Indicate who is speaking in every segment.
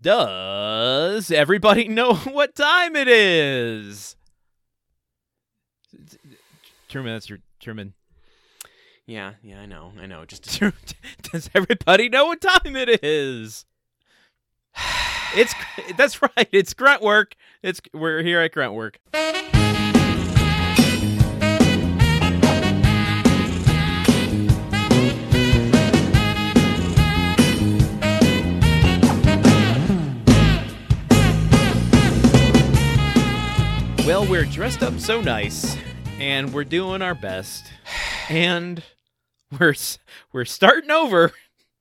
Speaker 1: Does everybody know what time it is? Truman, that's your Truman.
Speaker 2: Yeah, yeah, I know, I know. Just
Speaker 1: Does everybody know what time it is? It's that's right. It's grunt work. It's we're here at grunt work. Well, we're dressed up so nice, and we're doing our best, and we're we're starting over.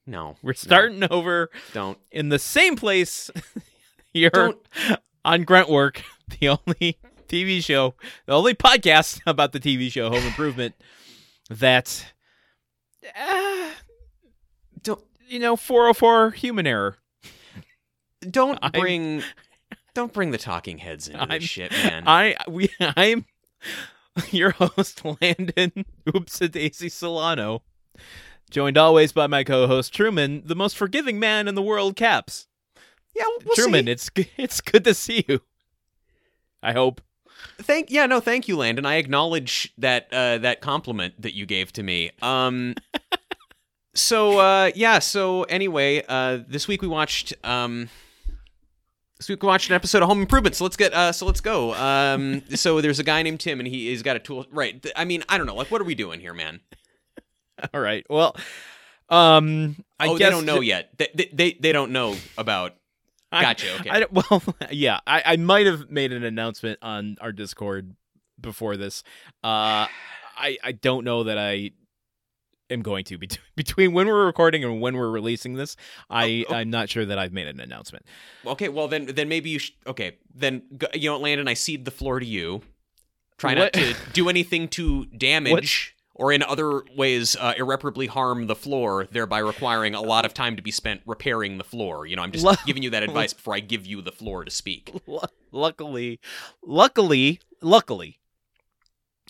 Speaker 2: no.
Speaker 1: We're starting over
Speaker 2: Don't.
Speaker 1: in the same place here
Speaker 2: Don't.
Speaker 1: on Gruntwork, the only TV show, the only podcast about the TV show Home Improvement that, uh,
Speaker 2: Don't.
Speaker 1: you know, 404 human error.
Speaker 2: Don't bring. Don't bring the talking heads into
Speaker 1: I'm-
Speaker 2: this shit, man.
Speaker 1: I we I'm your host Landon Oops Daisy Solano, joined always by my co-host Truman, the most forgiving man in the world. Caps.
Speaker 2: yeah, we'll
Speaker 1: Truman,
Speaker 2: see.
Speaker 1: it's it's good to see you. I hope.
Speaker 2: Thank. Yeah, no, thank you, Landon. I acknowledge that uh, that compliment that you gave to me. Um. so uh, yeah. So anyway, uh, this week we watched. Um, this we can watch an episode of Home Improvement. So let's get. Uh, so let's go. Um. so there's a guy named Tim, and he, he's got a tool. Right. I mean, I don't know. Like, what are we doing here, man?
Speaker 1: All right. Well, um, I
Speaker 2: oh,
Speaker 1: guess
Speaker 2: they don't know yet. They, they they don't know about.
Speaker 1: I-
Speaker 2: Gotcha. Okay.
Speaker 1: I don't- well, yeah, I, I might have made an announcement on our Discord before this. Uh, I I don't know that I am going to between between when we're recording and when we're releasing this. I
Speaker 2: Oh, oh.
Speaker 1: I'm not sure that I've made an announcement.
Speaker 2: Okay, well then, then maybe you should. Okay, then you know, what, Landon, I cede the floor to you. Try
Speaker 1: What-
Speaker 2: not to do anything to damage or in other ways uh, irreparably harm the floor, thereby requiring a lot of time to be spent repairing the floor. You know, I'm just giving you that advice before I give you the floor to speak.
Speaker 1: Lu- luckily, luckily, luckily,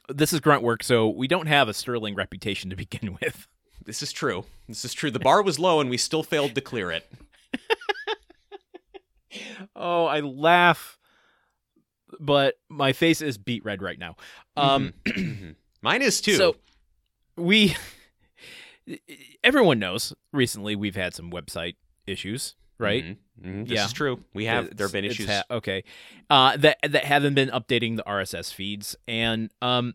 Speaker 1: this is grunt work, so we don't have a sterling reputation to begin with.
Speaker 2: This is true. This is true. The bar was low, and we still failed to clear it.
Speaker 1: Oh, I laugh, but my face is beat red right now. Um,
Speaker 2: Mhm. Mine is too.
Speaker 1: so we, everyone knows. Recently, we've had some website issues, right?
Speaker 2: Mhm. Mhm. This
Speaker 1: Yeah.
Speaker 2: is true. We have. There have been issues.
Speaker 1: ha- okay, uh, that that haven't been updating the RSS feeds, and um,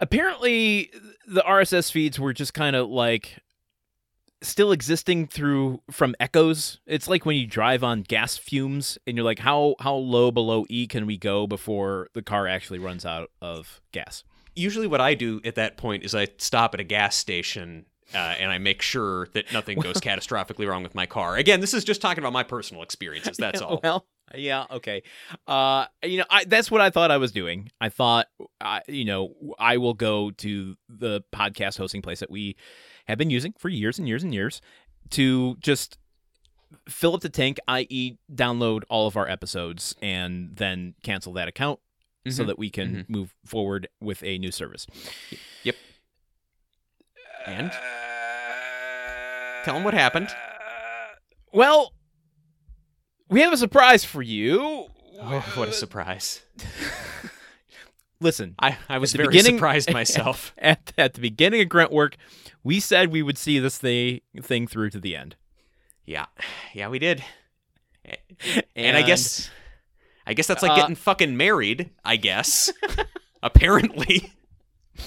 Speaker 1: apparently the RSS feeds were just kind of like still existing through from echoes. It's like when you drive on gas fumes, and you're like, how how low below E can we go before the car actually runs out of gas?
Speaker 2: usually what I do at that point is I stop at a gas station uh, and I make sure that nothing goes catastrophically wrong with my car. Again, this is just talking about my personal experiences. That's all.
Speaker 1: Well, yeah, okay. Uh, you know, I, that's what I thought I was doing. I thought, I, you know, I will go to the podcast hosting place that we have been using for years and years and years to just fill up the tank, i.e., download all of our episodes and then cancel that account so
Speaker 2: Mhm.
Speaker 1: that we can move forward with a new service. Yep.
Speaker 2: And tell them what happened.
Speaker 1: Well, we have a surprise for you.
Speaker 2: Oh, what a surprise!
Speaker 1: Listen,
Speaker 2: I, I was very surprised myself.
Speaker 1: at, at the beginning of grunt work, we said we would see this thing, thing through to the end.
Speaker 2: yeah, yeah, we did. And, I guess, I guess that's like
Speaker 1: Uh,
Speaker 2: getting fucking married. I guess. Apparently.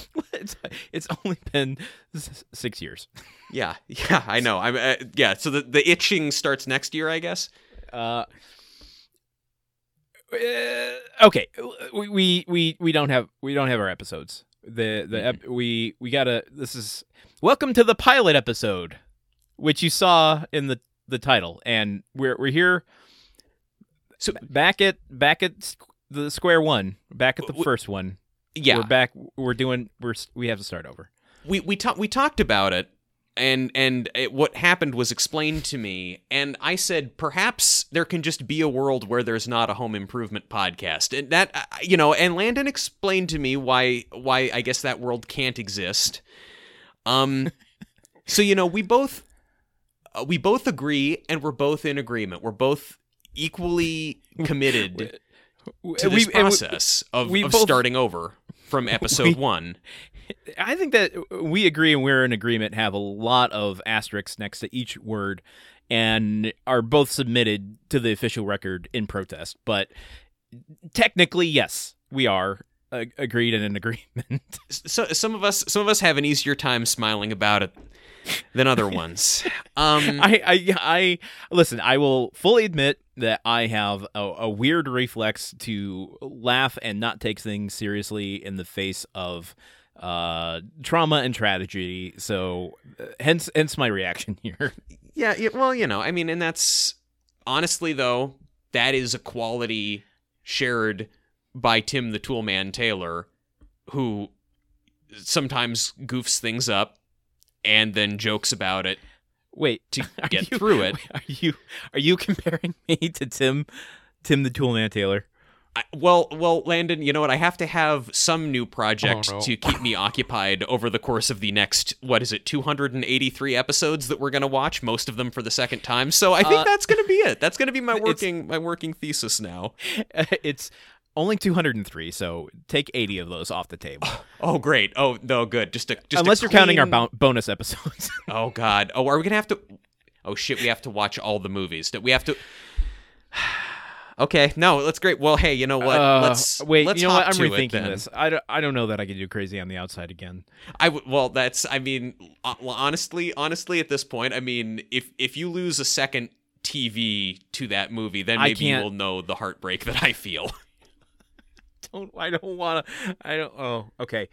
Speaker 1: it's, it's only been s- six years.
Speaker 2: Yeah, yeah, I know. I'm. Uh, yeah, so the the itching starts next year, I guess.
Speaker 1: Uh, uh, okay, we, we we we don't have we don't have our episodes. The the ep- we we gotta. This is welcome to the pilot episode, which you saw in the the title, and we're we're here.
Speaker 2: So-
Speaker 1: back at back at the square one, back at the
Speaker 2: W-
Speaker 1: first one.
Speaker 2: Yeah,
Speaker 1: we're back. We're doing. We're we have to start over.
Speaker 2: we we talked we talked about it and and it, what happened was explained to me and i said perhaps there can just be a world where there's not a home improvement podcast and that you know and landon explained to me why why i guess that world can't exist um so you know we both uh, we both agree and we're both in agreement. We're both equally committed to this
Speaker 1: We- and we-
Speaker 2: process of,
Speaker 1: we
Speaker 2: of
Speaker 1: both-
Speaker 2: starting over from episode
Speaker 1: We-
Speaker 2: one.
Speaker 1: I think that we agree and we're in agreement have a lot of asterisks next to each word and are both submitted to the official record in protest. But technically, yes, we are uh, agreed and in agreement.
Speaker 2: So some of us some of us have an easier time smiling about it than other ones. Um,
Speaker 1: I, I, I listen. I will fully admit that I have a, a weird reflex to laugh and not take things seriously in the face of uh, trauma and tragedy. So, uh, hence, hence my reaction here.
Speaker 2: Yeah, yeah, well, you know, I mean, and that's honestly though, that is a quality shared by Tim the Toolman Taylor, who sometimes goofs things up and then jokes about it
Speaker 1: Wait,
Speaker 2: to get
Speaker 1: you-
Speaker 2: through it.
Speaker 1: Are you are you comparing me to Tim, Tim the Toolman Taylor?
Speaker 2: I, well, well, Landon, you know what? I have to have some new project
Speaker 3: Oh, no.
Speaker 2: to keep me occupied over the course of the next what is it, 283 episodes that we're gonna watch, most of them for the second time. So I think
Speaker 1: Uh,
Speaker 2: that's gonna be it. That's gonna be my working my working thesis now.
Speaker 1: it's only 203, so take 80 of those off the table.
Speaker 2: Oh, great. Oh, no, good. Just a just
Speaker 1: Unless you're counting our
Speaker 2: clean-
Speaker 1: bon- bonus episodes.
Speaker 2: Oh God. Oh, are we gonna have to? Oh shit, we have to watch all the movies. That we have to. okay, no, that's great. Well, hey, you know what?
Speaker 1: Uh,
Speaker 2: let's
Speaker 1: wait.
Speaker 2: Let's
Speaker 1: you know what? I'm
Speaker 2: to
Speaker 1: rethinking this. I don't, I don't know that I could do crazy on the outside again.
Speaker 2: I w- well, that's. I mean, uh, honestly, honestly, at this point, I mean, if if you lose a second TV to that movie, then maybe you will know the heartbreak that I feel.
Speaker 1: Don't I don't want to. I don't. Oh, okay.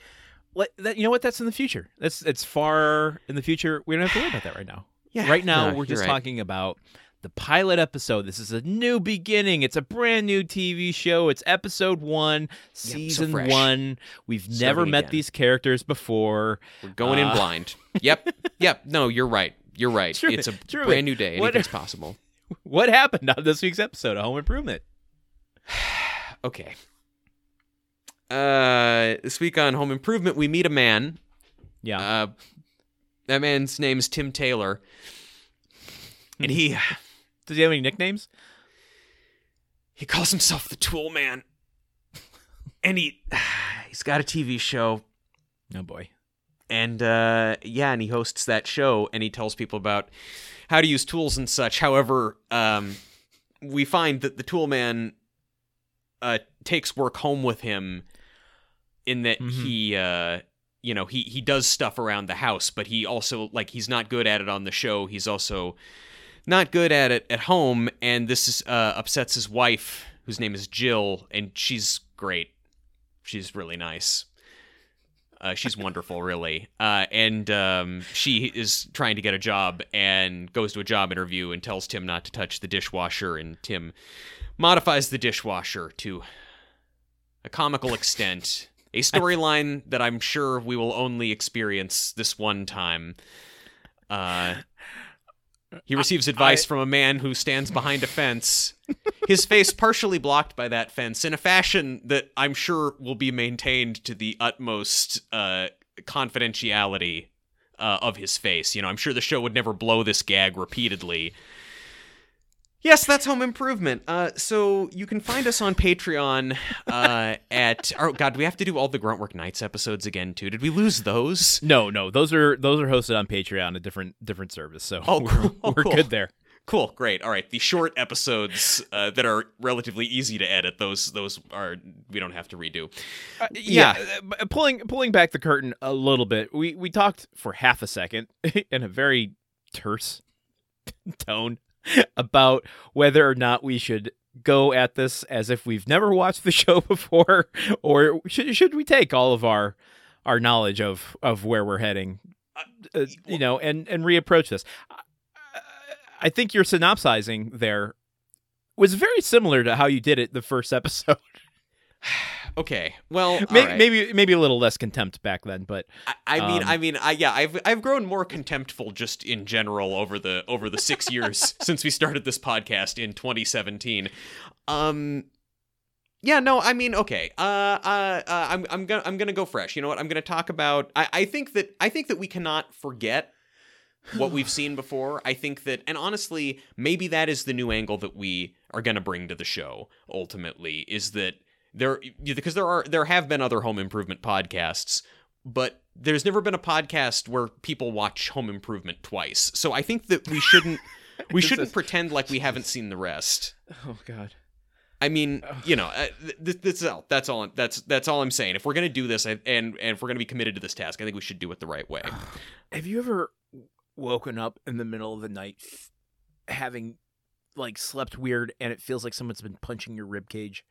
Speaker 1: Let, that, you know what? That's in the future. That's it's far in the future. We don't have to worry about that right now.
Speaker 2: Yeah,
Speaker 1: Right now,
Speaker 2: no,
Speaker 1: we're just
Speaker 2: right.
Speaker 1: talking about the pilot episode. This is a new beginning. It's a brand new TV show. It's episode one,
Speaker 2: so
Speaker 1: season
Speaker 2: fresh.
Speaker 1: one. We've never met
Speaker 2: again.
Speaker 1: these characters before.
Speaker 2: We're going in
Speaker 1: Uh,
Speaker 2: blind. Yep, yep. No, you're right. You're right.
Speaker 1: True
Speaker 2: it's a
Speaker 1: it, true
Speaker 2: brand new day.
Speaker 1: What-
Speaker 2: possible.
Speaker 1: What happened on this week's episode of Home Improvement?
Speaker 2: Okay. Uh, this week on Home Improvement, we meet a man.
Speaker 1: Yeah.
Speaker 2: Uh, that man's name's Tim Taylor, and he
Speaker 1: Does he have any nicknames?
Speaker 2: he calls himself the Tool Man, and he he's got a TV show,
Speaker 1: Oh boy.
Speaker 2: and uh, yeah, and he hosts that show, and he tells people about how to use tools and such. However, um, we find that the Tool Man uh, takes work home with him, in that
Speaker 1: Mhm.
Speaker 2: he. Uh, you know he he does stuff around the house but he also like he's not good at it on the show. He's also not good at it at home. And this is uh, upsets his wife whose name is jill and she's great. She's really nice. Uh, she's wonderful really. Uh, and um, she is trying to get a job and goes to a job interview and tells tim not to touch the dishwasher. And tim modifies the dishwasher to a comical extent a storyline that I'm sure we will only experience this one time. Uh, he receives advice
Speaker 1: I-
Speaker 2: from a man who stands behind a fence, his face partially blocked by that fence, in a fashion that I'm sure will be maintained to the utmost uh, confidentiality uh, of his face. You know, I'm sure the show would never blow this gag repeatedly. Yes, that's Home Improvement. Uh, so you can find us on Patreon uh, at. Oh God, do we have to do all the Gruntwork Nights episodes again too? Did we lose those?
Speaker 1: No, no, those are those are hosted on Patreon, a different different service. So
Speaker 2: Oh,
Speaker 1: we're,
Speaker 2: cool.
Speaker 1: We're
Speaker 2: cool.
Speaker 1: good there.
Speaker 2: Cool, great. All right, the short episodes uh, that are relatively easy to edit. Those those are we don't have to redo.
Speaker 1: Uh,
Speaker 2: Yeah.
Speaker 1: yeah, uh, pulling pulling back the curtain a little bit. We we talked for half a second in a very terse tone about whether or not we should go at this as if we've never watched the show before, or should should we take all of our our knowledge of of where we're heading, uh, you know, and and reapproach this. I- I think your synopsizing there was very similar to how you did it the first episode.
Speaker 2: Okay, well,
Speaker 1: maybe,
Speaker 2: right.
Speaker 1: maybe maybe a little less contempt back then, but
Speaker 2: I, I mean,
Speaker 1: Um,
Speaker 2: I mean, I yeah, I've I've grown more contemptful just in general over the over the six years since we started this podcast in 2017. Um, yeah, no, I mean, okay, uh, uh, uh I'm I'm gonna I'm gonna go fresh. You know what? I'm gonna talk about. I I think that I think that we cannot forget what we've seen before. I think that, and honestly, maybe that is the new angle that we are going to bring to the show. Ultimately, is that there because there are there have been other home improvement podcasts, but there's never been a podcast where people watch Home Improvement twice. So I think that we shouldn't we shouldn't
Speaker 1: is-
Speaker 2: pretend like we haven't seen the rest.
Speaker 1: Oh God.
Speaker 2: I mean, you know, uh, th- th- that's all. That's all. I'm- That's that's all I'm saying. If we're gonna do this, and and if we're gonna be committed to this task, I think we should do it the right way.
Speaker 1: Have you ever woken up in the middle of the night f- having like slept weird and it feels like someone's been punching your rib cage?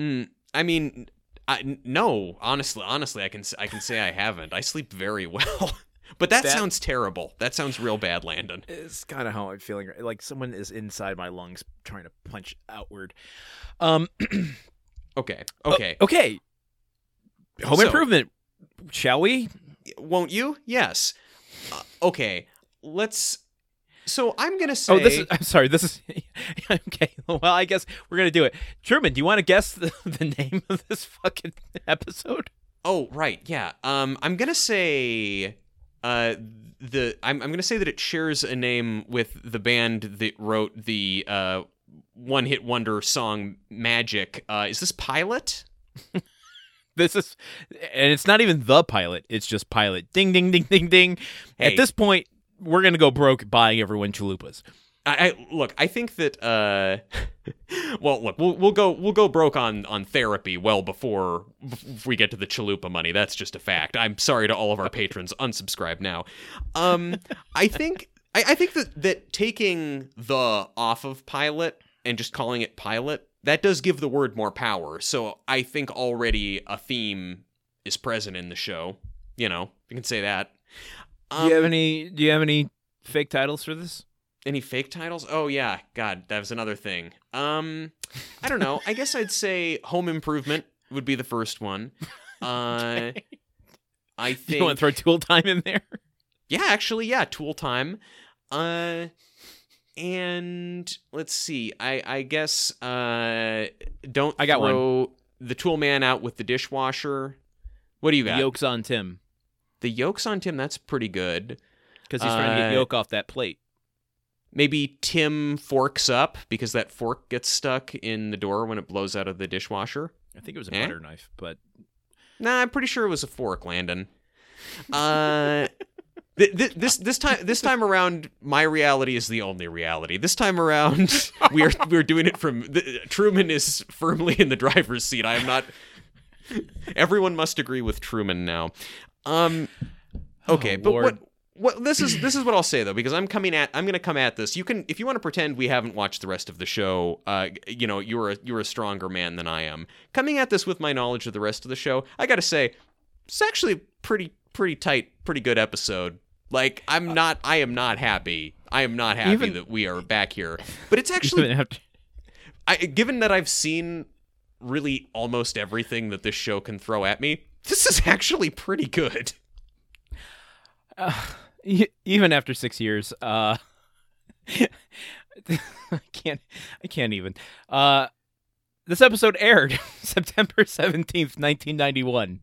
Speaker 2: Mm, I mean, I, no. Honestly, honestly, I can I can say I haven't. I sleep very well, but that,
Speaker 1: That-
Speaker 2: sounds terrible. That sounds real bad, Landon.
Speaker 1: It's kind of how I'm feeling. Like someone is inside my lungs trying to punch outward. Um.
Speaker 2: Okay, okay.
Speaker 1: okay. Home
Speaker 2: So-
Speaker 1: improvement. Shall we?
Speaker 2: Won't you? Yes. Uh, okay. Let's. So I'm gonna say.
Speaker 1: Oh, this is. I'm sorry. This is. okay. Well, I guess we're gonna do it. Truman, do you want to guess the, the name of this fucking episode?
Speaker 2: Oh, right. Yeah. Um, I'm gonna say, uh, the I'm I'm gonna say that it shares a name with the band that wrote the uh one hit wonder song Magic. Uh, is this Pilot?
Speaker 1: This is, and it's not even the pilot. It's just pilot. Ding, ding, ding, ding, ding.
Speaker 2: Hey.
Speaker 1: At this point, we're gonna go broke buying everyone chalupas.
Speaker 2: I, I look. I think that. Uh, well, look, we'll we'll go we'll go broke on on therapy well before we get to the chalupa money. That's just a fact. I'm sorry to all of our patrons. Unsubscribe now. Um, I think I, I think that that taking the off of pilot and just calling it pilot that does give the word more power. So I think already a theme is present in the show. You know, you can say that.
Speaker 1: Do you have
Speaker 2: Um,
Speaker 1: any? Do you have any fake titles for this?
Speaker 2: any fake titles? Oh yeah, God, that was another thing. Um, I don't know. I guess I'd say Home Improvement would be the first one. Uh, I think
Speaker 1: You want to throw Tool Time in there?
Speaker 2: yeah, actually, yeah. Tool Time. Uh, and let's see. I I guess. Uh, don't
Speaker 1: I got one.
Speaker 2: throw the Tool Man out with the dishwasher. What do you got?
Speaker 1: Yokes on Tim
Speaker 2: the yolks on Tim. That's pretty good.
Speaker 1: because he's trying to get
Speaker 2: Uh,
Speaker 1: yolk off that plate.
Speaker 2: Maybe Tim forks up because that fork gets stuck in the door when it blows out of the dishwasher.
Speaker 1: I think it was a
Speaker 2: eh?
Speaker 1: butter knife, but
Speaker 2: Nah, I'm pretty sure it was a fork, Landon. Uh, th- th- this this time this time around, my reality is the only reality. This time around, we're we're doing it from the, Truman is firmly in the driver's seat. I am not. Everyone must agree with Truman now. Um, okay,
Speaker 1: Oh,
Speaker 2: but
Speaker 1: Lord.
Speaker 2: what? What this is this is what I'll say though because I'm coming at I'm going to come at this. You can if you want to pretend we haven't watched the rest of the show, uh you know, you're a you're a stronger man than I am. Coming at this with my knowledge of the rest of the show, I got to say it's actually pretty pretty tight, pretty good episode. Like I'm not I am not happy. I am not happy
Speaker 1: Even-
Speaker 2: that we are back here. But it's actually I, given that I've seen really almost everything that this show can throw at me, this is actually pretty good.
Speaker 1: uh, e- even after six years, uh, I can't. I can't even. Uh, this episode aired September seventeenth, nineteen ninety one.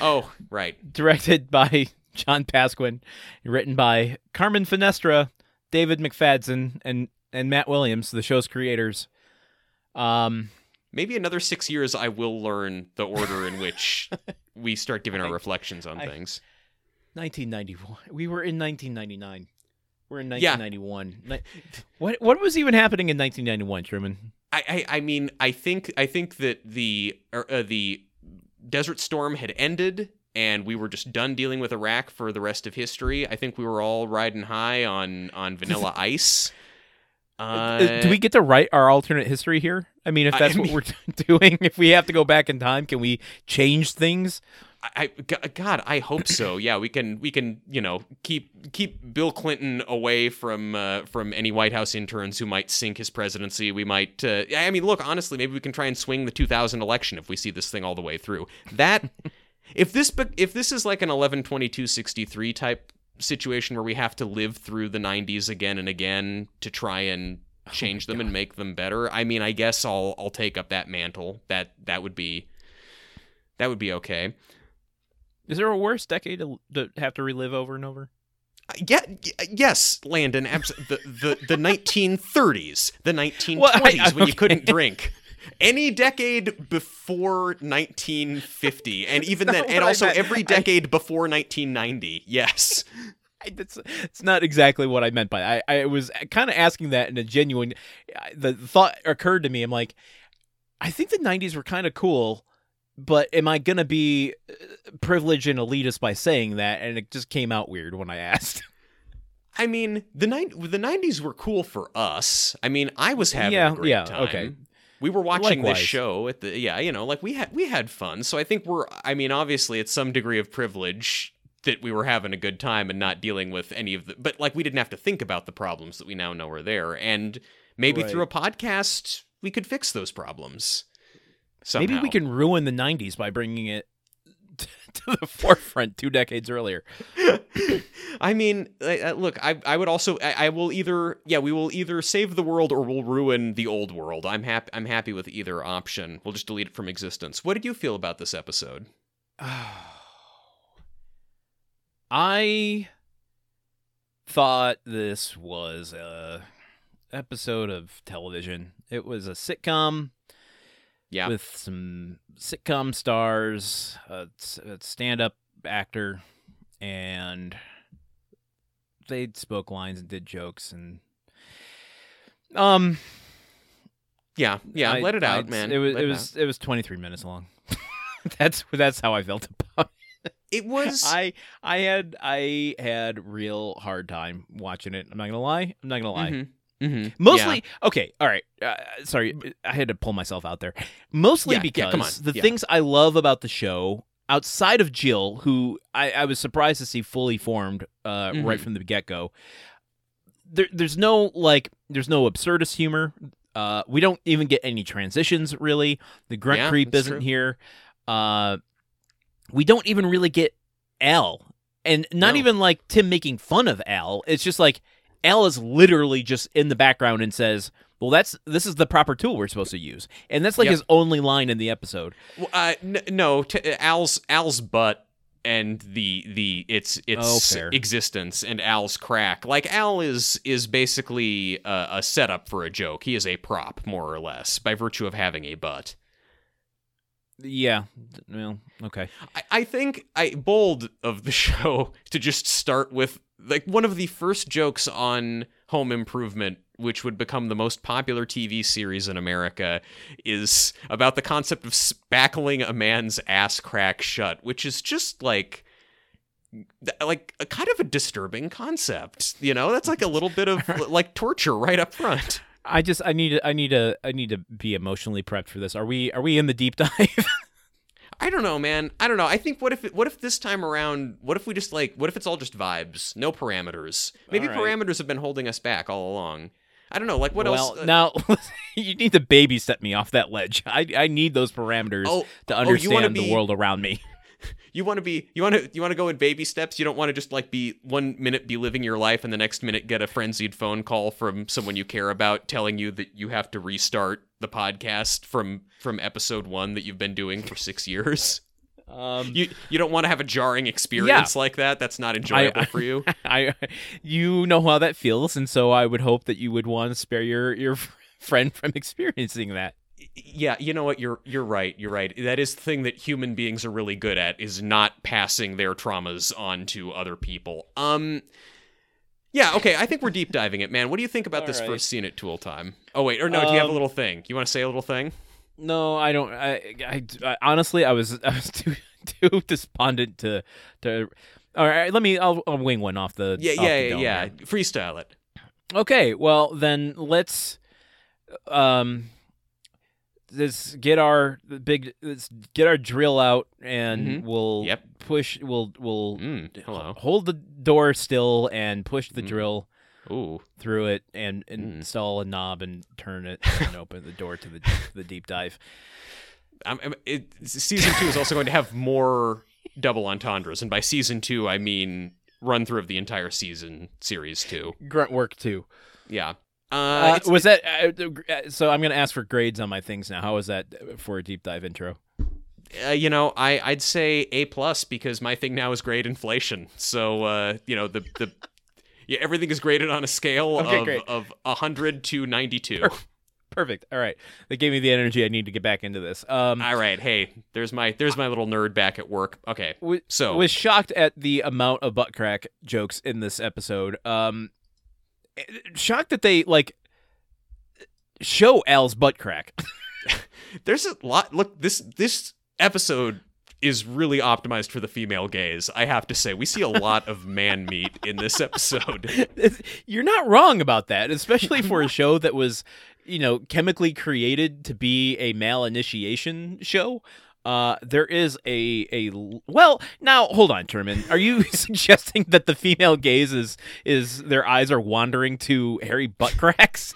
Speaker 2: Oh, right.
Speaker 1: Directed by John Pasquin, written by Carmen Finestra, David McFadzean, and and Matt Williams, the show's creators. Um,
Speaker 2: Maybe another six years, I will learn the order in which we start giving our
Speaker 1: I-
Speaker 2: reflections on
Speaker 1: I-
Speaker 2: things.
Speaker 1: 1991. We were in 1999. We're in 1991. Ni- What what was even happening in 1991, Truman?
Speaker 2: I, I, I mean, I think, I think that the, er, uh, the Desert Storm had ended, and we were just done dealing with Iraq for the rest of history. I think we were all riding high on on Vanilla Ice. Uh,
Speaker 1: Uh, Do we get to write our alternate history here? I mean, if
Speaker 2: I
Speaker 1: that's
Speaker 2: mean-
Speaker 1: what we're doing, if we have to go back in time, can we change things?
Speaker 2: I, I- God, I hope so. Yeah, we can we can you know keep keep Bill Clinton away from uh, from any White House interns who might sink his presidency. We might. Uh, I mean, look, honestly, maybe we can try and swing the 2000 election if we see this thing all the way through. That if this if this is like an 11 22 63 type situation where we have to live through the 90s again and again to try and change them and make them better. I mean, I guess I'll I'll take up that mantle. That that would be that would be okay.
Speaker 1: Is there a worse decade to, to have to relive over and over?
Speaker 2: Uh, yeah, y- yes, Landon. Abs- the, the the 1930s, the 1920s,
Speaker 1: Well, I- I-
Speaker 2: when you couldn't drink. Any decade before 1950, and even then, and
Speaker 1: I
Speaker 2: also
Speaker 1: meant.
Speaker 2: every
Speaker 1: I-
Speaker 2: decade before 1990. Yes.
Speaker 1: I- That's it's not exactly what I meant by I, I was kind of asking that in a genuine. The thought occurred to me. I'm like, I think the '90s were kind of cool, but am I gonna be uh, privileged and elitist by saying that? And it just came out weird when I asked.
Speaker 2: I mean, the ni- the 90s were cool for us. I mean, I was having
Speaker 1: Yeah,
Speaker 2: a great
Speaker 1: yeah,
Speaker 2: time.
Speaker 1: okay.
Speaker 2: We were watching
Speaker 1: Likewise.
Speaker 2: this show at the yeah, you know, like we had we had fun. So I think we're I mean, obviously it's some degree of privilege that we were having a good time and not dealing with any of the but like we didn't have to think about the problems that we now know are there and maybe
Speaker 1: Right.
Speaker 2: through a podcast we could fix those problems. Somehow.
Speaker 1: Maybe we can ruin the '90s by bringing it to the forefront two decades earlier.
Speaker 2: I mean, uh, uh, look, I I would also I, I will either yeah we will either save the world or we'll ruin the old world. I'm happy I'm happy with either option. We'll just delete it from existence. What did you feel about this episode?
Speaker 1: I thought this was a episode of television. It was a sitcom
Speaker 2: Yeah,
Speaker 1: with some sitcom stars, a, a stand-up actor, and they spoke lines and did jokes and um
Speaker 2: yeah, yeah.
Speaker 1: I-
Speaker 2: let it out,
Speaker 1: I-
Speaker 2: man.
Speaker 1: It was
Speaker 2: Let
Speaker 1: it was it was 23 minutes long. that's that's how I felt about
Speaker 2: out. It was.
Speaker 1: I I had I had real hard time watching it. I'm not gonna lie. I'm not gonna lie.
Speaker 2: Mhm, mhm,
Speaker 1: Mostly, okay, all right. Uh, sorry, I had to pull myself out there. Mostly
Speaker 2: Yeah, yeah,
Speaker 1: because
Speaker 2: on,
Speaker 1: the
Speaker 2: yeah.
Speaker 1: things I love about the show, outside of Jill, who I, I was surprised to see fully formed uh,
Speaker 2: Mhm.
Speaker 1: right from the get go. There, there's no like, there's no absurdist humor. Uh, we don't even get any transitions really. The grunt
Speaker 2: Yeah,
Speaker 1: creep isn't
Speaker 2: true.
Speaker 1: here. Uh, we don't even really get Al, and not
Speaker 2: No.
Speaker 1: even like Tim making fun of Al. It's just like Al is literally just in the background and says, "Well, that's this is the proper tool we're supposed to use," and that's like
Speaker 2: Yep.
Speaker 1: his only line in the episode.
Speaker 2: Well, uh, n- no, t- Al's Al's butt and the the its its
Speaker 1: Oh,
Speaker 2: existence and Al's crack. Like Al is is basically a, a setup for a joke. He is a prop, more or less, by virtue of having a butt.
Speaker 1: Yeah, well, okay.
Speaker 2: I, I think I bold of the show to just start with like one of the first jokes on Home Improvement, which would become the most popular TV series in America, is about the concept of spackling a man's ass crack shut, which is just like like a kind of a disturbing concept. You know, that's like a little bit of like torture right up front.
Speaker 1: I just I need to I need to I need to be emotionally prepped for this. Are we are we in the deep dive?
Speaker 2: I don't know, man. I don't know. I think what if it, what if this time around, what if we just like what if it's all just vibes, no parameters? Maybe
Speaker 1: right.
Speaker 2: parameters have been holding us back all along. I don't know. Like what
Speaker 1: well,
Speaker 2: else? uh,
Speaker 1: now you need to baby step me off that ledge. I I need those parameters
Speaker 2: Oh,
Speaker 1: to
Speaker 2: oh,
Speaker 1: understand the
Speaker 2: be-
Speaker 1: world around me.
Speaker 2: you want to be you want to you want to go in baby steps. You don't want to just like be one minute be living your life and the next minute get a frenzied phone call from someone you care about telling you that you have to restart the podcast from from episode 1 that you've been doing for 6 years.
Speaker 1: Um,
Speaker 2: You you don't want to have a jarring experience like that. That's not enjoyable
Speaker 1: I-
Speaker 2: for you.
Speaker 1: I, you know how that feels, and so I would hope that you would want to spare your your friend from experiencing that.
Speaker 2: Yeah you know what you're you're right you're right that is the thing that human beings are really good at is not passing their traumas on to other people um yeah okay i think we're deep diving it man what do you think about
Speaker 1: All
Speaker 2: this
Speaker 1: right.
Speaker 2: first scene at tool time oh wait or no do you have a
Speaker 1: Um,
Speaker 2: little thing you want to say a little thing
Speaker 1: No, I don't. I, I, I honestly, I was I was too too despondent to to. All right, let me. I'll, I'll wing one off the.
Speaker 2: yeah
Speaker 1: off
Speaker 2: yeah
Speaker 1: the
Speaker 2: yeah,
Speaker 1: dome
Speaker 2: yeah freestyle it
Speaker 1: Okay, well then let's um let's get our big let's get our drill out and
Speaker 2: Mhm.
Speaker 1: we'll
Speaker 2: Yep.
Speaker 1: push we'll we'll
Speaker 2: mm, hello
Speaker 1: hold the door still and push the
Speaker 2: Mm.
Speaker 1: drill
Speaker 2: ooh
Speaker 1: through it and, and
Speaker 2: Mm.
Speaker 1: install a knob and turn it and open the door to the the deep dive.
Speaker 2: I'm, I'm- it, season two is also going to have more double entendres and by season two i mean run through of the entire season series two
Speaker 1: Grunt work two.
Speaker 2: yeah uh,
Speaker 1: Uh, was that uh, uh, so? I'm gonna ask for grades on my things now. How was that for a deep dive intro?
Speaker 2: Uh, you know, I I'd say A plus because my thing now is grade inflation. So uh, you know the the Yeah, everything is graded on a scale
Speaker 1: Okay,
Speaker 2: of
Speaker 1: great.
Speaker 2: of 100 to 92.
Speaker 1: Perfect. All right. That gave me the energy I need to get back into this. Um,
Speaker 2: All right, hey, there's my there's my little nerd back at work. Okay. So
Speaker 1: was shocked at the amount of butt crack jokes in this episode. Um, shocked that they like show Al's butt crack.
Speaker 2: there's a lot look this this episode is really optimized for the female gaze. I have to say, we see a lot of man meat in this episode.
Speaker 1: You're not wrong about that, especially for a show that was, you know, chemically created to be a male initiation show. Uh, there is a a well now hold on, Truman. Are you suggesting that the female gaze is is their eyes are wandering to hairy butt cracks?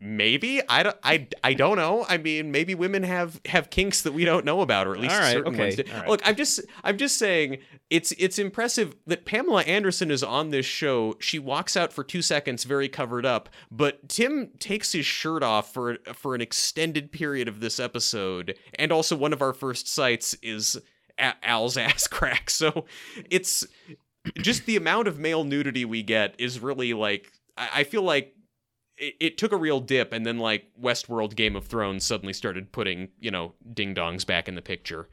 Speaker 2: Maybe I don't. I, I don't know. I mean, maybe women have have kinks that we don't know about, or at least
Speaker 1: All right,
Speaker 2: certain
Speaker 1: okay,
Speaker 2: ones. do.
Speaker 1: all right.
Speaker 2: Look, I'm just I'm just saying it's it's impressive that Pamela Anderson is on this show. She walks out for two seconds, very covered up, but Tim takes his shirt off for for an extended period of this episode, and also one of our first sights is Al's ass crack. So it's just the amount of male nudity we get is really like I, I feel like it, it took a real dip and then like Westworld Game of Thrones suddenly started putting, you know, ding dongs back in the picture.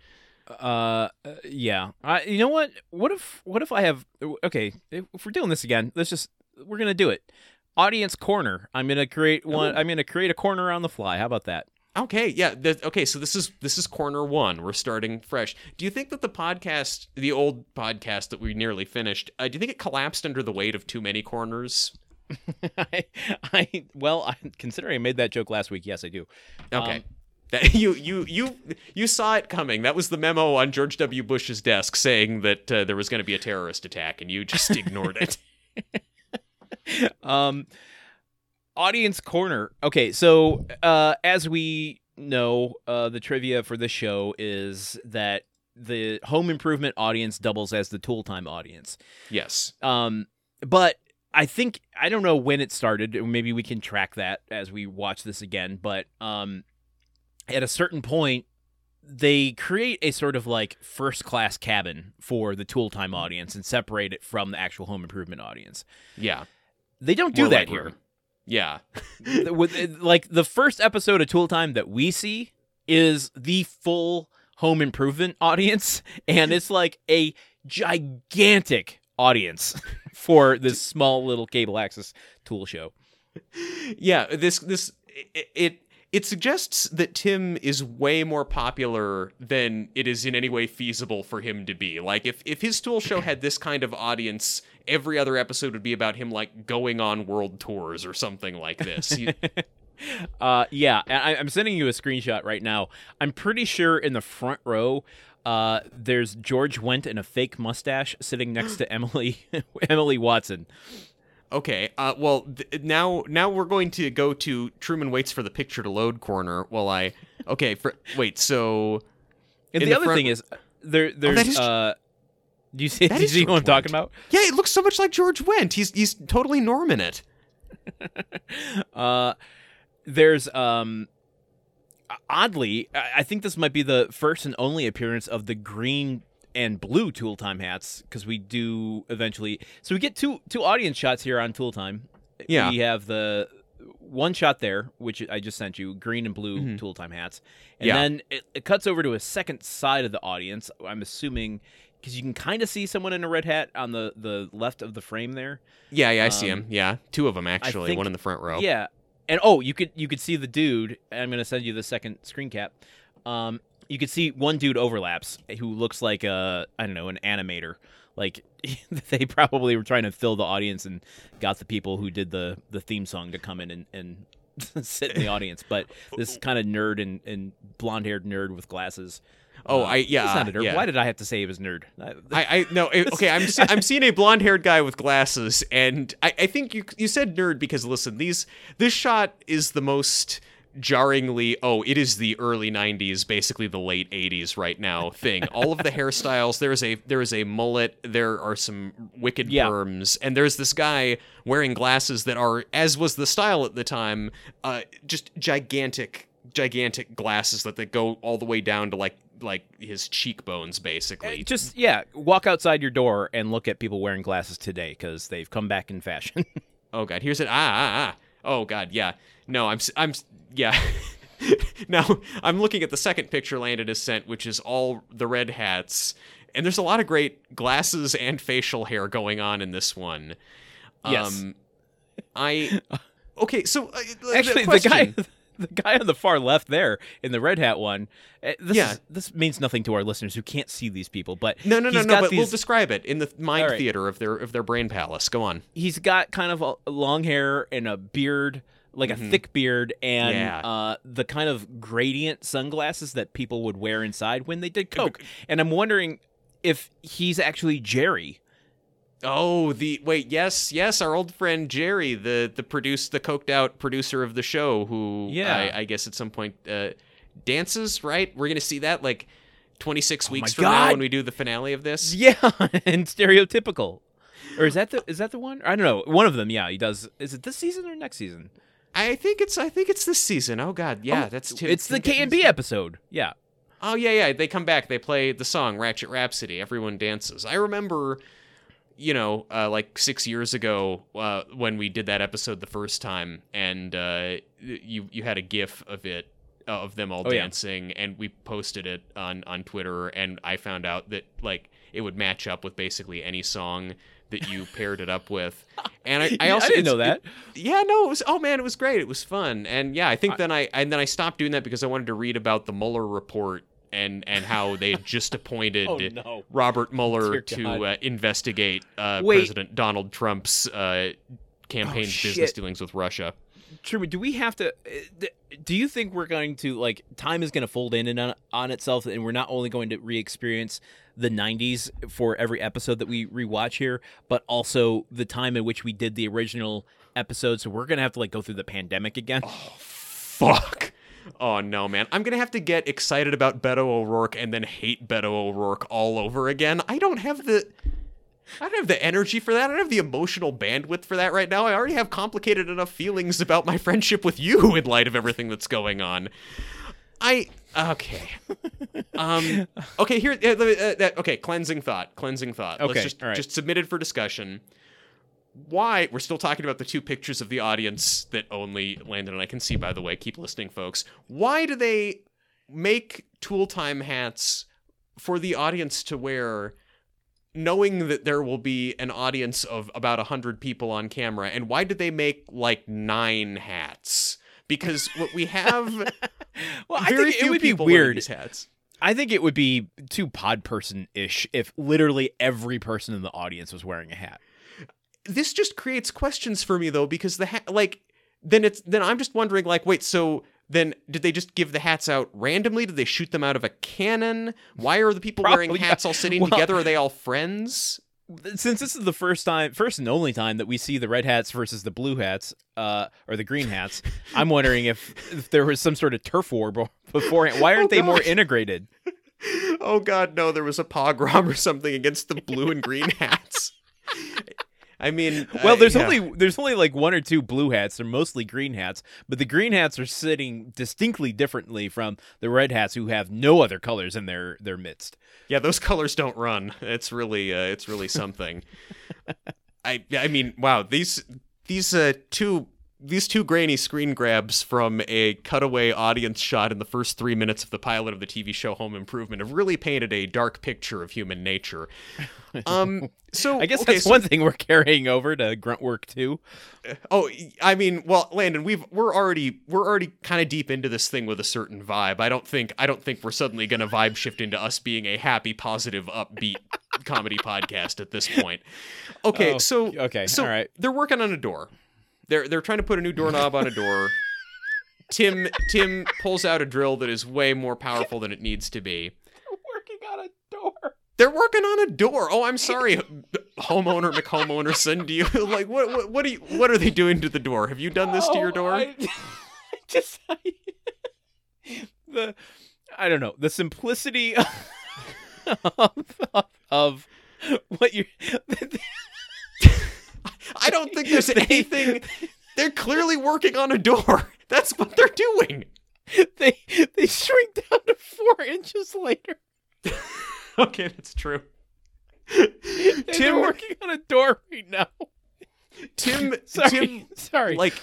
Speaker 1: Uh, uh, yeah. I, you know what? What if what if I have okay? If we're doing this again, let's just we're gonna do it. Audience corner. I'm gonna create one.
Speaker 2: Ooh.
Speaker 1: I'm gonna create a corner on the fly. How about that?
Speaker 2: Okay, yeah. The, okay, so this is this is corner one. We're starting fresh. Do you think that the podcast, the old podcast that we nearly finished, uh, do you think it collapsed under the weight of too many corners?
Speaker 1: I, I well, I, considering I made that joke last week, yes, I do.
Speaker 2: Okay.
Speaker 1: Um,
Speaker 2: that, you you you you saw it coming. That was the memo on George W. Bush's desk saying that uh, there was going to be a terrorist attack, and you just ignored it.
Speaker 1: um audience corner okay so uh as we know uh the trivia for this show is that the home improvement audience doubles as the tool time audience
Speaker 2: Yes.
Speaker 1: um but i think i don't know when it started maybe we can track that as we watch this again but um at a certain point they create a sort of like first class cabin for the tool time audience and separate it from the actual home improvement audience
Speaker 2: Yeah.
Speaker 1: they don't do
Speaker 2: More
Speaker 1: that
Speaker 2: like
Speaker 1: here.
Speaker 2: Yeah.
Speaker 1: with like the first episode of Tool Time that we see is the full home improvement audience and it's like a gigantic audience for this small little cable access tool show.
Speaker 2: yeah this this it, it it suggests that Tim is way more popular than it is in any way feasible for him to be. Like if if his tool show had this kind of audience, every other episode would be about him like going on world tours or something like this. He-
Speaker 1: Uh yeah, I, I'm sending you a screenshot right now. I'm pretty sure in the front row uh, there's George Wendt in a fake mustache sitting next to Emily Emily Watson.
Speaker 2: okay, uh, well th- now now we're going to go to Truman waits for the picture to load corner while I okay for wait so
Speaker 1: And the,
Speaker 2: the
Speaker 1: other
Speaker 2: front-
Speaker 1: thing is there there's
Speaker 2: that is-
Speaker 1: uh do you see,
Speaker 2: That
Speaker 1: do you see what I'm talking about?
Speaker 2: yeah, it looks so much like George Wendt. He's he's totally Norm in it.
Speaker 1: Uh, there's um, oddly, I think this might be the first and only appearance of the green and blue Tool Time hats because we do eventually. So we get two two audience shots here on Tool Time.
Speaker 2: Yeah.
Speaker 1: we have the one shot there, which I just sent you, green and blue
Speaker 2: Mhm.
Speaker 1: Tool Time hats, and
Speaker 2: Yeah.
Speaker 1: then it, it cuts over to a second side of the audience. I'm assuming. Because you can kind of see someone in a red hat on the, the left of the frame there.
Speaker 2: Yeah, yeah, I see
Speaker 1: Um,
Speaker 2: him. Yeah, two of them actually.
Speaker 1: think-
Speaker 2: one in the front row.
Speaker 1: Yeah, and oh, you could you could see the dude. I'm gonna send you the second screen cap. Um, you could see one dude overlaps who looks like a I don't know an animator. Like they probably were trying to fill the audience and got the people who did the the theme song to come in and, and sit in the audience. But this kind of nerd and, and blonde haired nerd with glasses.
Speaker 2: Oh,
Speaker 1: uh,
Speaker 2: I yeah.
Speaker 1: he's not a nerd.
Speaker 2: yeah.
Speaker 1: Why did I have to say he was nerd? I-
Speaker 2: I, no okay. I'm I'm seeing a blonde haired guy with glasses, and I, I think you you said nerd because listen, these this shot is the most jarringly oh it is the early 90s basically the late 80s right now thing all of the hairstyles there is a there is a mullet there are some wicked
Speaker 1: Yeah.
Speaker 2: perms and there's this guy wearing glasses that are as was the style at the time uh just gigantic gigantic glasses that they go all the way down to like like his cheekbones basically.
Speaker 1: Just yeah, walk outside your door and look at people wearing glasses today because they've come back in fashion.
Speaker 2: Oh god, here's it. Ah, ah, ah. Oh god, yeah. No, I'm, I'm, yeah. now I'm looking at the second picture Landon has sent, which is all the red hats, and there's a lot of great glasses and facial hair going on in this one.
Speaker 1: Yes.
Speaker 2: Um, I. Okay, so uh,
Speaker 1: Actually, the
Speaker 2: question-
Speaker 1: guy, the guy on the far left there in the red hat one. eh, This
Speaker 2: Yeah.
Speaker 1: is, this means nothing to our listeners who can't see these people, but
Speaker 2: No, no, no,
Speaker 1: he's
Speaker 2: no.
Speaker 1: got
Speaker 2: But we'll describe it in the mind
Speaker 1: right.
Speaker 2: theater of their of their brain palace. Go on.
Speaker 1: he's got kind of a long hair and a beard, like a thick beard, and
Speaker 2: Mm-hmm. Yeah.
Speaker 1: uh, the kind of gradient sunglasses that people would wear inside when they did coke. And I'm wondering if he's actually Jerry.
Speaker 2: Oh, the wait, yes, yes, our old friend Jerry, the the produce the coked out producer of the show, who
Speaker 1: Yeah.
Speaker 2: I, I guess at some point uh, dances. Right, we're gonna see that like twenty six weeks
Speaker 1: Oh my
Speaker 2: from now when we do the finale of this.
Speaker 1: Yeah, and stereotypical. Or is that the is that the one? I don't know. One of them, yeah, he does. Is it this season or next season?
Speaker 2: I think it's I think it's this season. Oh God, yeah, that's Tim,
Speaker 1: it's the K and B episode. Yeah.
Speaker 2: Oh yeah, yeah. They come back. They play the song Ratchet Rhapsody. Everyone dances. I remember, you know, uh, like six years ago uh, when we did that episode the first time, and uh, you you had a GIF of it uh, of them all
Speaker 1: Oh, yeah.
Speaker 2: dancing, and we posted it on on Twitter, and I found out that like it would match up with basically any song that you paired it up with. And I, I also
Speaker 1: didn't know that.
Speaker 2: it- yeah, no, it was. Oh man, it was great. It was fun, and yeah, I think then I and then I stopped doing that because I wanted to read about the Mueller report and and how they had just appointed
Speaker 1: Oh, no.
Speaker 2: Robert Mueller
Speaker 1: Dear
Speaker 2: to uh, investigate uh, President Donald Trump's uh, campaign's
Speaker 1: Oh,
Speaker 2: business dealings with Russia.
Speaker 1: Truman, do we have to? uh, Do you think we're going to like time is going to fold in and on, on itself, and we're not only going to re-experience the '90s for every episode that we rewatch here, but also the time in which we did the original episode? So we're going to have to like go through the pandemic again.
Speaker 2: Fuck. Oh no, man! I'm gonna have to get excited about Beto O'Rourke and then hate Beto O'Rourke all over again. I don't have the. I don't have the energy for that. I don't have the emotional bandwidth for that right now. I already have complicated enough feelings about my friendship with you in light of everything that's going on. I okay. Um. Okay. Here. Uh, uh, that- okay. Cleansing thought. Cleansing thought.
Speaker 1: Okay,
Speaker 2: Let's just
Speaker 1: right.
Speaker 2: just submitted for discussion. Why we're still talking about the two pictures of the audience that only Landon and I can see. By the way, keep listening, folks. Why do they make Tool Time hats for the audience to wear? knowing that there will be an audience of about 100 people on camera and why did they make like nine hats because what we have
Speaker 1: well, I think it would be weird.
Speaker 2: these hats
Speaker 1: I think it would be too pod person ish if literally every person in the audience was wearing a hat.
Speaker 2: This just creates questions for me though because the hat like then it's then i'm just wondering like wait so then did they just give the hats out randomly? Did they shoot them out of a cannon? Why are the people wearing
Speaker 1: Probably, yeah.
Speaker 2: hats all sitting
Speaker 1: Well-
Speaker 2: together? Are they all friends?
Speaker 1: since this is the first time, first and only time that we see the red hats versus the blue hats, uh, or the green hats, I'm wondering if, if there was some sort of turf war be- beforehand. Why aren't
Speaker 2: Oh,
Speaker 1: they more integrated?
Speaker 2: oh god no. There was a pogrom or something against the blue and green hats i mean
Speaker 1: Well,
Speaker 2: uh,
Speaker 1: there's
Speaker 2: yeah.
Speaker 1: only there's only like one or two blue hats. They're mostly green hats, but the green hats are sitting distinctly differently from the red hats, who have no other colors in their their midst.
Speaker 2: Yeah, those colors don't run. It's really, uh, it's really something. I, I mean, wow these these uh, two these two grainy screen grabs from a cutaway audience shot in the first three minutes of the pilot of the TV show Home Improvement have really painted a dark picture of human nature. Um, so
Speaker 1: I guess
Speaker 2: okay,
Speaker 1: that's
Speaker 2: so-
Speaker 1: one thing we're carrying over to grunt work too.
Speaker 2: Oh, I mean, well, Landon, we've we're already we're already kind of deep into this thing with a certain vibe. I don't think I don't think we're suddenly going to vibe shift into us being a happy, positive, upbeat comedy podcast at this point. Okay,
Speaker 1: Oh,
Speaker 2: so
Speaker 1: okay,
Speaker 2: so
Speaker 1: all right.
Speaker 2: they're working on a door. They're they're trying to put a new doorknob on a door. Tim Tim pulls out a drill that is way more powerful than it needs to be.
Speaker 1: They're Working on a door.
Speaker 2: They're working on a door. Oh, I'm sorry, homeowner McHomeownerson. Do you like what? What, what are you? What are they doing to the door? Have you done this to your
Speaker 1: Oh,
Speaker 2: door?
Speaker 1: I, just the I don't know the simplicity of, of, of what you.
Speaker 2: I don't think there's anything. They're clearly working on a door. That's what they're doing.
Speaker 1: they they shrink down to four inches later.
Speaker 2: okay, that's true.
Speaker 1: And They're
Speaker 2: Tim-
Speaker 1: working on a door right now.
Speaker 2: Tim
Speaker 1: Sorry,
Speaker 2: Tim
Speaker 1: sorry.
Speaker 2: like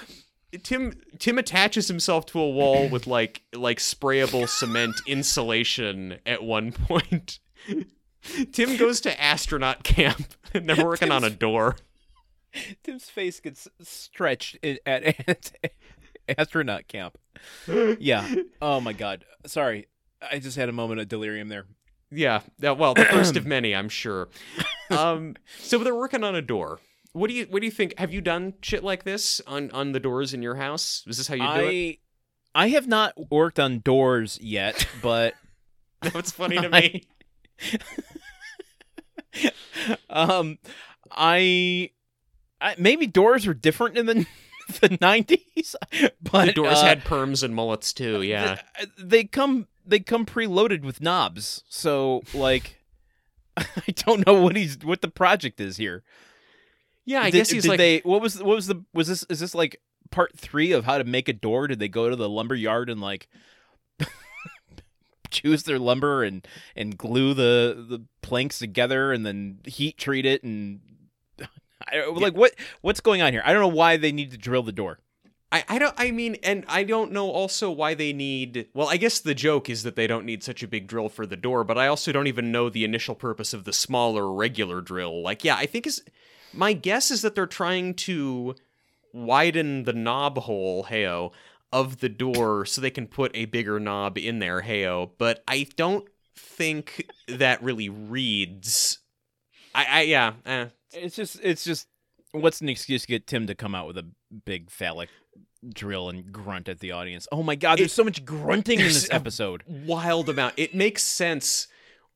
Speaker 2: Tim Tim attaches himself to a wall with like like sprayable cement insulation at one point. Tim goes to astronaut camp and they're working on a door.
Speaker 1: Tim's face gets stretched at, at astronaut camp. Yeah. Oh my god. Sorry. I just had a moment of delirium there.
Speaker 2: Yeah, yeah, well, the first of many, I'm sure. Um, so they're working on a door. What do you what do you think? Have you done shit like this on on the doors in your house? Is this how you do it?
Speaker 1: I I have not worked on doors yet, but
Speaker 2: that's funny to
Speaker 1: I-
Speaker 2: me.
Speaker 1: um I, I maybe doors were different in the the 90s, but
Speaker 2: the doors
Speaker 1: uh,
Speaker 2: had perms and mullets too. Yeah,
Speaker 1: th- they come they come preloaded with knobs. So like I don't know what he's what the project is here.
Speaker 2: yeah. I
Speaker 1: did,
Speaker 2: guess he's
Speaker 1: did
Speaker 2: like
Speaker 1: they what was what was the was this is this like part 3 of how to make a door? Did they go to the lumber yard and like choose their lumber and and glue the the planks together and then heat treat it and I, like what what's going on here? I don't know why they need to drill the door.
Speaker 2: I, I don't I mean and I don't know also why they need well I guess the joke is that they don't need such a big drill for the door but I also don't even know the initial purpose of the smaller regular drill like yeah I think is my guess is that they're trying to widen the knob hole heyo of the door so they can put a bigger knob in there heyo but I don't think that really reads I, I yeah eh.
Speaker 1: It's just it's just what's an excuse to get Tim to come out with a big phallic drill and grunt at the audience. Oh my god, there's
Speaker 2: It-
Speaker 1: so much grunting in this episode.
Speaker 2: wild amount. It makes sense.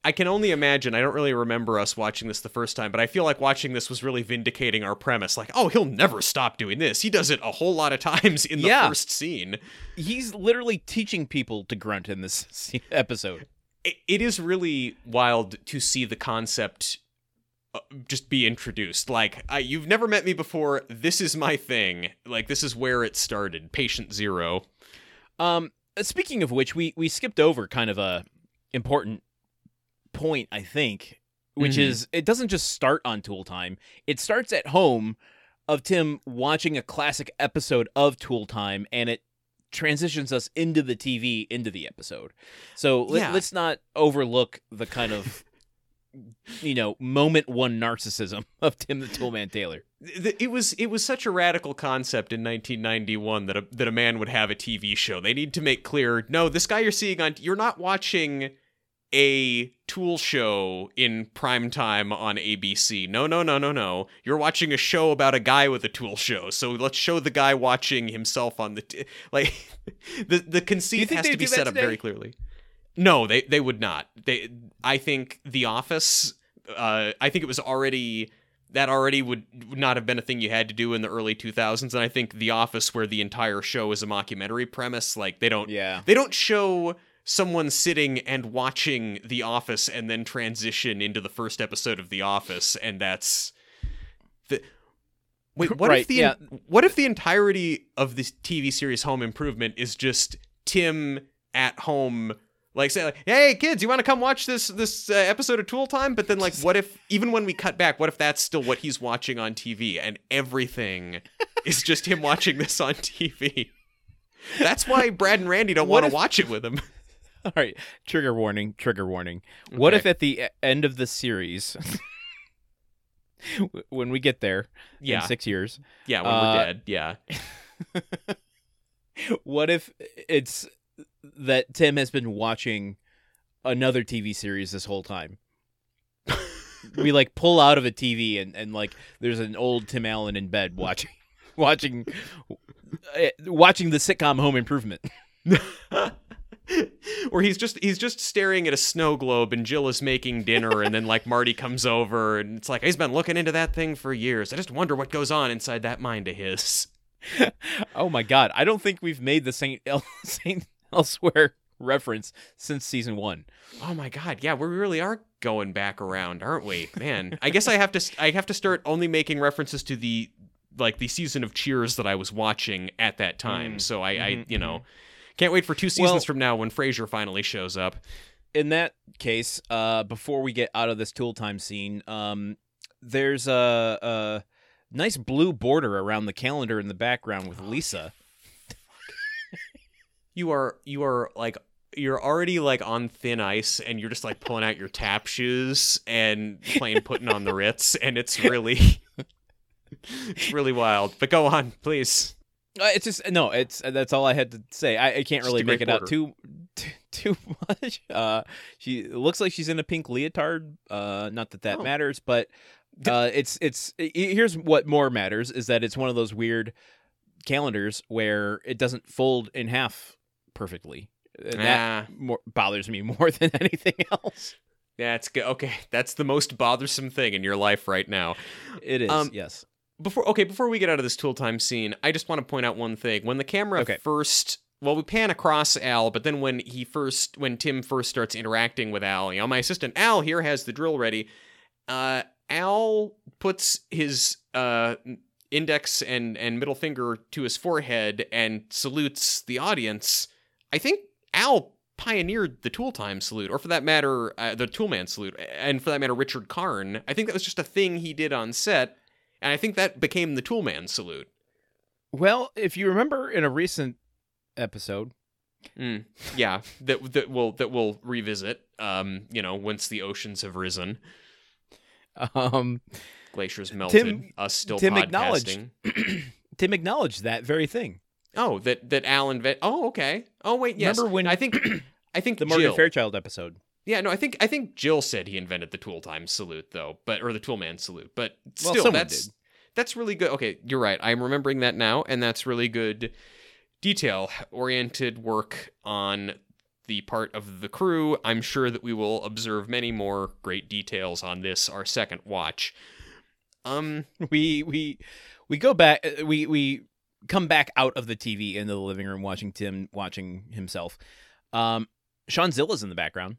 Speaker 2: I can only imagine. I don't really remember us watching this the first time, but I feel like watching this was really vindicating our premise. Like, oh, he'll never stop doing this. He does it a whole lot of times in the
Speaker 1: Yeah.
Speaker 2: first scene.
Speaker 1: He's literally teaching people to grunt in this episode.
Speaker 2: It, it is really wild to see the concept just be introduced. Like, I, you've never met me before. This is my thing. Like, this is where it started. Patient zero.
Speaker 1: Um speaking of which, we we skipped over kind of a important point, I think, which
Speaker 2: Mhm.
Speaker 1: is it doesn't just start on Tool Time. It starts at home of Tim watching a classic episode of Tool Time and it transitions us into the TV into the episode. So let,
Speaker 2: Yeah.
Speaker 1: let's not overlook the kind of you know, moment one narcissism of Tim the Toolman Taylor.
Speaker 2: It was it was such a radical concept in 1991 that a that a man would have a TV show. They need to make clear, no, this guy you're seeing on you're not watching a tool show in prime time on ABC. No, no, no, no, no. You're watching a show about a guy with a tool show. So let's show the guy watching himself on the t- like the the conceit has to be set up
Speaker 1: today?
Speaker 2: very clearly. No, they they would not. They I think The Office uh I think it was already that already would would not have been a thing you had to do in the early 2000s and I think The Office where the entire show is a mockumentary premise like they don't
Speaker 1: Yeah.
Speaker 2: they don't show someone sitting and watching The Office and then transition into the first episode of The Office and that's the Wait, what
Speaker 1: Right,
Speaker 2: if the
Speaker 1: yeah.
Speaker 2: what if the entirety of this TV series Home Improvement is just Tim at home like say like, "Hey kids, you want to come watch this this uh, episode of Tool Time?" But then like what if even when we cut back, what if that's still what he's watching on TV and everything is just him watching this on TV? That's why Brad and Randy don't want to
Speaker 1: if-
Speaker 2: watch it with him.
Speaker 1: All right, trigger warning, trigger warning. What if at the end of the series when we get there
Speaker 2: Yeah.
Speaker 1: in 6 years,
Speaker 2: Yeah, when
Speaker 1: Uh,
Speaker 2: we're dead. Yeah.
Speaker 1: what if it's that Tim has been watching another TV series this whole time? we like pull out of a TV and, and like there's an old Tim Allen in bed watching watching uh, watching the sitcom Home Improvement.
Speaker 2: Or he's just he's just staring at a snow globe and Jill is making dinner and then like Marty comes over and it's like he's been looking into that thing for years. I just wonder what goes on inside that mind of his.
Speaker 1: oh my god, I don't think we've made the Saint El- Saint Elsewhere reference since season 1.
Speaker 2: Oh my god, yeah, we really are going back around, aren't we? Man, I guess I have to I have to start only making references to the like the season of Cheers that I was watching at that time.
Speaker 1: Mm.
Speaker 2: So I, I
Speaker 1: Mhm,
Speaker 2: you know, Can't wait for two seasons
Speaker 1: Well-
Speaker 2: from now when Frasier finally shows up.
Speaker 1: in that case, uh, before we get out of this tool time scene, um, there's a, a nice blue border around the calendar in the background with Lisa.
Speaker 2: You are you are like you're already like on thin ice and you're just like pulling out your tap shoes and playing putting on the Ritz and it's really it's really wild. But go on, please.
Speaker 1: Uh, it's just no. It's that's all I had to say. I, I can't really make it out too too, too much. Uh, she looks like she's in a pink leotard. Uh, not that that
Speaker 2: Oh.
Speaker 1: matters, but uh, it's it's i- here's what more matters is that it's one of those weird calendars where it doesn't fold in half perfectly. And that more bothers me more than anything else.
Speaker 2: that's good. Okay, that's the most bothersome thing in your life right now.
Speaker 1: It is
Speaker 2: Um,
Speaker 1: yes.
Speaker 2: before okay before we get out of this tool time scene i just want to point out one thing when the camera
Speaker 1: Okay.
Speaker 2: first well we pan across al but then when he first when tim first starts interacting with al you know my assistant al here has the drill ready uh al puts his uh index and and middle finger to his forehead and salutes the audience i think al pioneered the tool time salute or for that matter uh, the toolman salute and for that matter richard karn i think that was just a thing he did on set and I think that became the Toolman salute.
Speaker 1: Well, if you remember in a recent episode,
Speaker 2: Mm, yeah, that that we'll that we'll revisit. Um, you know, once the oceans have risen,
Speaker 1: um,
Speaker 2: glaciers melted,
Speaker 1: Tim-
Speaker 2: us still
Speaker 1: Tim
Speaker 2: podcasting.
Speaker 1: acknowledged- Tim acknowledged that very thing.
Speaker 2: Oh, that that Alan. Ve- oh, okay. Oh, wait. Yes.
Speaker 1: Remember when-
Speaker 2: I think I think
Speaker 1: The Morgan
Speaker 2: Jill.
Speaker 1: Fairchild episode.
Speaker 2: Yeah, no, I think I think Jill said he invented the tool time salute though, but or the tool man salute. But still,
Speaker 1: someone
Speaker 2: that's
Speaker 1: did.
Speaker 2: that's really good. Okay, you're right. I'm remembering that now, and that's really good detail oriented work on the part of the crew. I'm sure that we will observe many more great details on this our second watch. Um,
Speaker 1: We we we go back. uh, We we come back out of the TV into the living room, watching Tim watching himself. Um, Sean Zilla's in the background.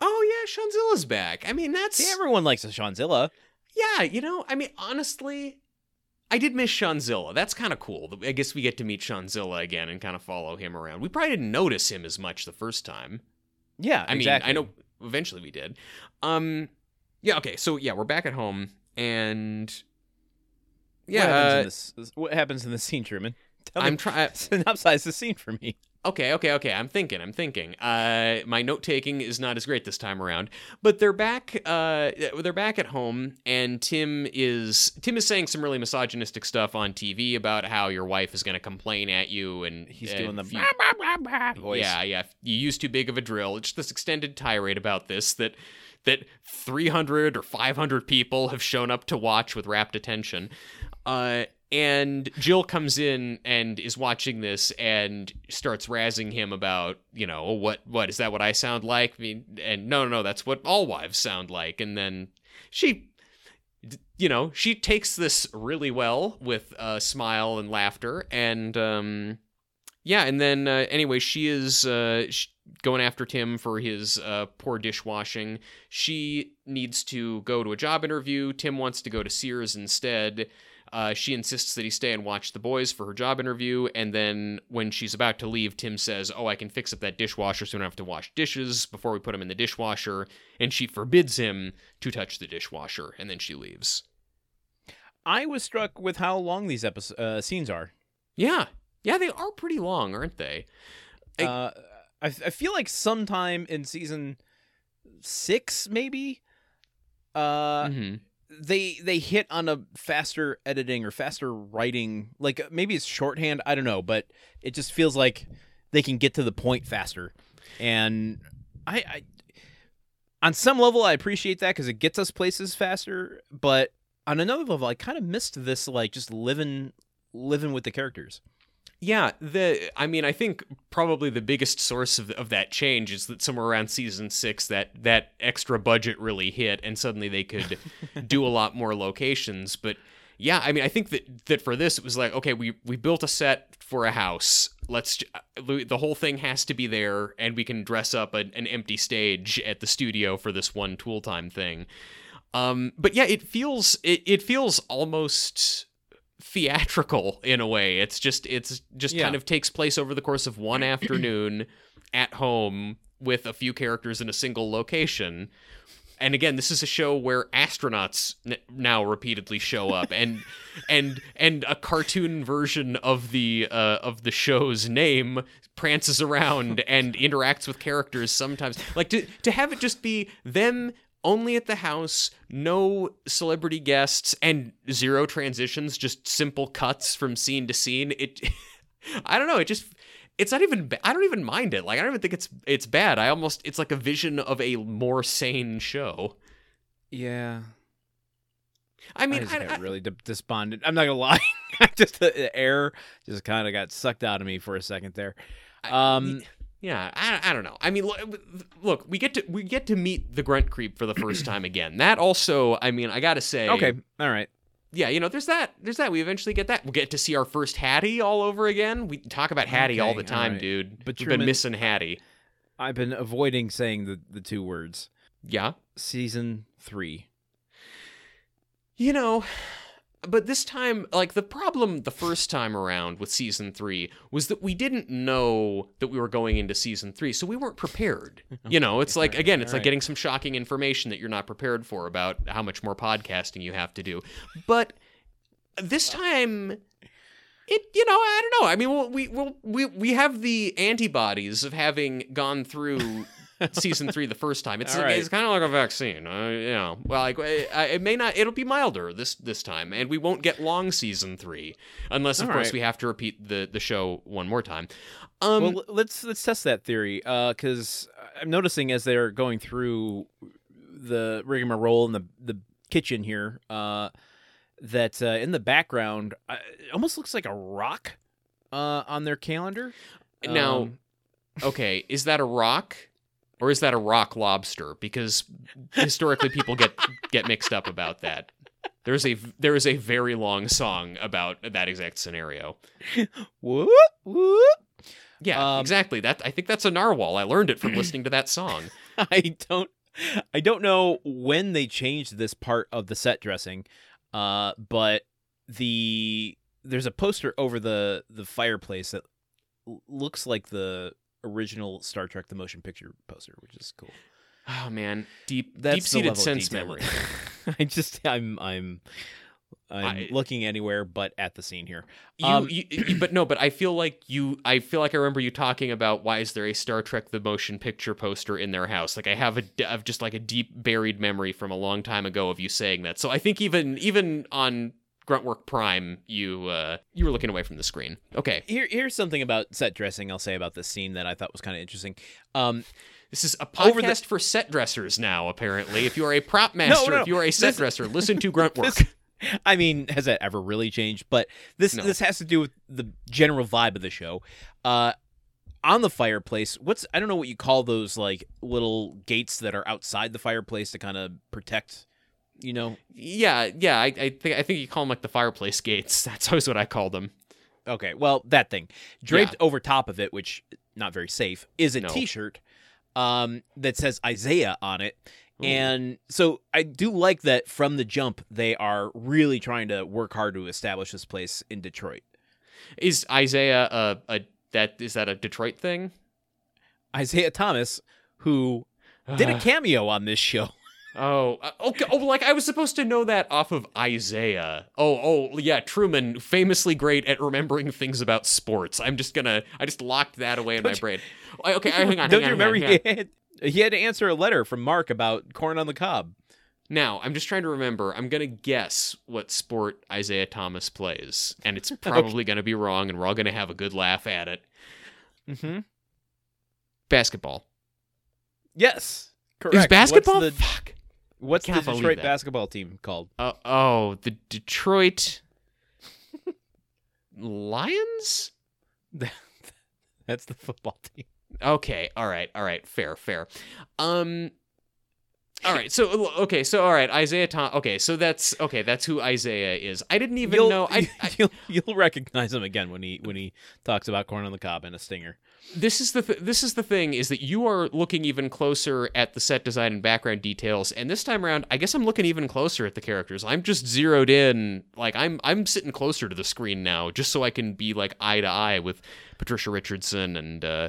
Speaker 2: oh yeah, Shanzilla's back. I mean, that's
Speaker 1: everyone likes a Sean Zilla.
Speaker 2: Yeah, you know, I mean, honestly, I did miss Shanzilla. That's kind of cool. I guess we get to meet Shanzilla again and kind of follow him around. We probably didn't notice him as much the first time.
Speaker 1: Yeah,
Speaker 2: I mean. I know eventually we did. Um, yeah, okay, so yeah, we're back at home, and yeah,
Speaker 1: what happens,
Speaker 2: uh,
Speaker 1: in this, what happens in this scene, Truman? Tell
Speaker 2: I'm
Speaker 1: me,
Speaker 2: trying.
Speaker 1: synopsize the scene for me.
Speaker 2: Okay, okay, okay. I'm thinking. I'm thinking. Uh, my note taking is not as great this time around. But they're back. Uh, they're back at home, and Tim is Tim is saying some really misogynistic stuff on TV about how your wife is going to complain at you, and
Speaker 1: He's doing the
Speaker 2: you-
Speaker 1: blah, blah, blah voice.
Speaker 2: yeah, yeah. You use too big of a drill. It's this extended tirade about this that that 300 or 500 people have shown up to watch with rapt attention. Uh, and Jill comes in and is watching this and starts razzing him about, you know, "Oh, what what is that what I sound like? I mean, and no, no, no, that's what all wives sound like. And then she you know, she takes this really well with a smile and laughter and um yeah, and then uh, anyway, she is uh, going after Tim for his uh, poor dishwashing. She needs to go to a job interview. Tim wants to go to Sears instead. Uh, she insists that he stay and watch the boys for her job interview. And then when she's about to leave, Tim says, Oh, I can fix up that dishwasher so we don't have to wash dishes before we put them in the dishwasher. And she forbids him to touch the dishwasher. And then she leaves.
Speaker 1: I was struck with how long these episodes uh, scenes are.
Speaker 2: Yeah. Yeah, they are pretty long, aren't they? I-
Speaker 1: Uh, I, I feel like sometime in season six, maybe, uh,
Speaker 2: hmm
Speaker 1: they they hit on a faster editing or faster writing. Like maybe it's shorthand. I don't know, but it just feels like they can get to the point faster. And I, I on some level, I appreciate that because it gets us places faster. But on another level, I kind of missed this like just living living with the characters.
Speaker 2: Yeah, the I mean, I think probably the biggest source of, of that change is that somewhere around season six, that that extra budget really hit, and suddenly they could do a lot more locations. But yeah, I mean, I think that that for this, it was like, okay, we we built a set for a house. Let's uh, the whole thing has to be there, and we can dress up a, an empty stage at the studio for this one tool time thing. Um, but yeah, it feels it, it feels almost theatrical in a way. It's just it's just
Speaker 1: Yeah.
Speaker 2: kind of takes place over the course of one afternoon at home with a few characters in a single location. And again, this is a show where astronauts n- now repeatedly show up, and and and a cartoon version of the uh, of the show's name prances around and interacts with characters sometimes. Like to to have it just be them only at the house, no celebrity guests, and zero transitions, just simple cuts from scene to scene. It, I don't know. It just, it's not even. I don't even mind it. Like I don't even think it's it's bad. I almost, it's like a vision of a more sane show.
Speaker 1: Yeah.
Speaker 2: I mean,
Speaker 1: I
Speaker 2: I,
Speaker 1: got
Speaker 2: I-
Speaker 1: really de- despondent. I'm not gonna lie. I just the, the air just kind of got sucked out of me for a second there.
Speaker 2: I-
Speaker 1: Um,
Speaker 2: yeah, I, I don't know. I mean, look, look, we get to we get to meet the grunt creep for the first time again. That also, I mean, I gotta say,
Speaker 1: okay, all right.
Speaker 2: yeah, you know, there's that. There's that. We eventually get that. We'll get to see our first Hattie all over again. We talk about Hattie all
Speaker 1: Okay,
Speaker 2: the time, dude.
Speaker 1: But
Speaker 2: you've
Speaker 1: Truman-
Speaker 2: been missing Hattie.
Speaker 1: I've been avoiding saying the the two words.
Speaker 2: Yeah.
Speaker 1: Season three.
Speaker 2: You know, but this time, like the problem the first time around with season three was that we didn't know that we were going into season three, so we weren't prepared. You know, it's like, again, it's like getting some shocking information that you're not prepared for about how much more podcasting you have to do. But this time, it, you know, I don't know. I mean, we'll, we, we'll, we, we have the antibodies of having gone through season three the first time. It's
Speaker 1: right.
Speaker 2: it's kind of like a vaccine, uh, you know. Well, like I, it may not, it'll be milder this this time, and we won't get long season three unless, of
Speaker 1: All
Speaker 2: course,
Speaker 1: right.
Speaker 2: we have to repeat the the show one more time. Um,
Speaker 1: well, let's let's test that theory because I'm noticing as they're going through the rigmarole in the the kitchen here uh, that uh, in the background uh, it almost looks like a rock uh, on their calendar.
Speaker 2: now,
Speaker 1: Um,
Speaker 2: okay, is that a rock? Or is that a rock lobster? Because historically, people get get mixed up about that. There's a there is a very long song about that exact scenario.
Speaker 1: whoop whoop.
Speaker 2: Yeah,
Speaker 1: Um,
Speaker 2: exactly. That I think that's a narwhal. I learned it from listening to that song.
Speaker 1: I don't I don't know when they changed this part of the set dressing, uh, but the there's a poster over the the fireplace that looks like the original Star Trek the motion picture poster, which is cool.
Speaker 2: Oh man, deep
Speaker 1: That's
Speaker 2: deep seated
Speaker 1: level
Speaker 2: sense memory.
Speaker 1: I just I'm I'm I'm
Speaker 2: I-
Speaker 1: looking anywhere but at the scene here.
Speaker 2: You,
Speaker 1: Um,
Speaker 2: you, you- but no, but I feel like you. I feel like I remember you talking about why is there a Star Trek the motion picture poster in their house? Like I have a, d- I've just like a deep buried memory from a long time ago of you saying that. So I think even even on Gruntwork Prime, you uh you were looking away from the screen. Okay,
Speaker 1: Here here's something about set dressing I'll say about this scene that I thought was kind of interesting. Um,
Speaker 2: this is a
Speaker 1: Over the-
Speaker 2: podcast for set dressers now. Apparently, if you are a prop master,
Speaker 1: no,
Speaker 2: if you are a set
Speaker 1: this-
Speaker 2: dresser, listen to Gruntwork.
Speaker 1: this- I mean, has that ever really changed? But this
Speaker 2: No.
Speaker 1: this has to do with the general vibe of the show. Uh, on the fireplace, what's I don't know what you call those like little gates that are outside the fireplace to kind of protect. You know,
Speaker 2: yeah, yeah. I, I think I think you call them like the fireplace gates. That's always what I call them.
Speaker 1: okay, well that thing draped over top of it, which not very safe, is a
Speaker 2: No.
Speaker 1: shirt um, that says Isaiah on it.
Speaker 2: Ooh.
Speaker 1: And so I do like that from the jump they are really trying to work hard to establish this place in Detroit.
Speaker 2: Is Isaiah a, a that is that a Detroit thing?
Speaker 1: Isaiah Thomas, who did a cameo on this show.
Speaker 2: Oh, uh, okay. Oh, like I was supposed to know that off of Isaiah. Oh, oh, yeah. Truman, famously great at remembering things about sports. I'm just gonna. I just locked that away in my
Speaker 1: Don't you-
Speaker 2: brain. Oh, Okay, hang on.
Speaker 1: Don't
Speaker 2: hang
Speaker 1: you
Speaker 2: on,
Speaker 1: remember he had, he had to answer a letter from Mark about corn on the cob?
Speaker 2: Now, I'm just trying to remember. I'm gonna guess what sport Isaiah Thomas plays, and it's probably gonna be wrong, and we're all gonna have a good laugh at it.
Speaker 1: Mm-hmm.
Speaker 2: Basketball.
Speaker 1: Yes, correct.
Speaker 2: Is basketball?
Speaker 1: The,
Speaker 2: Fuck.
Speaker 1: What's the Detroit basketball team called?
Speaker 2: Uh, oh, the Detroit Lions.
Speaker 1: That's the football team.
Speaker 2: Okay, all right, all right, fair, fair. Um, all right, so okay, so all right, Isaiah Tom. Okay, so that's okay. That's who Isaiah is. I didn't even
Speaker 1: You'll,
Speaker 2: know. I, I
Speaker 1: you'll you'll recognize him again when he when he talks about corn on the cob and a stinger.
Speaker 2: this is the th- this is the thing is that you are looking even closer at the set design and background details and this time around I guess I'm looking even closer at the characters. I'm just zeroed in like I'm I'm sitting closer to the screen now just so I can be like eye to eye with Patricia Richardson and uh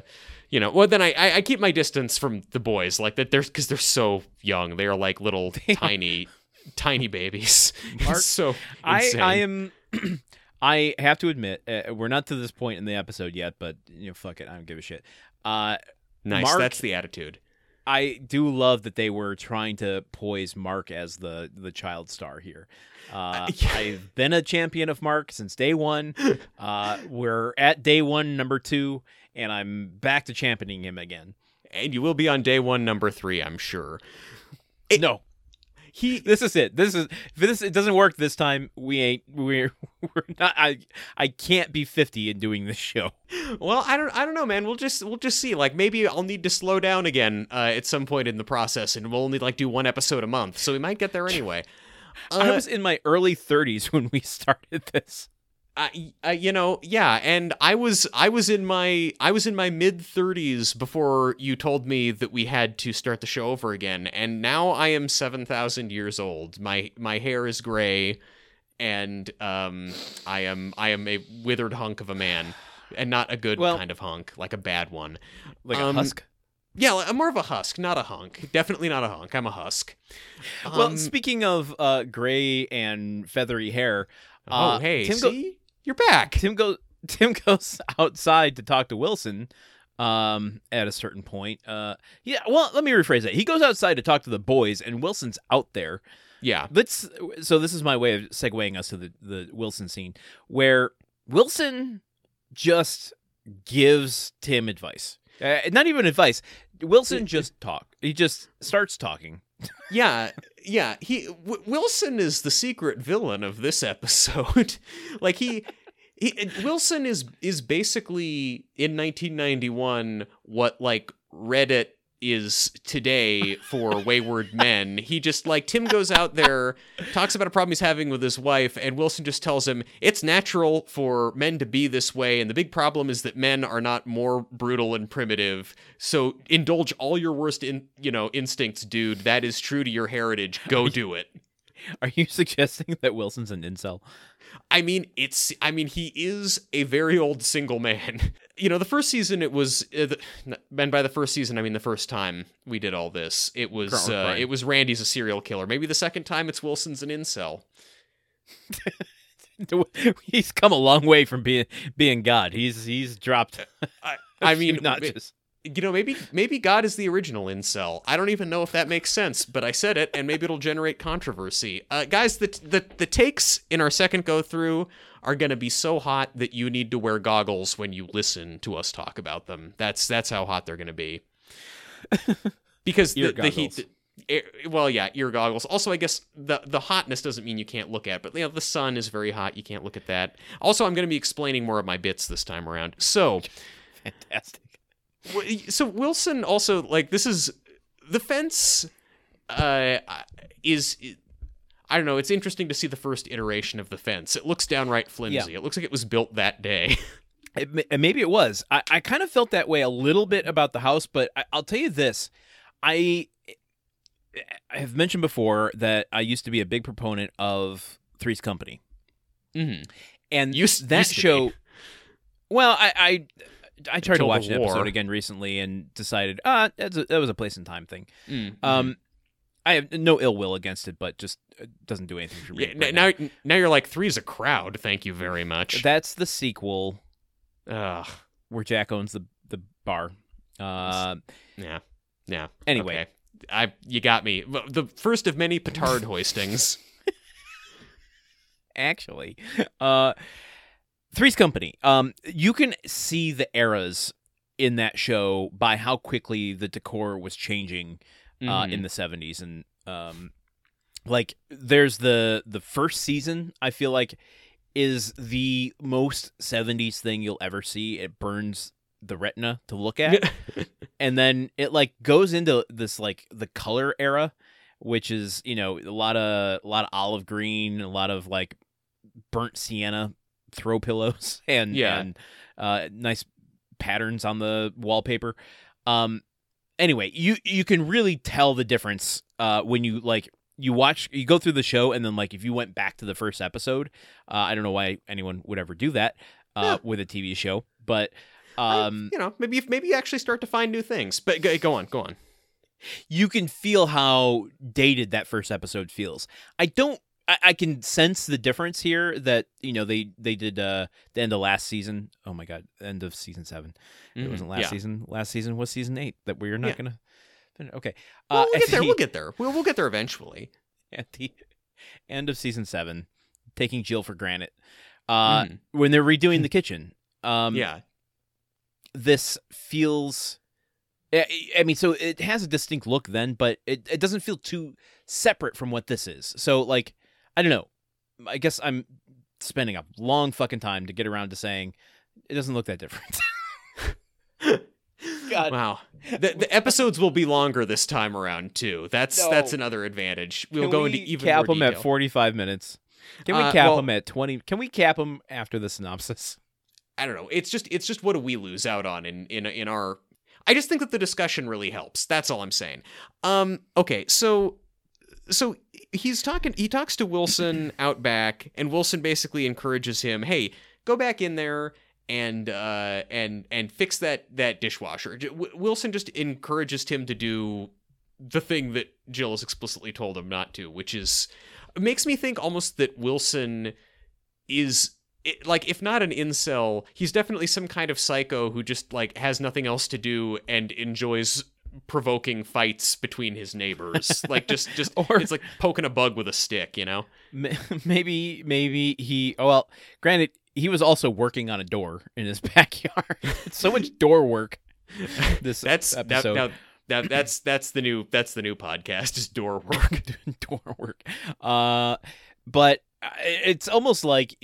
Speaker 2: you know, well then I I, I keep my distance from the boys like that they're cuz they're so young. They are like little tiny tiny babies.
Speaker 1: Mark,
Speaker 2: It's so
Speaker 1: I
Speaker 2: insane.
Speaker 1: I am. I have to admit, uh, we're not to this point in the episode yet, but you know, fuck it, I don't give a shit. Uh,
Speaker 2: nice.
Speaker 1: Mark-
Speaker 2: That's the attitude.
Speaker 1: I do love that they were trying to poise Mark as the the child star here. Uh,
Speaker 2: yeah.
Speaker 1: I've been a champion of Mark since day one. Uh, we're at day one, number two, and I'm back to championing him again.
Speaker 2: And you will be on day 1 number 3, I'm sure. It-
Speaker 1: no,
Speaker 2: He
Speaker 1: this is it. This is if this it doesn't work this time. We ain't we're we're not. I I can't be fifty in doing this show.
Speaker 2: Well, I don't I don't know, man. We'll just we'll just see. Like maybe I'll need to slow down again uh, at some point in the process and we'll only like do one episode a month. So we might get there anyway.
Speaker 1: I
Speaker 2: Uh,
Speaker 1: was in my early thirties when we started this.
Speaker 2: I, uh, you know, yeah, and I was I was in my I was in my mid 30s before you told me that we had to start the show over again, and now I am 7,000 years old. My my hair is gray and um I am I am a withered hunk of a man. And not a good
Speaker 1: Well-
Speaker 2: kind of hunk, like a bad one.
Speaker 1: Like
Speaker 2: Um,
Speaker 1: a husk.
Speaker 2: Yeah, I'm more of a husk, not a hunk. Definitely not a hunk. I'm a husk.
Speaker 1: well,
Speaker 2: Um,
Speaker 1: speaking of uh, gray and feathery hair,
Speaker 2: oh
Speaker 1: uh,
Speaker 2: hey,
Speaker 1: Tim go-
Speaker 2: see, you're back.
Speaker 1: Tim goes Tim goes outside to talk to Wilson um at a certain point. Uh yeah, well, let me rephrase that. He goes outside to talk to the boys and Wilson's out there.
Speaker 2: Yeah,
Speaker 1: Let's so this is my way of segueing us to the the Wilson scene where Wilson just gives Tim advice. Uh, not even advice. Wilson just talk. He just starts talking.
Speaker 2: Yeah, yeah. He w- Wilson is the secret villain of this episode. like he. He, Wilson is is basically in 1991 what like Reddit is today for wayward men. He just like Tim goes out there, talks about a problem he's having with his wife, and Wilson just tells him it's natural for men to be this way, and the big problem is that men are not more brutal and primitive. So indulge all your worst in you know instincts, dude. That is true to your heritage. Go do it.
Speaker 1: Are you suggesting that Wilson's an incel?
Speaker 2: I mean, it's. I mean, he is a very old single man. You know, the first season it was, uh, the, and by the first season I mean the first time we did all this, it was, uh, it was Randy's a serial killer. Maybe the second time it's Wilson's an incel.
Speaker 1: he's come a long way from being being God. He's he's dropped.
Speaker 2: I,
Speaker 1: few
Speaker 2: mean,
Speaker 1: notches.
Speaker 2: You know, maybe maybe God is the original incel. I don't even know if that makes sense, but I said it, and maybe it'll generate controversy. Uh, guys, the the the takes in our second go through are going to be so hot that you need to wear goggles when you listen to us talk about them. That's that's how hot they're going to be. Because the, the heat.
Speaker 1: goggles.
Speaker 2: eh, well, yeah, ear goggles. Also, I guess the the hotness doesn't mean you can't look at, but you know, the sun is very hot. You can't look at that. Also, I'm going to be explaining more of my bits this time around. So,
Speaker 1: Fantastic.
Speaker 2: So Wilson also like this is the fence uh is I don't know, it's interesting to see the first iteration of the fence. It looks downright flimsy. It looks like it was built that day.
Speaker 1: It, and maybe it was. I, I kind of felt that way a little bit about the house, but I, I'll tell you this: I I have mentioned before that I used to be a big proponent of Three's Company,
Speaker 2: mm-hmm.
Speaker 1: and
Speaker 2: Used-
Speaker 1: that
Speaker 2: used
Speaker 1: show. Well, I I, I tried to watch an episode again recently and decided, ah, that's a, that was a place and time thing.
Speaker 2: Mm-hmm.
Speaker 1: Um, I have no ill will against it, but just uh, doesn't do anything for me.
Speaker 2: yeah,
Speaker 1: right
Speaker 2: n- now now you're like three's a crowd. Thank you very much.
Speaker 1: That's the sequel
Speaker 2: Ugh.
Speaker 1: where Jack owns the the bar. Uh,
Speaker 2: Yeah. Yeah.
Speaker 1: Anyway.
Speaker 2: Okay. I you got me. The first of many petard hoistings.
Speaker 1: actually, uh, Three's Company. Um, you can see the eras in that show by how quickly the decor was changing uh,
Speaker 2: Mhm.
Speaker 1: in the '70s, and um, like there's the the first season. I feel like is the most '70s thing you'll ever see. It burns the retina to look at. and then it like goes into this like the color era which is you know a lot of a lot of olive green a lot of like burnt sienna throw pillows and
Speaker 2: Yeah.
Speaker 1: and uh nice patterns on the wallpaper. Um, anyway, you you can really tell the difference uh, when you like you watch you go through the show and then like if you went back to the first episode, uh, I don't know why anyone would ever do that uh,
Speaker 2: Yeah.
Speaker 1: with a TV show, but
Speaker 2: I-
Speaker 1: um,
Speaker 2: you know, maybe if maybe you actually start to find new things. But go, go on, go on.
Speaker 1: you can feel how dated that first episode feels. I don't. I, I can sense the difference here that you know they they did uh the end of last season. Oh my god, end of season seven. It
Speaker 2: Mhm.
Speaker 1: wasn't last
Speaker 2: Yeah.
Speaker 1: season. Last season was season eight. That we're not
Speaker 2: Yeah.
Speaker 1: gonna. Okay.
Speaker 2: Well,
Speaker 1: Uh,
Speaker 2: we'll get there.
Speaker 1: the-
Speaker 2: We'll get there. We'll, we'll get there eventually.
Speaker 1: at the end of season seven, taking Jill for granted. Uh,
Speaker 2: Mhm.
Speaker 1: when they're redoing the kitchen, um,
Speaker 2: yeah.
Speaker 1: this feels. I I mean, so it has a distinct look then, but it, it doesn't feel too separate from what this is. So, like, I don't know. I guess I'm spending a long fucking time to get around to saying it doesn't look that different. God.
Speaker 2: Wow. The, the episodes will be longer this time around too. That's
Speaker 1: No.
Speaker 2: that's another advantage. We'll
Speaker 1: Can
Speaker 2: go
Speaker 1: we
Speaker 2: into even
Speaker 1: cap
Speaker 2: more
Speaker 1: them at 45 minutes. Can we
Speaker 2: Uh,
Speaker 1: cap
Speaker 2: well-
Speaker 1: them at 20? Can we cap them after the synopsis?
Speaker 2: I don't know. It's just it's just what do we lose out on in in in our I just think that the discussion really helps. That's all I'm saying. Um okay, so so he's talking he talks to Wilson out back and Wilson basically encourages him, "Hey, go back in there and uh and and fix that that dishwasher." W- Wilson just encourages Tim to do the thing that Jill has explicitly told him not to, which is makes me think almost that Wilson is it, like if not an incel, he's definitely some kind of psycho who just like has nothing else to do and enjoys provoking fights between his neighbors. like just just
Speaker 1: Or-
Speaker 2: it's like poking a bug with a stick, you know?
Speaker 1: Maybe, maybe he. Oh well, granted, he was also working on a door in his backyard. so much door work. This
Speaker 2: That's that,
Speaker 1: episode.
Speaker 2: now that that's that's the new that's the new podcast is door work.
Speaker 1: door work. Uh, but uh, it's almost like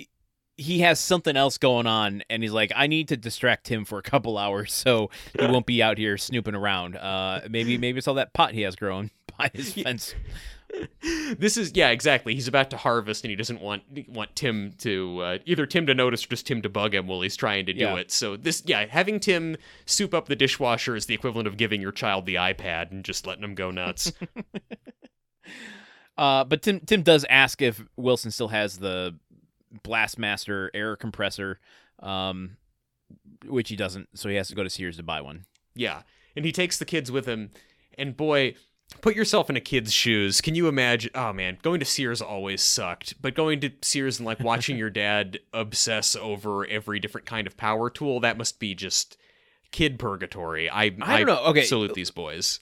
Speaker 1: he has something else going on, and he's like, I need to distract him for a couple hours, so he won't be out here snooping around. Uh, maybe, maybe it's all that pot he has growing by his fence.
Speaker 2: this is yeah, exactly. He's about to harvest and he doesn't want want Tim to uh, either Tim to notice or just Tim to bug him while he's trying to do
Speaker 1: Yeah.
Speaker 2: it. So this yeah, having Tim soup up the dishwasher is the equivalent of giving your child the iPad and just letting him go nuts.
Speaker 1: Uh, but Tim, Tim does ask if Wilson still has the Blastmaster air compressor, um, which he doesn't, so he has to go to Sears to buy one.
Speaker 2: yeah. And he takes the kids with him and boy, put yourself in a kid's shoes. Can you imagine oh man, going to Sears always sucked, but going to Sears and like watching your dad obsess over every different kind of power tool, that must be just kid purgatory. I
Speaker 1: I don't know. Okay.
Speaker 2: salute these boys.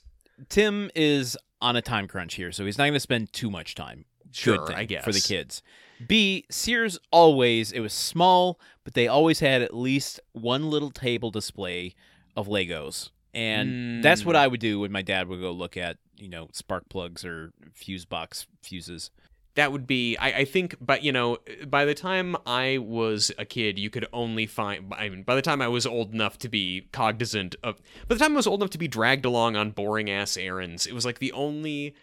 Speaker 1: Tim is on a time crunch here, so he's not going to spend too much time.
Speaker 2: Sure, I guess.
Speaker 1: for the kids. B Sears always it was small, but they always had at least one little table display of Legos, and that's what
Speaker 2: Mm.
Speaker 1: I would do when my dad would go look at you know spark plugs or fuse box fuses.
Speaker 2: that would be I, I think but you know by the time i was a kid you could only find i mean by the time i was old enough to be cognizant of by the time i was old enough to be dragged along on boring ass errands it was like the only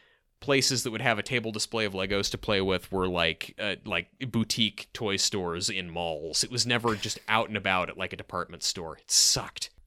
Speaker 2: places that would have a table display of legos to play with were like uh, like boutique toy stores in malls it was never just out and about at like a department store it sucked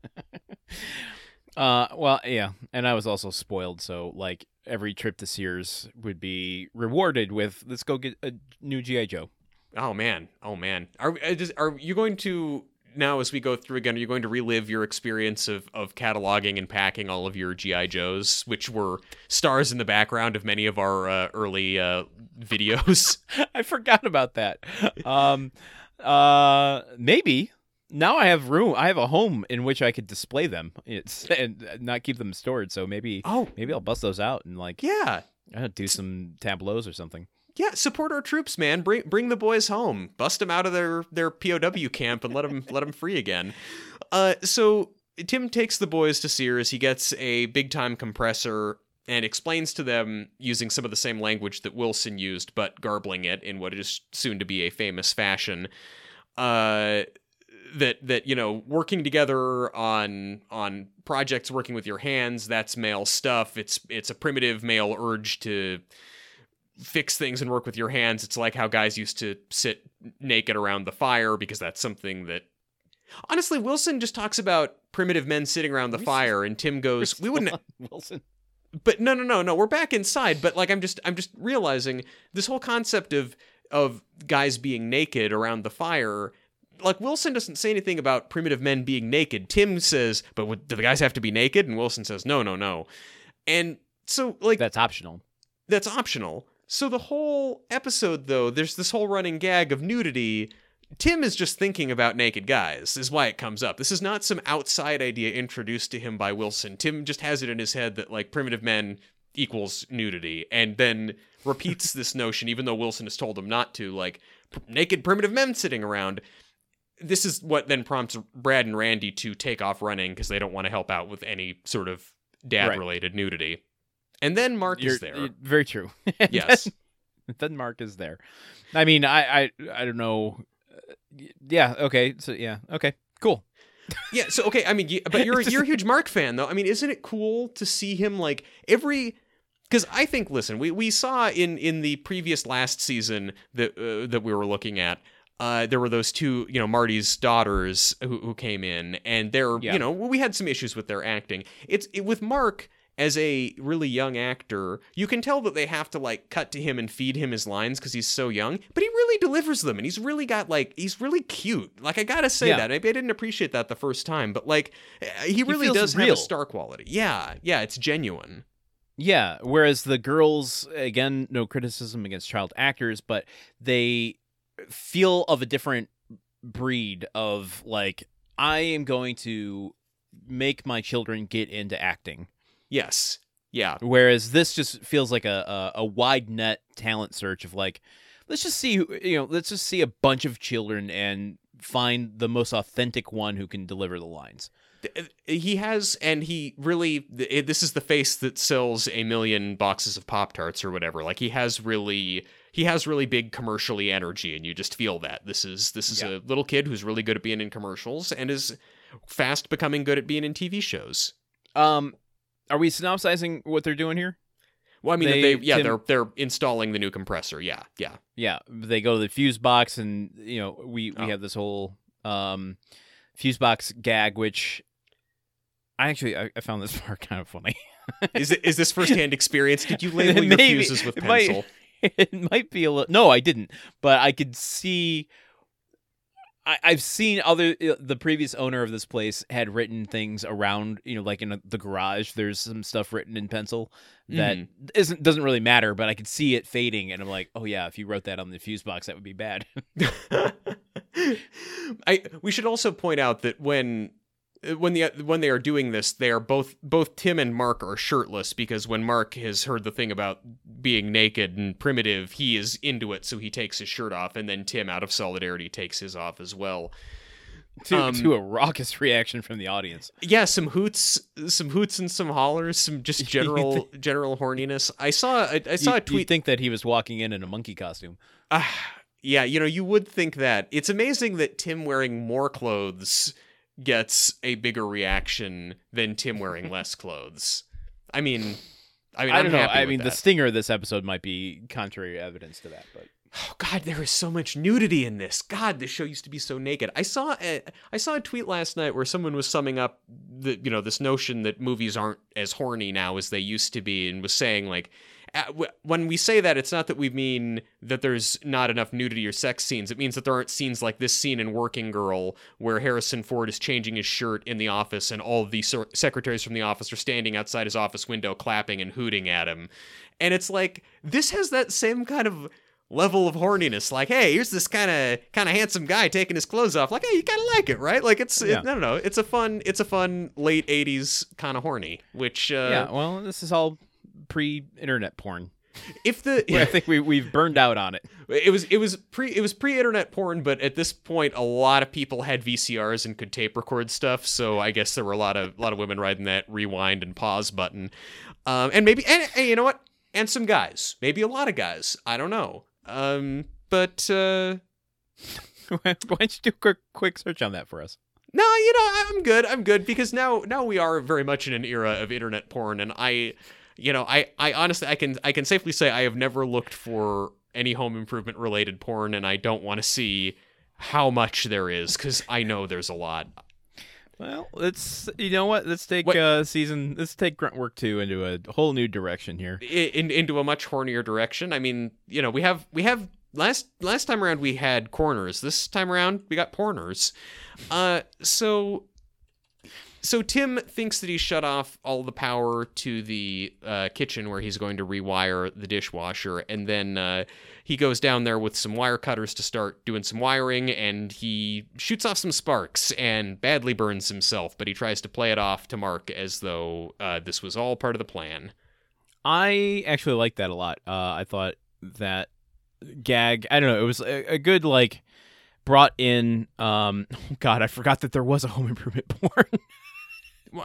Speaker 1: Uh, well, yeah, and I was also spoiled, so like every trip to Sears would be rewarded with let's go get a new GI Joe.
Speaker 2: Oh man, oh man. Are uh, are you going to now as we go through again? Are you going to relive your experience of of cataloging and packing all of your GI Joes, which were stars in the background of many of our uh, early uh, videos?
Speaker 1: I forgot about that. Um, uh, maybe now I have room. I have a home in which I could display them. It's and not keep them stored. So maybe
Speaker 2: oh
Speaker 1: maybe I'll bust those out and like
Speaker 2: yeah,
Speaker 1: uh, do some tableaus or something.
Speaker 2: Yeah. Support our troops, man. Bring bring the boys home. Bust them out of their their POW camp and let them let them free again. Uh, so Tim takes the boys to Sears. He gets a big time compressor and explains to them using some of the same language that Wilson used, but garbling it in what is soon to be a famous fashion. Uh, that that you know working together on on projects working with your hands that's male stuff it's it's a primitive male urge to fix things and work with your hands it's like how guys used to sit naked around the fire because that's something that Honestly, Wilson just talks about primitive men sitting around the
Speaker 1: We
Speaker 2: fire, and Tim goes, "We wouldn't."
Speaker 1: Wilson.
Speaker 2: But no, no, no, no. We're back inside. But like, I'm just, I'm just realizing this whole concept of of guys being naked around the fire. Like Wilson doesn't say anything about primitive men being naked. Tim says, "But would, do the guys have to be naked?" And Wilson says, "No, no, no." And so, like,
Speaker 1: That's optional.
Speaker 2: that's optional. So the whole episode, though, there's this whole running gag of nudity. Tim is just thinking about naked guys, is why it comes up. This is not some outside idea introduced to him by Wilson. Tim just has it in his head that, like, primitive men equals nudity, and then repeats this notion, even though Wilson has told him not to, like, naked primitive men sitting around. This is what then prompts Brad and Randy to take off running because they don't want to help out with any sort of dad related nudity. And then Mark
Speaker 1: You're,
Speaker 2: is there.
Speaker 1: very true.
Speaker 2: Yes.
Speaker 1: then, then Mark is there. I mean, I, I, I don't know. Uh, yeah. Okay. So yeah. Okay. Cool.
Speaker 2: Yeah, so okay, I mean, you, but you're you're a huge Mark fan though. I mean, isn't it cool to see him like every because I think listen, we we saw in in the previous last season that uh, that we were looking at uh, there were those two, you know, Marty's daughters who, who came in, and they're,
Speaker 1: Yeah.
Speaker 2: you know, we had some issues with their acting. It's it, with Mark as a really young actor, you can tell that they have to like cut to him and feed him his lines because he's so young, but he really delivers them, and he's really got like he's really cute. Like I gotta say
Speaker 1: Yeah.
Speaker 2: that. Maybe I didn't appreciate that the first time, but like uh, he really
Speaker 1: feels
Speaker 2: does have a star quality. Yeah, yeah, it's genuine.
Speaker 1: Yeah. Whereas the girls, again, no criticism against child actors, but they feel of a different breed of like, I am going to make my children get into acting.
Speaker 2: Yes, yeah,
Speaker 1: Whereas this just feels like a, a, a wide net talent search of like, let's just see, who- you know, let's just see a bunch of children and find the most authentic one who can deliver the lines.
Speaker 2: He has and he really this is the face that sells a million boxes of pop tarts or whatever. Like he has really he has really big commercially energy and you just feel that. This is this is
Speaker 1: Yeah.
Speaker 2: a little kid who's really good at being in commercials and is fast becoming good at being in tv shows.
Speaker 1: Um, are we synopsizing what they're doing here?
Speaker 2: well i mean
Speaker 1: They-
Speaker 2: they, yeah
Speaker 1: Tim-
Speaker 2: they're they're installing the new compressor yeah yeah
Speaker 1: Yeah, they go to the fuse box, and you know we we
Speaker 2: Oh.
Speaker 1: have this whole um fuse box gag, which I actually I, I found this part kind of funny.
Speaker 2: is it is this firsthand experience did you label your
Speaker 1: Maybe.
Speaker 2: fuses with
Speaker 1: It might-
Speaker 2: pencil
Speaker 1: it might be a little. No, I didn't, but I could see. I, I've seen other uh, the previous owner of this place had written things around you know like in the garage. There's some stuff written in pencil that
Speaker 2: Mhm.
Speaker 1: isn't doesn't really matter, but I could see it fading, and I'm like, oh yeah, if you wrote that on the fuse box, that would be bad.
Speaker 2: I we should also point out that when when the when they are doing this, they are both both Tim and Mark are shirtless because when Mark has heard the thing about being naked and primitive, he is into it, so he takes his shirt off, and then Tim, out of solidarity, takes his off as well.
Speaker 1: to,
Speaker 2: Um,
Speaker 1: to a raucous reaction from the audience.
Speaker 2: Yeah, some hoots, some hoots and some hollers, some just general general horniness. I saw I, I saw
Speaker 1: you,
Speaker 2: a tweet
Speaker 1: You'd think that he was walking in in a monkey costume.
Speaker 2: Ah, yeah, you know, you would think that. It's amazing that Tim wearing more clothes gets a bigger reaction than Tim wearing less clothes. I mean, I mean,
Speaker 1: I don't know. I mean, the stinger of this episode might be contrary evidence to that, but
Speaker 2: Oh God, there is so much nudity in this. God, this show used to be so naked. I saw a, I saw a tweet last night where someone was summing up the you know this notion that movies aren't as horny now as they used to be, and was saying like. When we say that, it's not that we mean that there's not enough nudity or sex scenes. It means that there aren't scenes like this scene in Working Girl where Harrison Ford is changing his shirt in the office and all the secretaries from the office are standing outside his office window clapping and hooting at him. And it's like, this has that same kind of level of horniness like hey here's this kind of kind of handsome guy taking his clothes off like hey you kind of like it right like it's
Speaker 1: Yeah.
Speaker 2: it, no no no it's a fun it's a fun late 80s kind of horny which uh
Speaker 1: yeah. Well, this is all pre-internet porn.
Speaker 2: if the
Speaker 1: I think we we've burned out on it.
Speaker 2: it was it was pre it was pre-internet porn but at this point a lot of people had VCRs and could tape record stuff so I guess there were a lot of a lot of women riding that rewind and pause button um and maybe and, and you know what and some guys maybe a lot of guys I don't know um but uh
Speaker 1: Why don't you do a quick quick search on that for us?
Speaker 2: No, you know, I'm good. I'm good because now now we are very much in an era of internet porn and I you know, I I honestly I can I can safely say I have never looked for any home improvement related porn and I don't want to see how much there is because I know there's a lot.
Speaker 1: Well, let's you know what? Let's take
Speaker 2: What-
Speaker 1: uh season. Let's take grunt work two into a whole new direction here.
Speaker 2: In, into a much hornier direction. I mean, you know, we have we have last last time around we had corners. This time around we got porners. Uh, so so Tim thinks that he's shut off all the power to the uh, kitchen where he's going to rewire the dishwasher, and then uh, he goes down there with some wire cutters to start doing some wiring, and he shoots off some sparks and badly burns himself. But he tries to play it off to Mark as though uh, this was all part of the plan.
Speaker 1: I actually like that a lot. Uh, I thought that gag. I don't know. It was a, a good like brought in. Um, God, I forgot that there was a home improvement porn.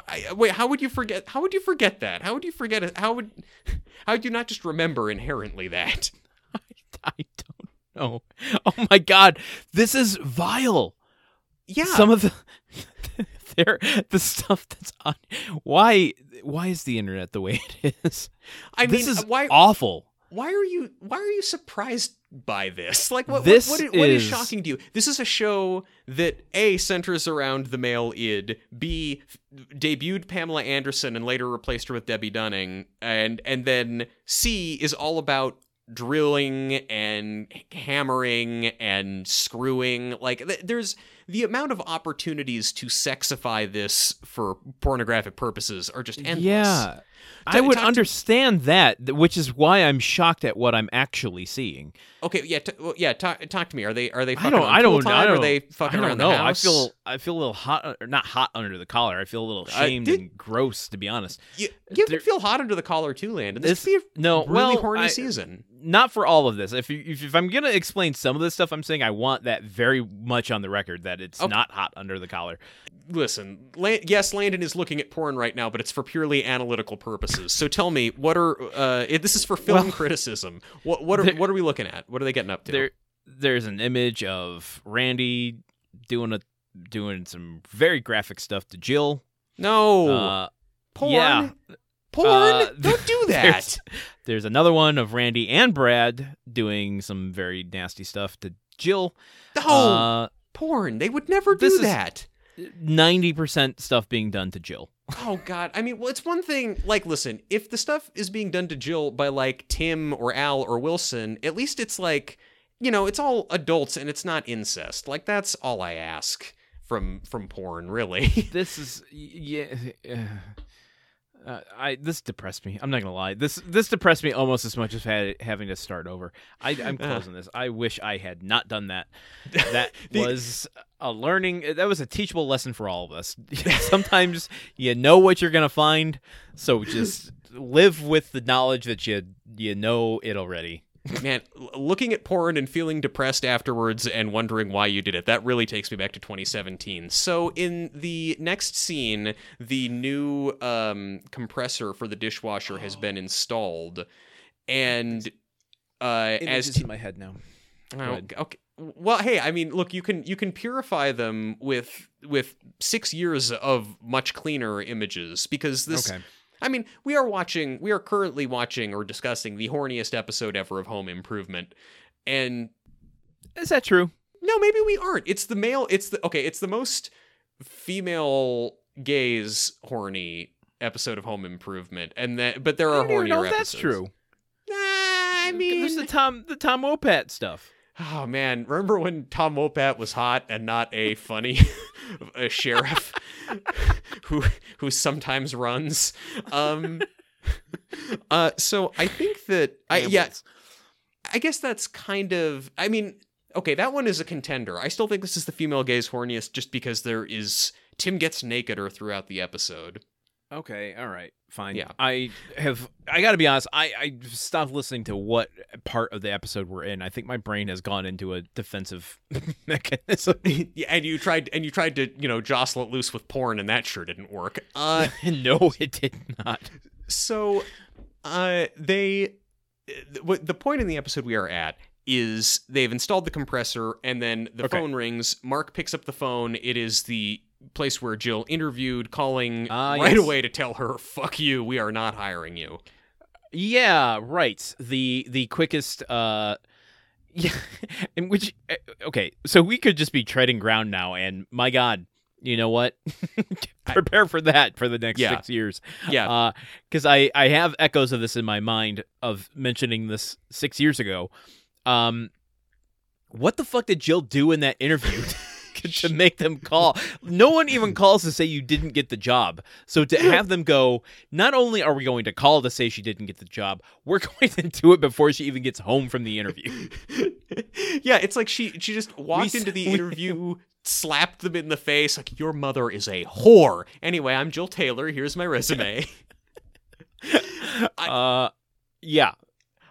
Speaker 2: I, uh, wait, how would you forget? How would you forget that? How would you forget it? How would how would you not just remember inherently that?
Speaker 1: I don't know. Oh my God, this is vile.
Speaker 2: Yeah,
Speaker 1: Some of the there the stuff that's on. Why why is the internet the way it is?
Speaker 2: I mean,
Speaker 1: this is
Speaker 2: why
Speaker 1: awful.
Speaker 2: why are you why are you surprised by this? Like, what
Speaker 1: This
Speaker 2: what, what, what is
Speaker 1: is-
Speaker 2: shocking to you? This is a show that a centers around the male id, b debuted Pamela Anderson and later replaced her with Debbie Dunning, and and then c is all about drilling and hammering and screwing like th- there's the amount of opportunities to sexify this for pornographic purposes are just endless
Speaker 1: Yeah. I would understand that, which is why I'm shocked at what I'm actually seeing.
Speaker 2: Okay, yeah, t- well, yeah. Talk, talk to me. Are they are they
Speaker 1: I don't. I don't. I don't.
Speaker 2: Are they fucking
Speaker 1: I
Speaker 2: around
Speaker 1: don't know.
Speaker 2: the house?
Speaker 1: I feel. I feel a little hot, or not hot under the collar. I feel a little
Speaker 2: Uh,
Speaker 1: shamed
Speaker 2: did-
Speaker 1: and gross, to be honest.
Speaker 2: you, you
Speaker 1: there-
Speaker 2: can feel hot under the collar too, Landon. This,
Speaker 1: This-
Speaker 2: could be a
Speaker 1: No,
Speaker 2: really
Speaker 1: well,
Speaker 2: horny
Speaker 1: I-
Speaker 2: season.
Speaker 1: Not for all of this. If you, if, if I'm gonna explain some of this stuff, I'm saying I want that very much on the record that it's
Speaker 2: Okay.
Speaker 1: not hot under the collar.
Speaker 2: Listen, La- yes, Landon is looking at porn right now, but it's for purely analytical purposes. So tell me, what are uh, this is for film
Speaker 1: Well-
Speaker 2: criticism? What what are
Speaker 1: There-
Speaker 2: what are we looking at? What are they getting up to?
Speaker 1: There, there's an image of Randy doing a doing some very graphic stuff to Jill.
Speaker 2: no
Speaker 1: Uh,
Speaker 2: porn.
Speaker 1: yeah.
Speaker 2: Porn.
Speaker 1: Uh,
Speaker 2: Don't do that.
Speaker 1: there's- There's another one of Randy and Brad doing some very nasty stuff to Jill.
Speaker 2: No,
Speaker 1: Uh,
Speaker 2: porn. They would never do that.
Speaker 1: ninety percent stuff being done to Jill.
Speaker 2: Oh God! I mean, well, it's one thing. Like, listen, if the stuff is being done to Jill by like Tim or Al or Wilson, at least it's like, you know, it's all adults and it's not incest. Like, that's all I ask from from porn, really.
Speaker 1: This is yeah. Uh, I this depressed me. I'm not gonna lie. This this depressed me almost as much as had, having to start over. I, I'm
Speaker 2: Uh.
Speaker 1: closing this. I wish I had not done that. That
Speaker 2: The-
Speaker 1: was a learning. That was a teachable lesson for all of us. Sometimes you know what you're gonna find, so just live with the knowledge that you you know it already.
Speaker 2: Man, looking at porn and feeling depressed afterwards and wondering why you did it, that really takes me back to 2017. So, in the next scene, the new um, compressor for the dishwasher has been installed. And uh, as Ti-
Speaker 1: in my head now.
Speaker 2: Oh, okay. Well, hey, I mean, look, you can you can purify them with with six years of much cleaner images because this.
Speaker 1: Okay.
Speaker 2: I mean, we are watching, we are currently watching or discussing the horniest episode ever of Home Improvement, and
Speaker 1: Is that true?
Speaker 2: no, maybe we aren't. It's the male. It's the okay. It's the most female gaze horny episode of Home Improvement, and that but there
Speaker 1: I
Speaker 2: are
Speaker 1: don't
Speaker 2: hornier
Speaker 1: know if that's true.
Speaker 2: Nah, I mean,
Speaker 1: there's the Tom the Tom Wopat stuff.
Speaker 2: Oh man, remember when Tom Wopat was hot and not a funny a sheriff who who sometimes runs? Um uh so I think that I yeah, I guess that's kind of I mean, okay, that one is a contender. I still think this is the female gaze horniest just because there is Tim gets nakeder throughout the episode.
Speaker 1: Okay, all right, fine.
Speaker 2: Yeah.
Speaker 1: I have. I got to be honest. I I stopped listening to what part of the episode we're in. I think my brain has gone into a defensive mechanism.
Speaker 2: yeah, and you tried and you tried to, you know, jostle it loose with porn and that sure didn't work. Uh
Speaker 1: no, it did not.
Speaker 2: so uh they what the point in the episode we are at is they've installed the compressor and then the
Speaker 1: Okay.
Speaker 2: phone rings mark picks up the phone it is the place where jill interviewed calling
Speaker 1: Ah,
Speaker 2: right
Speaker 1: yes.
Speaker 2: away to tell her fuck you we are not hiring you
Speaker 1: Yeah, right. The the quickest uh Yeah, in which uh, okay, so we could just be treading ground now, and my God, you know what? Prepare for that for the next
Speaker 2: Yeah.
Speaker 1: six years.
Speaker 2: Yeah.
Speaker 1: because I I have echoes of this in my mind of mentioning this six years ago. Um, what the fuck did Jill do in that interview? to make them call. No one even calls to say you didn't get the job. So to have them go, not only are we going to call to say she didn't get the job, we're going to do it before she even gets home from the interview.
Speaker 2: yeah, it's like she she just walked
Speaker 1: We-
Speaker 2: into the interview, slapped them in the face, like your mother is a whore. Anyway, I'm Jill Taylor. Here's my resume.
Speaker 1: Uh, yeah.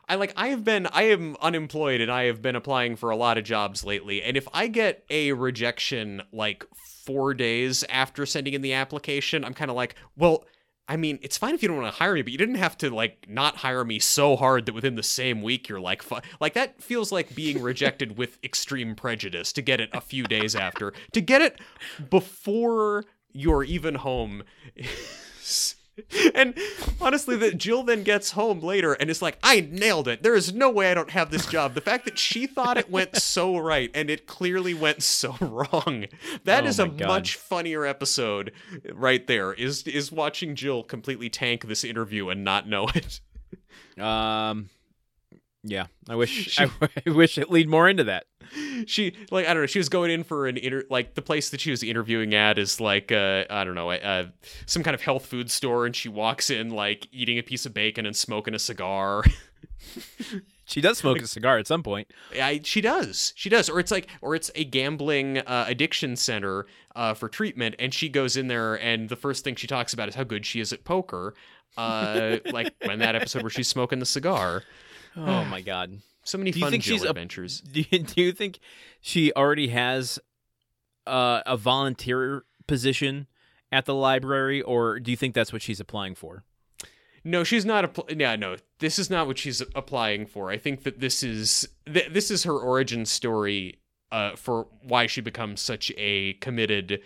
Speaker 2: I like I have been I am unemployed and I have been applying for a lot of jobs lately. And if I get a rejection like 4 days after sending in the application, I'm kind of like, well, I mean, it's fine if you don't want to hire me, but you didn't have to like not hire me so hard that within the same week you're like, like that feels like being rejected with extreme prejudice to get it a few days after. To get it before you're even home. And honestly, that Jill then gets home later and is like, I nailed it. There is no way I don't have this job. The fact that she thought it went so right and it clearly went so wrong. That
Speaker 1: Oh
Speaker 2: is a
Speaker 1: God.
Speaker 2: much funnier episode right there. Is is watching Jill completely tank this interview and not know it.
Speaker 1: Um, yeah. I wish I, I wish it lead more into that.
Speaker 2: she like I don't know. She was going in for an inter like the place that she was interviewing at is like uh I don't know uh, some kind of health food store, and she walks in like eating a piece of bacon and smoking a cigar.
Speaker 1: She does smoke a cigar at some point.
Speaker 2: I, she does. She does. Or it's like, or it's a gambling uh, addiction center uh, for treatment, and she goes in there, and the first thing she talks about is how good she is at poker. Uh, like when that episode where she's smoking the cigar.
Speaker 1: Oh my god.
Speaker 2: So many
Speaker 1: Do you
Speaker 2: fun
Speaker 1: think
Speaker 2: Jill
Speaker 1: she's a-
Speaker 2: adventures.
Speaker 1: Do you, do you think she already has uh, a volunteer position at the library, or do you think that's what she's applying for?
Speaker 2: No, she's not. Appl- yeah, no, this is not what she's applying for. I think that this is th- this is her origin story uh, for why she becomes such a committed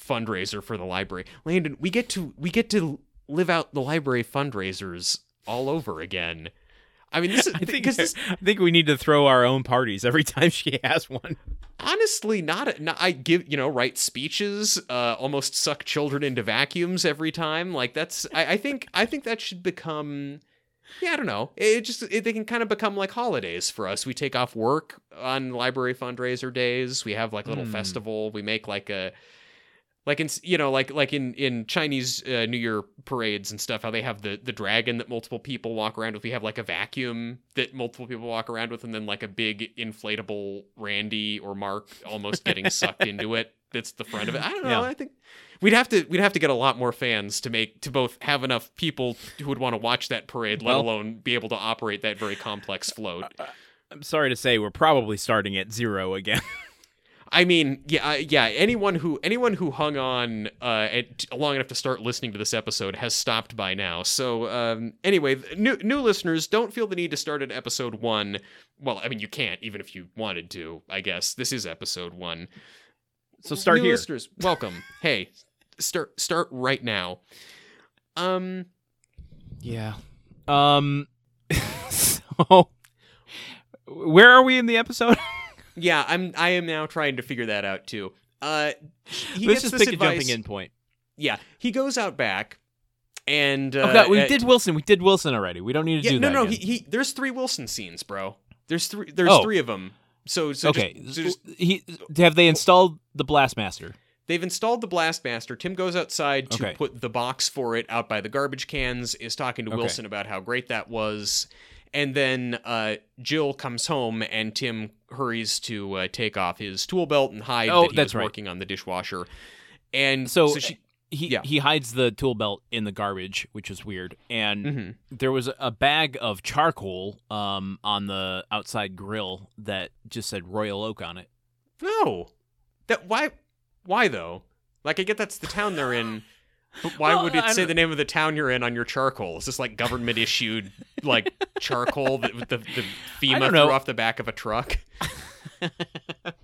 Speaker 2: fundraiser for the library. Landon, we get to we get to live out the library fundraisers all over again. I mean, this is
Speaker 1: I think
Speaker 2: this
Speaker 1: I think we need to throw our own parties every time she has one.
Speaker 2: honestly not, not I give you know write speeches, uh, almost suck children into vacuums every time. Like that's I, I think I think that should become. Yeah, I don't know. It just it, they can kind of become like holidays for us. We take off work on library fundraiser days. We have like a little
Speaker 1: Hmm.
Speaker 2: festival. We make like a like in you know like like in in Chinese uh, New Year parades and stuff. How they have the the dragon that multiple people walk around with. We have like a vacuum that multiple people walk around with, and then like a big inflatable Randy or Mark almost getting sucked into it. That's the front of it. I don't know.
Speaker 1: Yeah.
Speaker 2: I think we'd have to we'd have to get a lot more fans to make to both have enough people who would want to watch that parade, let
Speaker 1: Well-
Speaker 2: alone be able to operate that very complex float.
Speaker 1: I'm sorry to say, we're probably starting at zero again.
Speaker 2: I mean, yeah, yeah. Anyone who anyone who hung on uh, at, long enough to start listening to this episode has stopped by now. So um, anyway, new new listeners don't feel the need to start at episode one. Well, I mean, you can't even if you wanted to. I guess this is episode one.
Speaker 1: So start
Speaker 2: new
Speaker 1: here.
Speaker 2: listeners, welcome. hey, start start right now. Um,
Speaker 1: Yeah. Um. so, where are we in the episode?
Speaker 2: yeah, I'm I am now trying to figure that out too. Uh, he
Speaker 1: Let's
Speaker 2: gets
Speaker 1: just
Speaker 2: this
Speaker 1: pick
Speaker 2: advice.
Speaker 1: a jumping in point.
Speaker 2: Yeah, he goes out back, and uh,
Speaker 1: okay, we
Speaker 2: uh,
Speaker 1: did Wilson. We did Wilson already. We don't need to
Speaker 2: Yeah,
Speaker 1: do
Speaker 2: no,
Speaker 1: that.
Speaker 2: no.
Speaker 1: again.
Speaker 2: He, he there's three Wilson scenes, bro. There's three. There's
Speaker 1: Oh.
Speaker 2: three of them. So so just-
Speaker 1: okay.
Speaker 2: so just-
Speaker 1: he have they installed the Blastmaster?
Speaker 2: they've installed the Blastmaster. Tim goes outside to
Speaker 1: Okay.
Speaker 2: put the box for it out by the garbage cans. Is talking to
Speaker 1: Okay.
Speaker 2: Wilson about how great that was, and then uh, Jill comes home and Tim hurries to uh, take off his tool belt and hide
Speaker 1: Oh,
Speaker 2: that he
Speaker 1: that's
Speaker 2: was
Speaker 1: right.
Speaker 2: working on the dishwasher. And
Speaker 1: So,
Speaker 2: so she.
Speaker 1: He
Speaker 2: Yeah.
Speaker 1: he hides the tool belt in the garbage, which is weird. And
Speaker 2: Mhm.
Speaker 1: there was a bag of charcoal um on the outside grill that just said Royal Oak on it.
Speaker 2: No, that why? Why though? Like I get that's the town they're in, but why
Speaker 1: Well,
Speaker 2: would it say the name of the town you're in on your charcoal? Is this like government issued like charcoal that the, the FEMA threw off the back of a truck?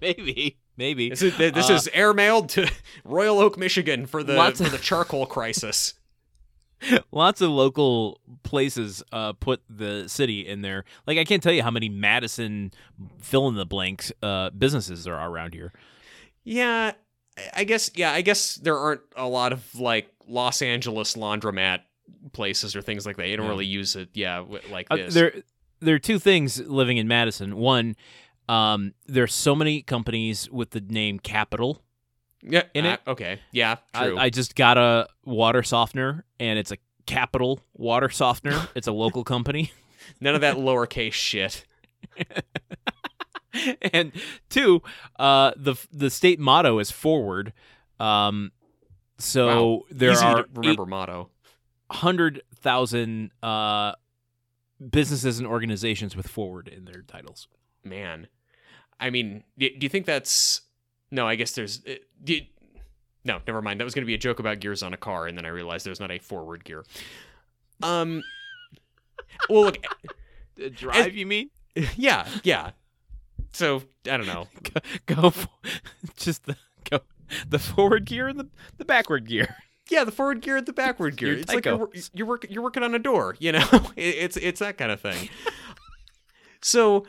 Speaker 1: maybe, maybe.
Speaker 2: This is this
Speaker 1: Uh,
Speaker 2: is airmailed to Royal Oak, Michigan for the for
Speaker 1: of-
Speaker 2: the charcoal crisis.
Speaker 1: Lots of local places uh, put the city in there. Like I can't tell you how many Madison fill in the blanks uh, businesses there are around here.
Speaker 2: Yeah, I guess. Yeah, I guess there aren't a lot of like Los Angeles laundromat places or things like that. You don't
Speaker 1: Yeah.
Speaker 2: really use it. Yeah, w- like
Speaker 1: Uh,
Speaker 2: this.
Speaker 1: there, there are two things living in Madison. One, um, there's so many companies with the name Capital.
Speaker 2: yeah,
Speaker 1: in
Speaker 2: uh,
Speaker 1: it.
Speaker 2: Okay. Yeah. True.
Speaker 1: I, I just got a water softener, and it's a Capital water softener. it's a local company.
Speaker 2: None of that lowercase shit.
Speaker 1: and two, uh, the the state motto is forward. Um, so
Speaker 2: Wow.
Speaker 1: there
Speaker 2: Easy
Speaker 1: are
Speaker 2: remember motto.
Speaker 1: Hundred thousand uh, businesses and organizations with forward in their titles.
Speaker 2: Man, I mean, do, do you think that's? No, I guess there's. uh, Do you- no, never mind. That was going to be a joke about gears on a car, and then I realized there's not a forward gear. Um. Well, look.
Speaker 1: The drive, you mean?
Speaker 2: Yeah, yeah. So I don't know.
Speaker 1: Go, go for, just the go the forward gear and the, the backward gear.
Speaker 2: Yeah, the forward gear and the backward gear. It's like you're, you're working you're working on a door. You know, It- it's it's that kind of thing. so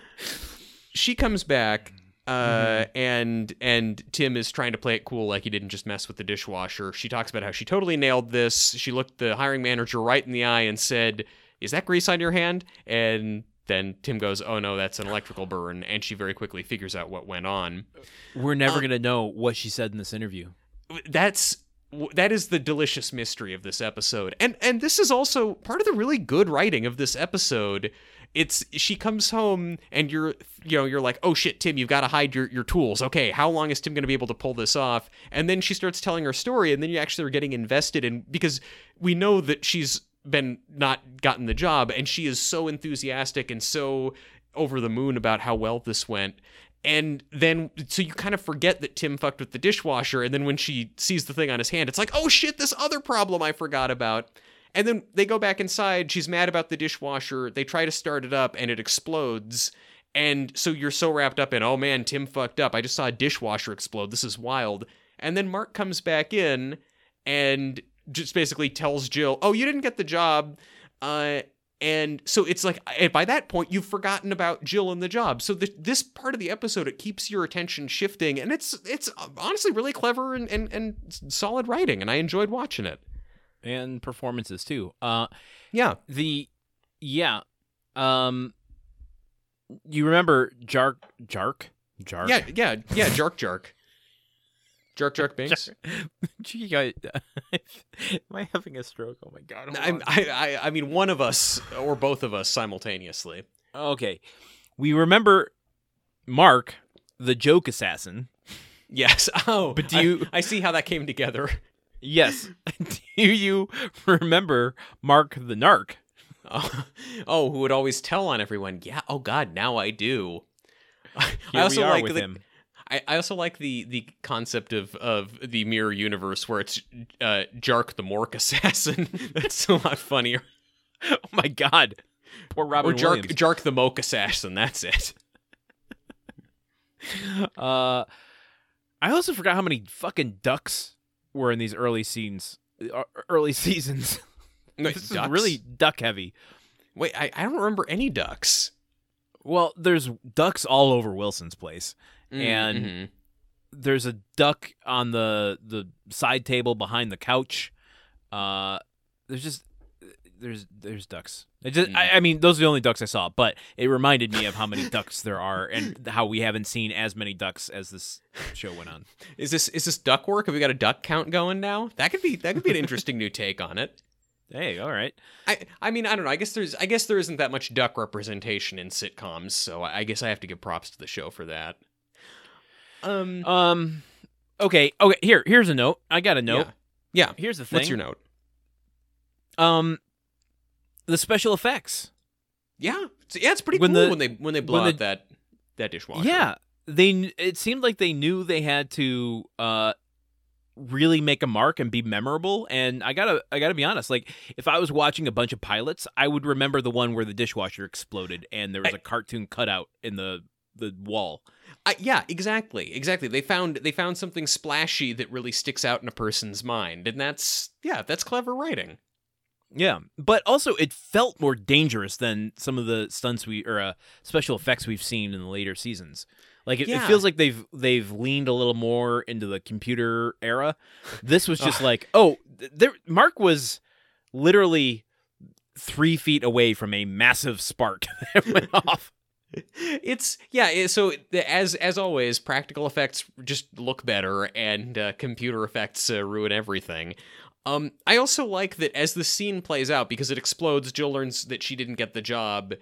Speaker 2: she comes back. Uh, and and Tim is trying to play it cool, like he didn't just mess with the dishwasher. She talks about how she totally nailed this. She looked the hiring manager right in the eye and said, "Is that grease on your hand?" And then Tim goes, "Oh no, that's an electrical burn." And she very quickly figures out what went on.
Speaker 1: We're never
Speaker 2: Uh,
Speaker 1: gonna know what she said in this interview.
Speaker 2: that's that is the delicious mystery of this episode. And and this is also part of the really good writing of this episode. It's she comes home and you're you know you're like oh shit tim you've got to hide your, your tools. Okay how long is tim going to be able to pull this off? And then she starts telling her story and then you actually are getting invested in because we know that she's been not gotten the job and she is so enthusiastic and so over the moon about how well this went and then, so you kind of forget that Tim fucked with the dishwasher. And then when she sees the thing on his hand, it's like, oh shit, this other problem I forgot about. And then they go back inside. She's mad about the dishwasher. They try to start it up and it explodes. And so you're so wrapped up in, oh man, Tim fucked up. I just saw a dishwasher explode. This is wild. And then Mark comes back in and just basically tells Jill, oh, you didn't get the job. Uh, and so it's like, by that point, you've forgotten about Jill and the job. So the, this part of the episode, it keeps your attention shifting, and it's it's honestly really clever and, and, and solid writing, and I enjoyed watching it.
Speaker 1: and performances too. Uh,
Speaker 2: Yeah,
Speaker 1: the yeah, um, you remember Jark Jark Jark?
Speaker 2: yeah, yeah, yeah. Jark, jark, jark, jark, Binks.
Speaker 1: Gee, I, am I having a stroke? Oh my god!
Speaker 2: I, I, I mean, one of us or both of us simultaneously.
Speaker 1: okay, we remember Mark, the joke assassin.
Speaker 2: Yes. Oh,
Speaker 1: But do
Speaker 2: I-
Speaker 1: you-
Speaker 2: I, see how that came together.
Speaker 1: Yes. Do you remember Mark the narc?
Speaker 2: Oh, oh, who would always tell on everyone? Yeah. Oh God, now I do. I
Speaker 1: Here
Speaker 2: also
Speaker 1: we are
Speaker 2: like
Speaker 1: with
Speaker 2: the,
Speaker 1: him.
Speaker 2: I, I also like the the concept of of the mirror universe where it's uh, Jark the Mork assassin. That's a lot funnier.
Speaker 1: Oh my god. Poor Robin
Speaker 2: or Jark. Jark the Moke assassin. That's it.
Speaker 1: Uh, I also forgot how many fucking ducks were in these early scenes, uh, early seasons.
Speaker 2: Wait,
Speaker 1: this
Speaker 2: ducks?
Speaker 1: is really duck heavy.
Speaker 2: Wait, I, I don't remember any ducks.
Speaker 1: Well, there's ducks all over Wilson's place.
Speaker 2: Mm,
Speaker 1: And-
Speaker 2: mhm.
Speaker 1: There's a duck on the the side table behind the couch. Uh, there's just there's there's ducks. It just,
Speaker 2: Mm.
Speaker 1: I, I mean, those are the only ducks I saw, but it reminded me of how many ducks there are and how we haven't seen as many ducks as this show went on.
Speaker 2: is this is this duck work? Have we got a duck count going now? That could be that could be an interesting new take on it.
Speaker 1: Hey, all right.
Speaker 2: I I mean I don't know. I guess there's I guess there isn't that much duck representation in sitcoms, so I guess I have to give props to the show for that. Um.
Speaker 1: Um. Okay. Okay. Here. Here's a note. I got a note.
Speaker 2: Yeah. Yeah.
Speaker 1: Here's the thing.
Speaker 2: What's your note?
Speaker 1: Um, the special effects.
Speaker 2: Yeah. It's, yeah. It's pretty
Speaker 1: When
Speaker 2: cool
Speaker 1: the-
Speaker 2: when they when they blow
Speaker 1: when
Speaker 2: out that that dishwasher.
Speaker 1: Yeah. They. It seemed like they knew they had to. Uh. really make a mark and be memorable and i gotta i gotta be honest like if i was watching a bunch of pilots i would remember the one where the dishwasher exploded and there was
Speaker 2: I-
Speaker 1: a cartoon cutout in the the wall
Speaker 2: I, yeah. Exactly. Exactly. They found they found something splashy that really sticks out in a person's mind, and that's yeah. That's clever writing.
Speaker 1: Yeah, but also it felt more dangerous than some of the stunts we or uh, special effects we've seen in the later seasons. Like it, it feels like they've they've leaned a little more into the computer era. This was just like, oh, there. Mark was literally three feet away from a massive spark that went off.
Speaker 2: It's yeah so as as always practical effects just look better and uh, computer effects uh, ruin everything. Um i also like that as the scene plays out because it explodes jill learns that she didn't get the job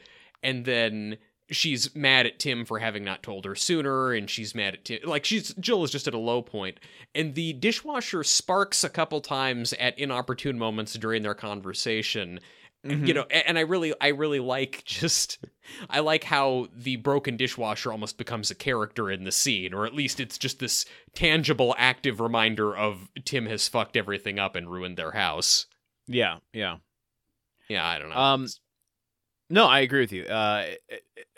Speaker 2: and then she's mad at tim for having not told her sooner and she's mad at tim like she's jill is just at a low point. And the dishwasher sparks a couple times at inopportune moments during their conversation you know and i really i really like just i like how the broken dishwasher almost becomes a character in the scene or at least it's just this tangible active reminder of tim has fucked everything up and ruined their house
Speaker 1: Yeah, yeah.
Speaker 2: yeah i don't know
Speaker 1: Um, no, I agree with you. uh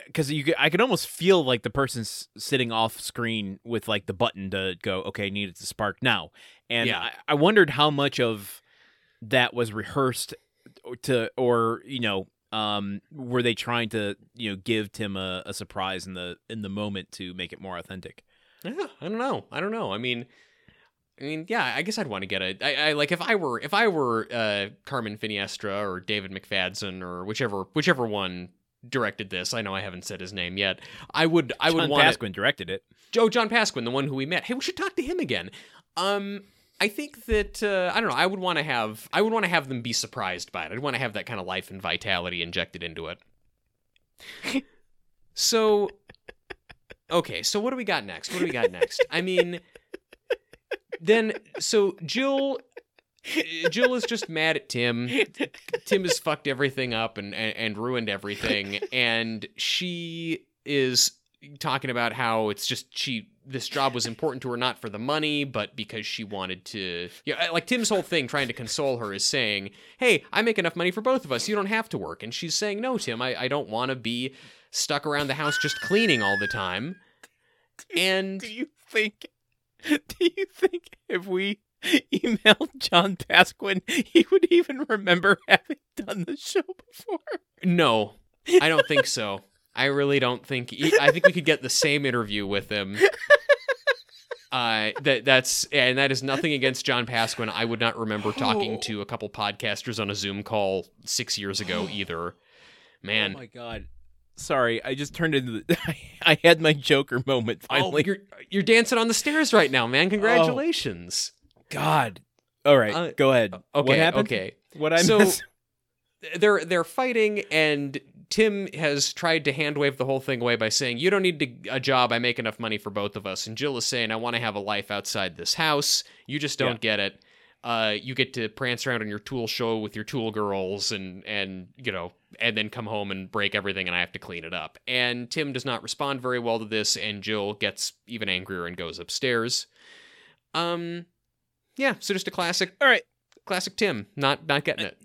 Speaker 1: Because you, could- I could almost feel like the person's sitting off screen with like the button to go, okay, need it to spark now. And
Speaker 2: Yeah.
Speaker 1: I, I wondered how much of that was rehearsed to, or you know, um, were they trying to, you know, give Tim a, a surprise in the in the moment to make it more authentic?
Speaker 2: Yeah, I don't know. I don't know. I mean, I mean, yeah. I guess I'd want to get a. I, I like if I were if I were uh, Carmen Finestra or David McFadzean or whichever whichever one directed this. I know I haven't said his name yet. I would I would want
Speaker 1: Pasquin directed it.
Speaker 2: Joe John Pasquin, the one who we met. Hey, we should talk to him again. Um, I think that uh, I don't know. I would want to have I would want to have them be surprised by it. I'd want to have that kind of life and vitality injected into it. so, okay. So what do we got next? What do we got next? I mean, then so Jill. Jill is just mad at Tim. Tim has fucked everything up and, and, and ruined everything, and she is talking about how it's just she this job was important to her not for the money but because she wanted to yeah like tim's whole thing trying to console her is saying hey i make enough money for both of us you don't have to work and she's saying no tim i, I don't want to be stuck around the house just cleaning all the time and
Speaker 1: Do you think? Do you think if we emailed John Pasquin, he would even remember having done the show before?
Speaker 2: no i don't think so i really don't think he- i think we could get the same interview with him uh, that that's and that is nothing against John Pasquin. I would not remember talking
Speaker 1: Oh.
Speaker 2: to a couple podcasters on a Zoom call six years ago either. Man,
Speaker 1: oh my god! Sorry, I just turned into. The, I had my Joker moment
Speaker 2: oh,
Speaker 1: finally.
Speaker 2: you're you're dancing on the stairs right now, man. Congratulations.
Speaker 1: God. All right,
Speaker 2: Uh,
Speaker 1: go ahead.
Speaker 2: Okay,
Speaker 1: what happened?
Speaker 2: okay.
Speaker 1: What I
Speaker 2: So-
Speaker 1: missed?
Speaker 2: They're they're fighting, and Tim has tried to hand wave the whole thing away by saying, "You don't need to, a job. I make enough money for both of us." And Jill is saying, "I want to have a life outside this house. You just don't get it. Uh, you get to prance around on your tool show with your tool girls, and and you know, and then come home and break everything, and I have to clean it up." And Tim does not respond very well to this, and Jill gets even angrier and goes upstairs. Um, yeah. So just a classic,
Speaker 1: All right,
Speaker 2: classic Tim, not not getting it.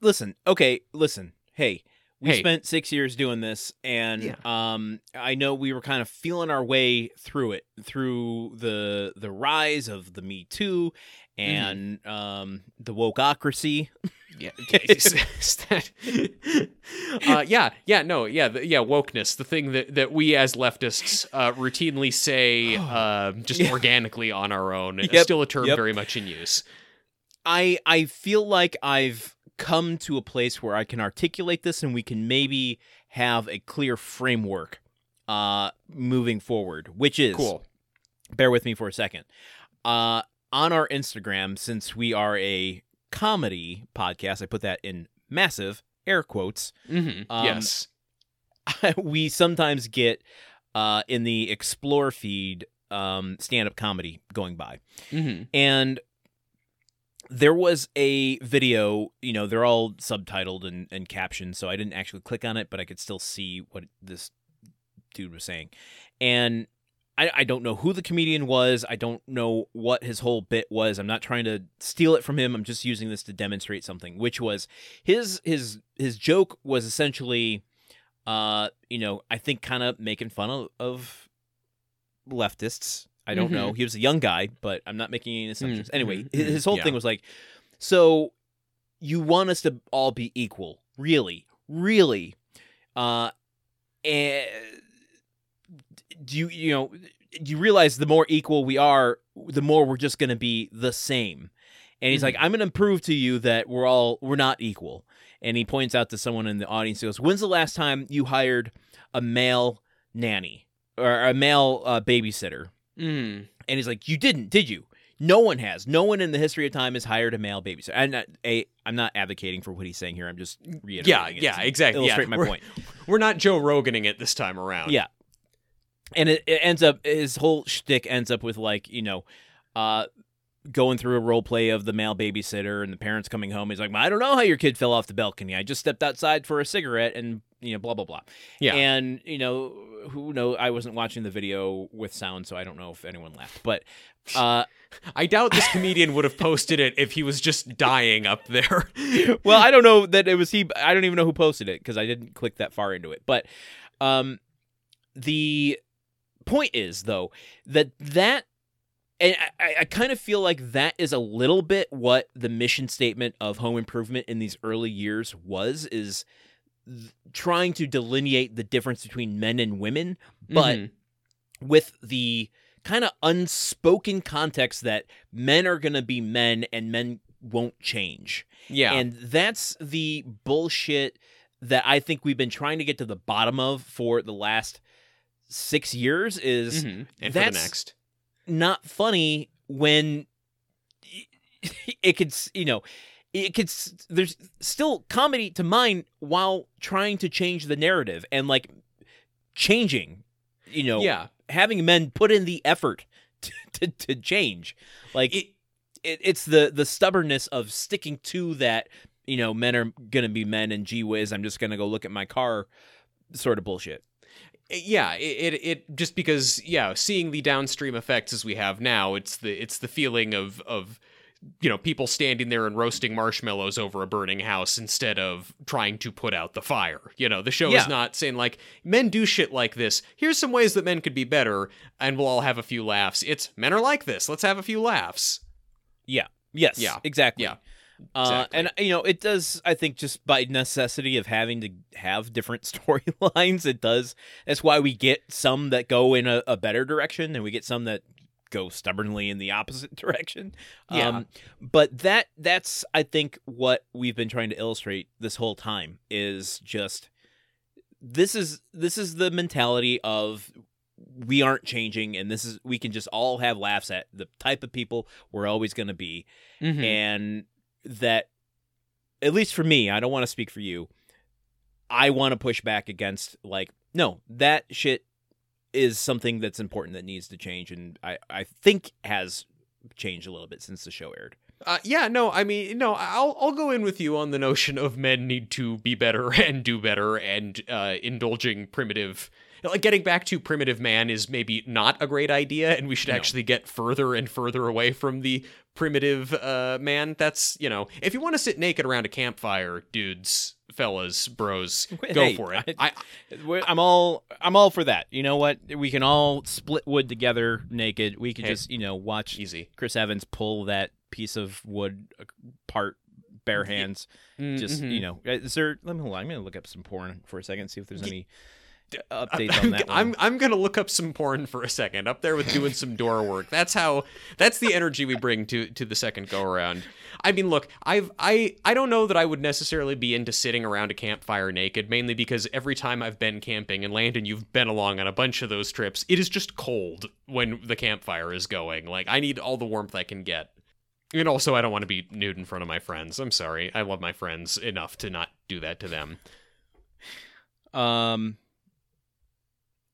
Speaker 1: listen. Okay, listen. Hey, we
Speaker 2: Hey.
Speaker 1: spent six years doing this, and
Speaker 2: Yeah.
Speaker 1: um, I know we were kind of feeling our way through it, through the the rise of the Me Too and um the wokeocracy.
Speaker 2: Yeah. is- is that- uh, yeah. Yeah. No. Yeah. The, yeah. Wokeness, the thing that, that we as leftists uh, routinely say uh, just
Speaker 1: Yeah.
Speaker 2: organically on our own,
Speaker 1: Yep,
Speaker 2: still a term
Speaker 1: yep.
Speaker 2: very much in use.
Speaker 1: I I feel like I've come to a place where I can articulate this and we can maybe have a clear framework uh moving forward, which is
Speaker 2: Cool.
Speaker 1: bear with me for a second. Uh on our Instagram, since we are a comedy podcast, I put that in massive air quotes.
Speaker 2: hmm
Speaker 1: Um,
Speaker 2: yes.
Speaker 1: we sometimes get uh in the explore feed um stand-up comedy going by.
Speaker 2: hmm
Speaker 1: and there was a video you know they're all subtitled and, and captioned so i didn't actually click on it but i could still see what this dude was saying. And I, I don't know who the comedian was i don't know what his whole bit was i'm not trying to steal it from him i'm just using this to demonstrate something which was his his his joke was essentially uh you know i think kind of making fun of, of leftists i don't
Speaker 2: Mhm.
Speaker 1: know he was a young guy but i'm not making any assumptions
Speaker 2: Mm,
Speaker 1: anyway his,
Speaker 2: mhm,
Speaker 1: his whole
Speaker 2: yeah.
Speaker 1: thing was like so you want us to all be equal, really, really. Uh, and do you you know do you realize the more equal we are, the more we're just going to be the same? And he's like, I'm going to prove to you that we're all we're not equal. And he points out to someone in the audience. He goes, "When's the last time you hired a male nanny or a male uh, babysitter?"
Speaker 2: Mm.
Speaker 1: And he's like, "You didn't, did you?" No one has. No one in the history of time has hired a male babysitter. I'm not, a, I'm not advocating for what he's saying here. I'm just reiterating.
Speaker 2: Yeah,
Speaker 1: it
Speaker 2: yeah, exactly.
Speaker 1: Illustrate
Speaker 2: yeah.
Speaker 1: my
Speaker 2: we're,
Speaker 1: point.
Speaker 2: We're not Joe Roganing it this time around.
Speaker 1: Yeah. And it, it ends up his whole shtick ends up with like you know, uh, going through a role play of the male babysitter and the parents coming home. He's like, I don't know how your kid fell off the balcony. I just stepped outside for a cigarette and you know blah blah blah.
Speaker 2: Yeah.
Speaker 1: And you know who know I wasn't watching the video with sound, so I don't know if anyone laughed. But uh,
Speaker 2: I doubt this comedian would have posted it if he was just dying up there.
Speaker 1: well, I don't know that it was he. I don't even know who posted it because I didn't click that far into it. But um, the point is though that that and I, I kind of feel like that is a little bit what the mission statement of home improvement in these early years was is trying to delineate the difference between men and women but
Speaker 2: Mhm.
Speaker 1: with the kind of unspoken context that men are going to be men and men won't change
Speaker 2: yeah.
Speaker 1: and that's the bullshit that I think we've been trying to get to the bottom of for the last six years is
Speaker 2: Mhm. And
Speaker 1: that's-
Speaker 2: next.
Speaker 1: not funny when it could, you know, it could, there's still comedy to mine while trying to change the narrative and like changing, you know,
Speaker 2: Yeah.
Speaker 1: having men put in the effort to, to, to change. Like,
Speaker 2: It,
Speaker 1: it, it's the the stubbornness of sticking to that you know men are gonna be men and gee whiz i'm just gonna go look at my car sort of bullshit eh,
Speaker 2: yeah, it, it it just because yeah, seeing the downstream effects as we have now, it's the it's the feeling of of you know people standing there and roasting marshmallows over a burning house instead of trying to put out the fire. You know, the show
Speaker 1: Yeah.
Speaker 2: is not saying like men do shit like this. Here's some ways that men could be better, and we'll all have a few laughs. It's men are like this. Let's have a few laughs.
Speaker 1: yeah yes
Speaker 2: Yeah.
Speaker 1: exactly
Speaker 2: Yeah.
Speaker 1: Uh,
Speaker 2: exactly.
Speaker 1: and you know it does i think just by necessity of having to have different storylines it does that's why we get some that go in a, a better direction and we get some that go stubbornly in the opposite direction
Speaker 2: Yeah.
Speaker 1: um, but that that's i think what we've been trying to illustrate this whole time is just this is this is the mentality of we aren't changing and this is we can just all have laughs at the type of people we're always going to be
Speaker 2: Mhm.
Speaker 1: and that at least for me i don't want to speak for you i want to push back against like no that shit is something that's important that needs to change and i i think has changed a little bit since the show aired
Speaker 2: Uh, yeah, no, I mean, no, I'll I'll go in with you on the notion of men need to be better and do better, and uh, indulging primitive, like getting back to primitive man is maybe not a great idea, and we should
Speaker 1: No.
Speaker 2: actually get further and further away from the primitive uh, man. That's you know, if you want to sit naked around a campfire, dudes, fellas, bros, go
Speaker 1: Hey,
Speaker 2: for it.
Speaker 1: I- i'm all i'm all for that you know what we can all split wood together naked we could
Speaker 2: Hey.
Speaker 1: just you know watch
Speaker 2: easy.
Speaker 1: chris evans pull that piece of wood apart bare hands just
Speaker 2: Mhm.
Speaker 1: you know is there let me hold on i'm gonna look up some porn for a second see if there's any updates on that one.
Speaker 2: I'm I'm gonna look up some porn for a second. Up there with doing some door work. That's how. That's the energy we bring to to the second go around. I mean, look, I've I I don't know that I would necessarily be into sitting around a campfire naked, mainly because every time I've been camping and Landon, you've been along on a bunch of those trips. It is just cold when the campfire is going. Like I need all the warmth I can get. And also, I don't want to be nude in front of my friends. I'm sorry. I love my friends enough to not do that to them.
Speaker 1: Um.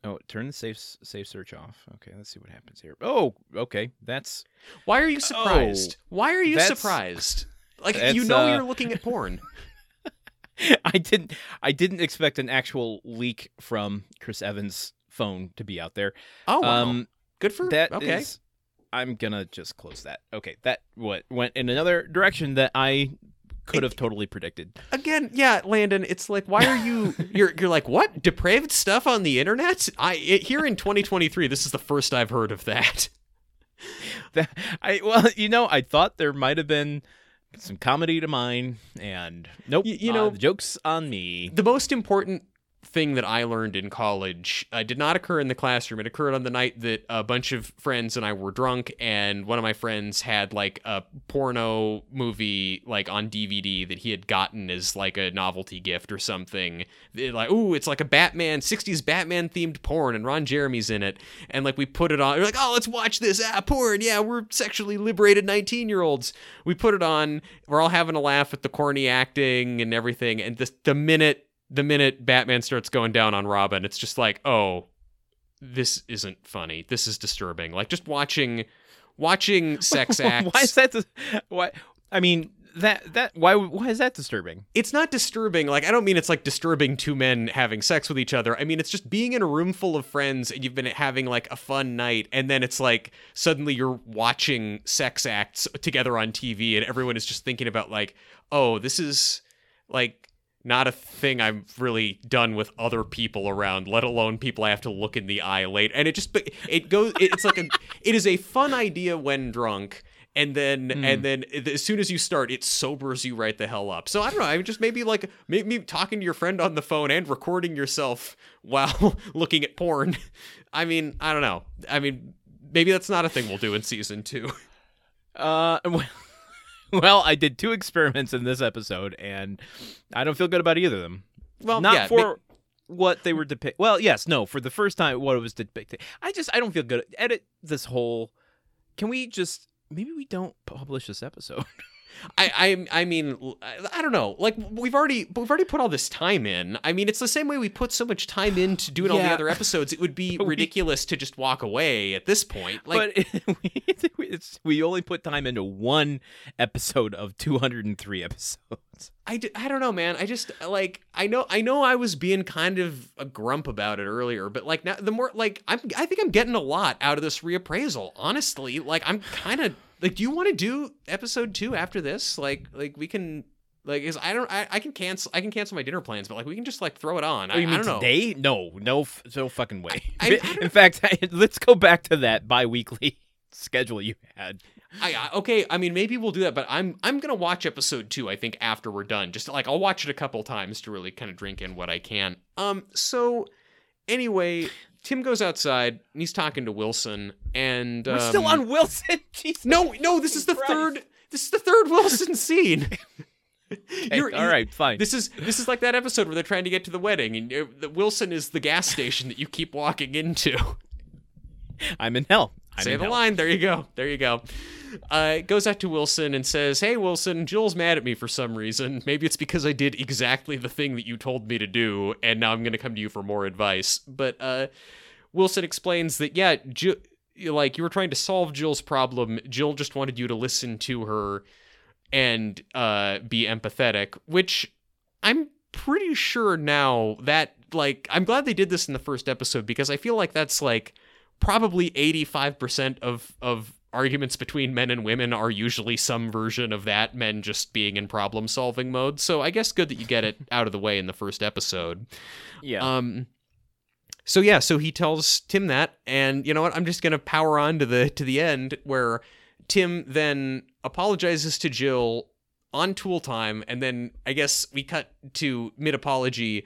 Speaker 1: Oh, turn the safe safe search off. Okay, let's see what happens here. Oh, okay, that's
Speaker 2: Why are you surprised? Why are you surprised? Like you know
Speaker 1: uh,
Speaker 2: you're looking at porn.
Speaker 1: I didn't I didn't expect an actual leak from Chris Evans' phone to be out there.
Speaker 2: Oh wow.
Speaker 1: Um,
Speaker 2: Good for
Speaker 1: that
Speaker 2: okay.
Speaker 1: is- I'm gonna just close that. Okay, that what went in another direction that I could have totally predicted.
Speaker 2: Again, yeah, Landon, it's like why are you you're you're like what? Depraved stuff on the internet? I it, here in 2023 this is the first I've heard of that.
Speaker 1: That- I well, you know, I thought there might have been some comedy to mine, and nope,
Speaker 2: you
Speaker 1: uh,
Speaker 2: know-
Speaker 1: the joke's on me.
Speaker 2: the most important thing that I learned in college uh, did not occur in the classroom. It occurred on the night that a bunch of friends and I were drunk, and one of my friends had like a porno movie like on DVD that he had gotten as like a novelty gift or something. It, like, ooh, it's like a Batman '60s Batman themed porn, and Ron Jeremy's in it. And like we put it on. We're like, oh, let's watch this. Ah, porn. Yeah, we're sexually liberated 19 year olds. We put it on. We're all having a laugh at the corny acting and everything. And the the minute the minute Batman starts going down on Robin, it's just like, oh, this isn't funny. This is disturbing. Like just watching watching sex acts.
Speaker 1: why is that? dis- Why? I mean that that why why is that disturbing?
Speaker 2: it's not disturbing. Like I don't mean it's like disturbing two men having sex with each other. I mean it's just being in a room full of friends and you've been having like a fun night and then it's like suddenly you're watching sex acts together on TV and everyone is just thinking about like, "Oh, this is like not a thing I've really done with other people around, let alone people I have to look in the eye late." And it just it goes it's like a it is a fun idea when drunk and then
Speaker 1: Hmm.
Speaker 2: and then as soon as you start it sobers you right the hell up so i don't know i mean just maybe like maybe talking to your friend on the phone and recording yourself while looking at porn i mean i don't know i mean maybe that's not a thing we'll do in season two
Speaker 1: Uh, well, well, I did two experiments in this episode, and I don't feel good about either of them.
Speaker 2: well
Speaker 1: Not
Speaker 2: yeah,
Speaker 1: for
Speaker 2: ma-
Speaker 1: what they were depict. Well, yes, no, for the first time, what it was depicting. I just, I don't feel good. Edit this whole. Can we just? Maybe we don't publish this episode.
Speaker 2: I, I I mean I, don't know like we've already we've already put all this time in I mean it's the same way we put so much time into doing all the other episodes it would be
Speaker 1: we-
Speaker 2: ridiculous to just walk away at this point like
Speaker 1: but we, it's, we only put time into one episode of 203 episodes.
Speaker 2: I, d- I don't know, man. I just like I know I know I was being kind of a grump about it earlier, but like now the more like I'm I think I'm getting a lot out of this reappraisal. Honestly, like I'm kind of like, do you want to do episode two after this? Like like we can like is I don't I, I can cancel I can cancel my dinner plans, but like we can just like throw it on. I,
Speaker 1: Oh, you
Speaker 2: I
Speaker 1: mean
Speaker 2: don't know.
Speaker 1: today? No, no, no fucking way.
Speaker 2: I- I
Speaker 1: In fact, let's go back to that bi-weekly schedule you had.
Speaker 2: I, I okay, I mean maybe we'll do that, but I'm I'm gonna watch episode two. I think after we're done, just like I'll watch it a couple times to really kind of drink in what I can. Um, so anyway, Tim goes outside and he's talking to Wilson, and
Speaker 1: We're still
Speaker 2: um,
Speaker 1: on Wilson. Jesus.
Speaker 2: No, no, this is the
Speaker 1: Christ.
Speaker 2: third. This is the third Wilson scene.
Speaker 1: Okay,
Speaker 2: You're-
Speaker 1: all right, fine.
Speaker 2: This is this is like that episode where they're trying to get to the wedding, and uh, the Wilson is the gas station that you keep walking into.
Speaker 1: I'm in hell. I'm
Speaker 2: Say the
Speaker 1: hell.
Speaker 2: line. There you go. There you go. Uh, goes out to Wilson and says, "Hey, Wilson, Jill's mad at me for some reason. Maybe it's because I did exactly the thing that you told me to do, and now I'm going to come to you for more advice." But uh, Wilson explains that, yeah, like you were trying to solve Jill's problem. Jill just wanted you to listen to her and uh, be empathetic, which I'm pretty sure now that like I'm glad they did this in the first episode because I feel like that's like probably 85% of of arguments between men and women are usually some version of that men just being in problem solving mode. So i guess good that you get it out of the way in the first episode.
Speaker 1: Yeah.
Speaker 2: um so yeah so he tells tim that and you know what? I'm just gonna power on to the to the end where tim then apologizes to jill on tool time and then i guess we cut to mid apology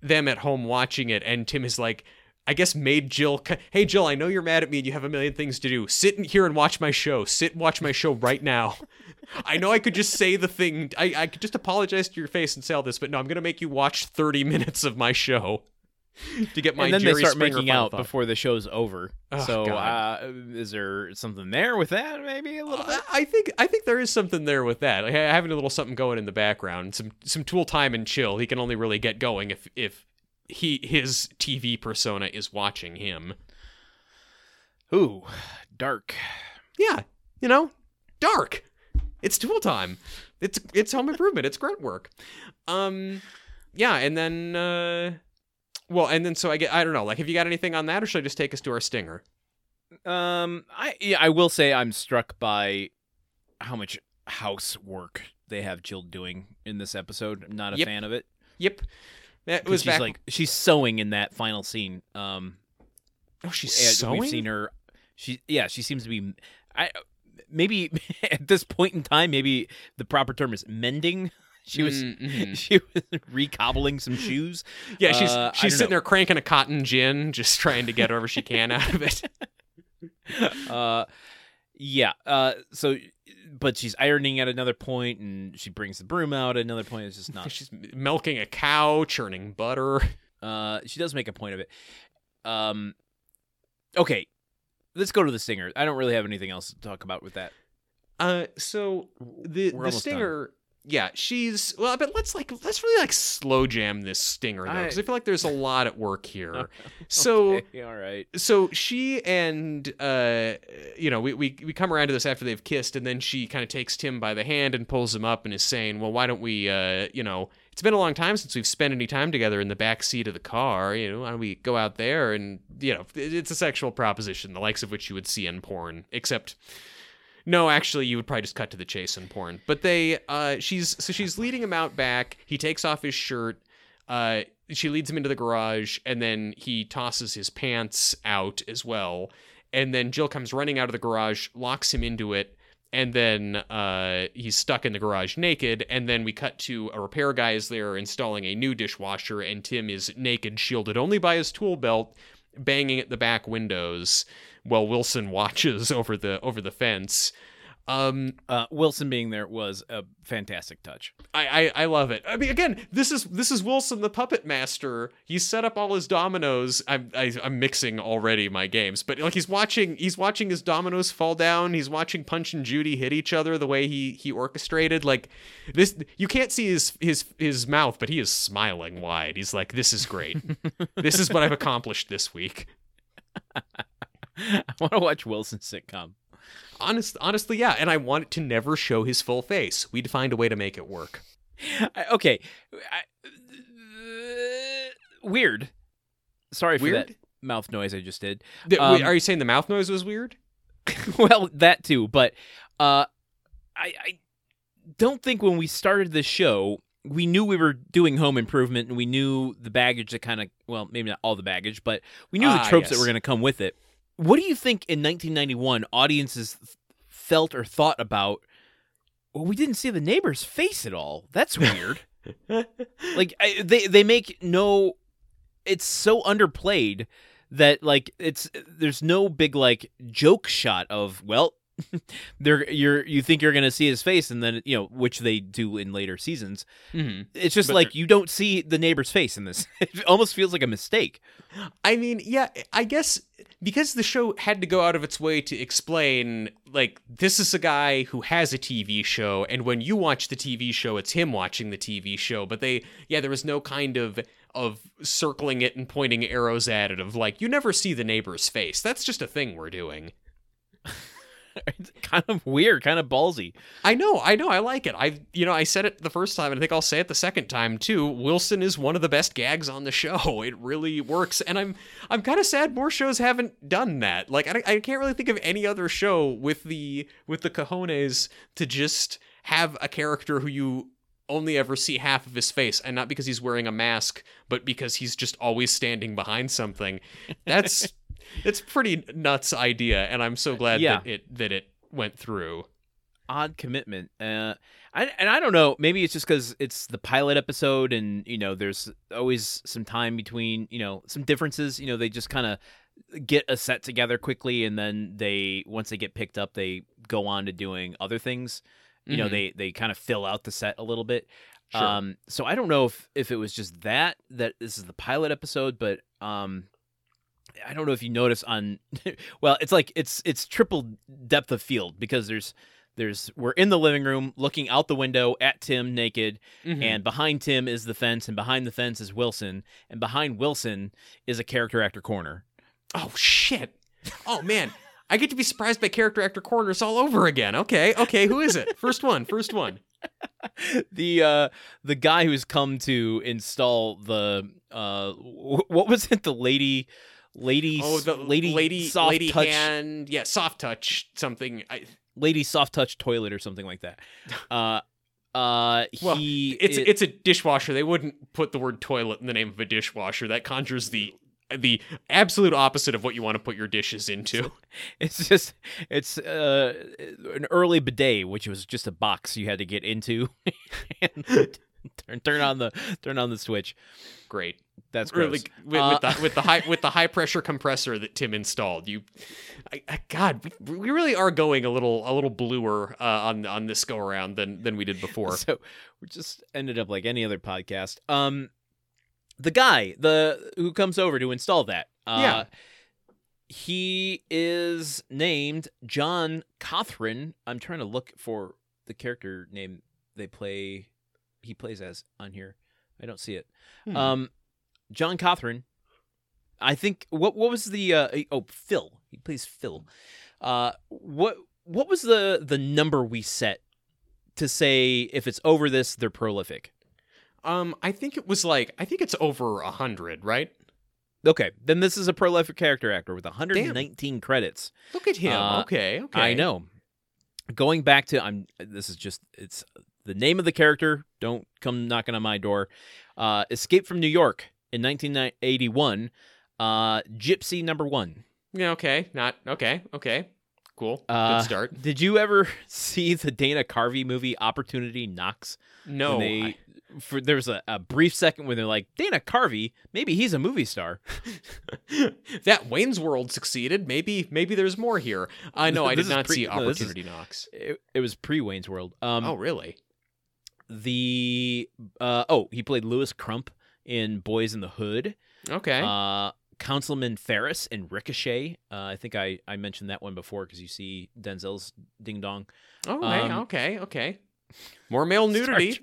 Speaker 2: them at home watching it and tim is like I guess made Jill. Hey Jill, I know you're mad at me and you have a million things to do. Sit in here and watch my show. Sit and watch my show right now. I know I could just say the thing. I, I could just apologize to your face and say all this, but no, I'm gonna make you watch 30 minutes of my show to get my
Speaker 1: and then
Speaker 2: Jerry
Speaker 1: they start
Speaker 2: Springer
Speaker 1: making out
Speaker 2: thought.
Speaker 1: before the show's over.
Speaker 2: Oh,
Speaker 1: so, uh, is there something there with that? Maybe a little
Speaker 2: Uh,
Speaker 1: bit.
Speaker 2: I think I think there is something there with that. Like having a little something going in the background, some some tool time and chill. He can only really get going if if he his TV persona is watching him.
Speaker 1: Ooh, dark.
Speaker 2: Yeah, you know, dark. It's tool time. It's it's home improvement. It's grunt work. Um, yeah, and then uh, well, and then so I get I don't know. Like, have you got anything on that, or should I just take us to our stinger?
Speaker 1: Um, I yeah, I will say I'm struck by how much housework they have Jill doing in this episode. I'm not a
Speaker 2: Yep.
Speaker 1: fan of it.
Speaker 2: Yep, that was
Speaker 1: she's
Speaker 2: back.
Speaker 1: like she's sewing in that final scene. Um,
Speaker 2: oh, she's sewing.
Speaker 1: We've seen her. She yeah, she seems to be. I maybe at this point in time, maybe the proper term is mending. She was
Speaker 2: Mhm.
Speaker 1: she was recobbling some shoes.
Speaker 2: Yeah, she's
Speaker 1: Uh,
Speaker 2: she's sitting
Speaker 1: know.
Speaker 2: there cranking a cotton gin, just trying to get whatever she can out of it.
Speaker 1: uh yeah uh so but she's ironing at another point and she brings the broom out at another point it's just not
Speaker 2: She's milking a cow, churning butter.
Speaker 1: uh she does make a point of it. Um okay let's go to the singer. I don't really have anything else to talk about with that.
Speaker 2: Uh, so the
Speaker 1: We're
Speaker 2: the stinger, yeah, she's well, but let's like let's really like slow jam this stinger though, because I,
Speaker 1: I-
Speaker 2: feel like there's a lot at work here. So
Speaker 1: Okay, all right
Speaker 2: so she and uh you know we, we we come around to this after they've kissed and then she kind of takes tim by the hand and pulls him up and is saying well why don't we uh you know it's been a long time since we've spent any time together in the back seat of the car you know why don't we go out there and you know it's a sexual proposition the likes of which you would see in porn except no, actually, you would probably just cut to the chase in porn. But they, uh, she's so she's leading him out back. He takes off his shirt. Uh, she leads him into the garage, and then he tosses his pants out as well. And then Jill comes running out of the garage, locks him into it, and then uh, he's stuck in the garage naked. And then we cut to a repair guy is there installing a new dishwasher, and Tim is naked, shielded only by his tool belt, banging at the back windows while Wilson watches over the over the fence. Um,
Speaker 1: uh wilson being there was a fantastic touch
Speaker 2: I, I I love it. I mean, again, this is this is Wilson the puppet master. He's set up all his dominoes. I'm I, I'm mixing already my games, but like he's watching he's watching his dominoes fall down. He's watching Punch and Judy hit each other the way he he orchestrated. Like this, you can't see his his his mouth, but he is smiling wide. He's like, "This is great. this is what I've accomplished this week."
Speaker 1: i want to watch wilson's sitcom
Speaker 2: Honest, honestly, yeah. And I want it to never show his full face. We'd find a way to make it work.
Speaker 1: I, okay I, uh, weird sorry for
Speaker 2: Weird?
Speaker 1: that mouth noise i just did
Speaker 2: Th-
Speaker 1: Um,
Speaker 2: wait, are you saying the mouth noise was weird?
Speaker 1: well, that too, but uh, I, I don't think when we started this show we knew we were doing home improvement and we knew the baggage that kind of well maybe not all the baggage but we knew
Speaker 2: Ah,
Speaker 1: the tropes that were going to come with it what do you think in 1991 audiences th- felt or thought about well we didn't see the neighbor's face at all. That's weird. Like I, they they make no it's so underplayed that like it's there's no big like joke shot of well they're you're you think you're gonna see his face and then you know which they do in later seasons
Speaker 2: mm-hmm.
Speaker 1: it's just
Speaker 2: But
Speaker 1: like you don't see the neighbor's face in this it almost feels like a mistake
Speaker 2: I mean, yeah, I guess because the show had to go out of its way to explain, like, this is a guy who has a TV show, and when you watch the TV show, it's him watching the TV show. But they, yeah, there was no kind of of circling it and pointing arrows at it of like, you never see the neighbor's face. That's just a thing we're doing.
Speaker 1: it's kind of weird kind of ballsy
Speaker 2: I know, I know, I like it. I, you know, I said it the first time, and I think I'll say it the second time too. Wilson is one of the best gags on the show. It really works, and I'm, I'm kind of sad more shows haven't done that. Like, I, I can't really think of any other show with the, with the cojones to just have a character who you only ever see half of his face, and not because he's wearing a mask, but because he's just always standing behind something. That's, it's pretty nuts idea, and I'm so glad
Speaker 1: Yeah.
Speaker 2: that it that it went through.
Speaker 1: odd commitment. Uh, I, and I don't know. Maybe it's just because it's the pilot episode, and you know, there's always some time between, you know, some differences. You know, they just kind of get a set together quickly, and then they once they get picked up, they go on to doing other things. You know,
Speaker 2: Mhm.
Speaker 1: they they kind of fill out the set a little bit.
Speaker 2: Sure.
Speaker 1: Um, so I don't know if if it was just that that this is the pilot episode, but um, I don't know if you notice on, well, it's like it's it's triple depth of field because there's there's we're in the living room looking out the window at Tim naked,
Speaker 2: Mhm.
Speaker 1: and behind Tim is the fence, and behind the fence is Wilson, and behind Wilson is a character actor corner.
Speaker 2: Oh shit. Oh man. I get to be surprised by character actor corners all over again. Okay, okay, who is it? First one, first one.
Speaker 1: the uh the guy who's come to install the uh wh- what was it the lady lady
Speaker 2: Oh, the
Speaker 1: lady
Speaker 2: lady
Speaker 1: soft
Speaker 2: lady
Speaker 1: touch
Speaker 2: hand. Yeah, soft touch something. I,
Speaker 1: lady soft touch toilet or something like that uh uh
Speaker 2: Well,
Speaker 1: he
Speaker 2: it's
Speaker 1: it-
Speaker 2: it's a dishwasher. They wouldn't put the word toilet in the name of a dishwasher. That conjures the the absolute opposite of what you want to put your dishes into.
Speaker 1: It's just it's uh, an early bidet, which was just a box you had to get into and turn turn on the turn on the switch.
Speaker 2: Great.
Speaker 1: That's gross.
Speaker 2: Really, with,
Speaker 1: Uh,
Speaker 2: with the with the high with the high pressure compressor that Tim installed. You, I, I, God, we, we really are going a little a little bluer uh, on on this go around than than we did before.
Speaker 1: So we just ended up like any other podcast. Um, the guy, the who comes over to install that, uh,
Speaker 2: Yeah.
Speaker 1: he is named John Cothran. I'm trying to look for the character name they play. He plays as on here. I don't see it.
Speaker 2: Hmm.
Speaker 1: Um, John Cothran. I think what what was the uh, oh Phil? He plays Phil. Uh, what what was the the number we set to say if it's over this they're prolific?
Speaker 2: Um, I think it was like I think it's over a hundred, right?
Speaker 1: Okay, then this is a prolific character actor with 119 credits.
Speaker 2: Look at him.
Speaker 1: Uh,
Speaker 2: okay, okay.
Speaker 1: I know. Going back to I'm this is just it's the name of the character. Don't come knocking on my door. Uh, Escape from New York in 1981. Uh, Gypsy number one.
Speaker 2: Yeah. Okay. Not okay. Okay. Cool.
Speaker 1: Uh,
Speaker 2: Good start.
Speaker 1: Did you ever see the Dana Carvey movie Opportunity Knocks?
Speaker 2: No.
Speaker 1: They,
Speaker 2: I-
Speaker 1: for there was a, a brief second when they're like Dana Carvey, maybe he's a movie star.
Speaker 2: that Wayne's World succeeded. Maybe maybe there's more here. I know I did not
Speaker 1: pre-
Speaker 2: see
Speaker 1: no, this is-
Speaker 2: Opportunity Knocks.
Speaker 1: It, it was pre Wayne's World. Um,
Speaker 2: oh really?
Speaker 1: the uh oh he played Lewis Crump in Boys in the Hood.
Speaker 2: Okay.
Speaker 1: Uh, Councilman Ferris in Ricochet. Uh, I think I I mentioned that one before because you see Denzel's ding dong.
Speaker 2: oh
Speaker 1: um,
Speaker 2: okay. Okay. More male nudity.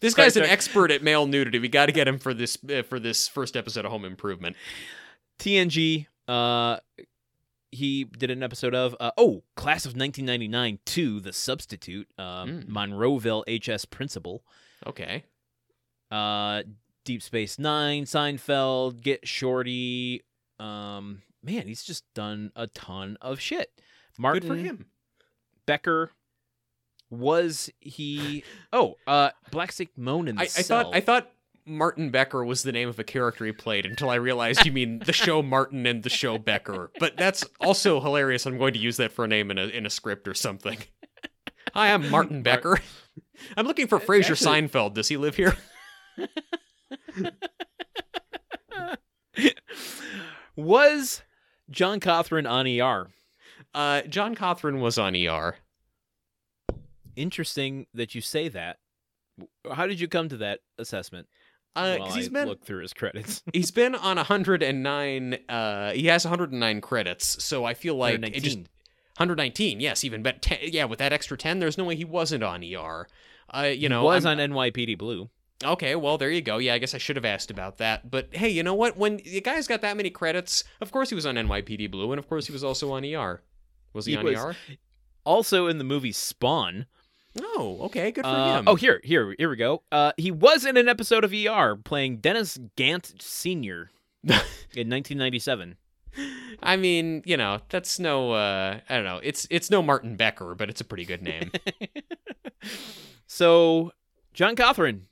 Speaker 2: This
Speaker 1: Star
Speaker 2: guy's an expert at male nudity. We got to get him for this uh, for this first episode of Home Improvement.
Speaker 1: TNG. Uh, he did an episode of uh, oh class of 1999 2 the substitute um,
Speaker 2: Mm.
Speaker 1: monroeville hs principal
Speaker 2: Okay.
Speaker 1: uh deep space nine seinfeld get shorty um man he's just done a ton of shit martin
Speaker 2: Good for him.
Speaker 1: becker was he oh uh black snake moan in the
Speaker 2: I, I thought I thought Martin Becker was the name of a character he played until I realized you mean the show Martin and the show Becker. But that's also hilarious. I'm going to use that for a name in a in a script or something. Hi, I'm Martin Becker. I'm looking for Frasier
Speaker 1: Actually-
Speaker 2: Seinfeld. Does he live here?
Speaker 1: was john cothran on er
Speaker 2: Uh, John Cothran was on ER.
Speaker 1: interesting that you say that. How did you come to that assessment?
Speaker 2: Uh, he's
Speaker 1: I
Speaker 2: been
Speaker 1: look through his credits.
Speaker 2: he's been on 109. Uh, he has 109 credits. So I feel like it just
Speaker 1: 119.
Speaker 2: 119. Yes, even bet 10, yeah. With that extra 10, there's no way he wasn't on ER. Uh, you know,
Speaker 1: He was
Speaker 2: I'm-
Speaker 1: on NYPD Blue.
Speaker 2: Okay, well, there you go. Yeah, I guess I should have asked about that. But hey, you know what? When the guy's got that many credits, of course he was on NYPD Blue, and of course he was also on ER. Was he,
Speaker 1: He
Speaker 2: on
Speaker 1: was-
Speaker 2: ER?
Speaker 1: Also in the movie Spawn.
Speaker 2: Oh, okay, good for
Speaker 1: Uh,
Speaker 2: him.
Speaker 1: oh, here, here, here we go. Uh, he was in an episode of ER playing Dennis Gant Sr. in 1997.
Speaker 2: I mean, you know, that's no. Uh, I don't know. It's it's no Martin Becker, but it's a pretty good name.
Speaker 1: So, John Cothran.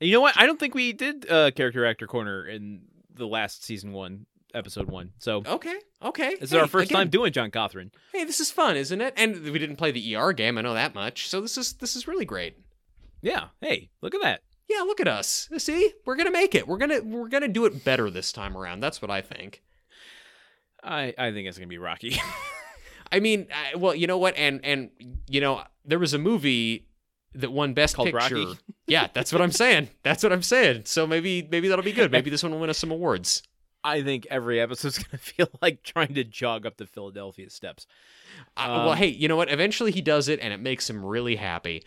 Speaker 1: You know what? I don't think we did uh, character actor corner in the last season one, episode one. So
Speaker 2: okay, okay.
Speaker 1: this is our first
Speaker 2: again,
Speaker 1: time doing John Cothran.
Speaker 2: Hey, this is fun, isn't it? And we didn't play the ER game. I know that much. So this is this is really great.
Speaker 1: Yeah. Hey, look at that.
Speaker 2: Yeah, look at us. See, we're gonna make it. We're gonna we're gonna do it better this time around. That's what I think.
Speaker 1: I I think it's gonna be Rocky.
Speaker 2: I mean, I, well, you know what? And and you know, there was a movie that won Best
Speaker 1: Called
Speaker 2: Picture.
Speaker 1: Rocky?
Speaker 2: Yeah, that's what I'm saying. That's what I'm saying. So maybe maybe that'll be good. Maybe this one will win us some awards.
Speaker 1: I think every episode's gonna feel like trying to jog up the Philadelphia steps.
Speaker 2: Uh, well,
Speaker 1: Um,
Speaker 2: hey, you know what? Eventually he does it, and it makes him really happy.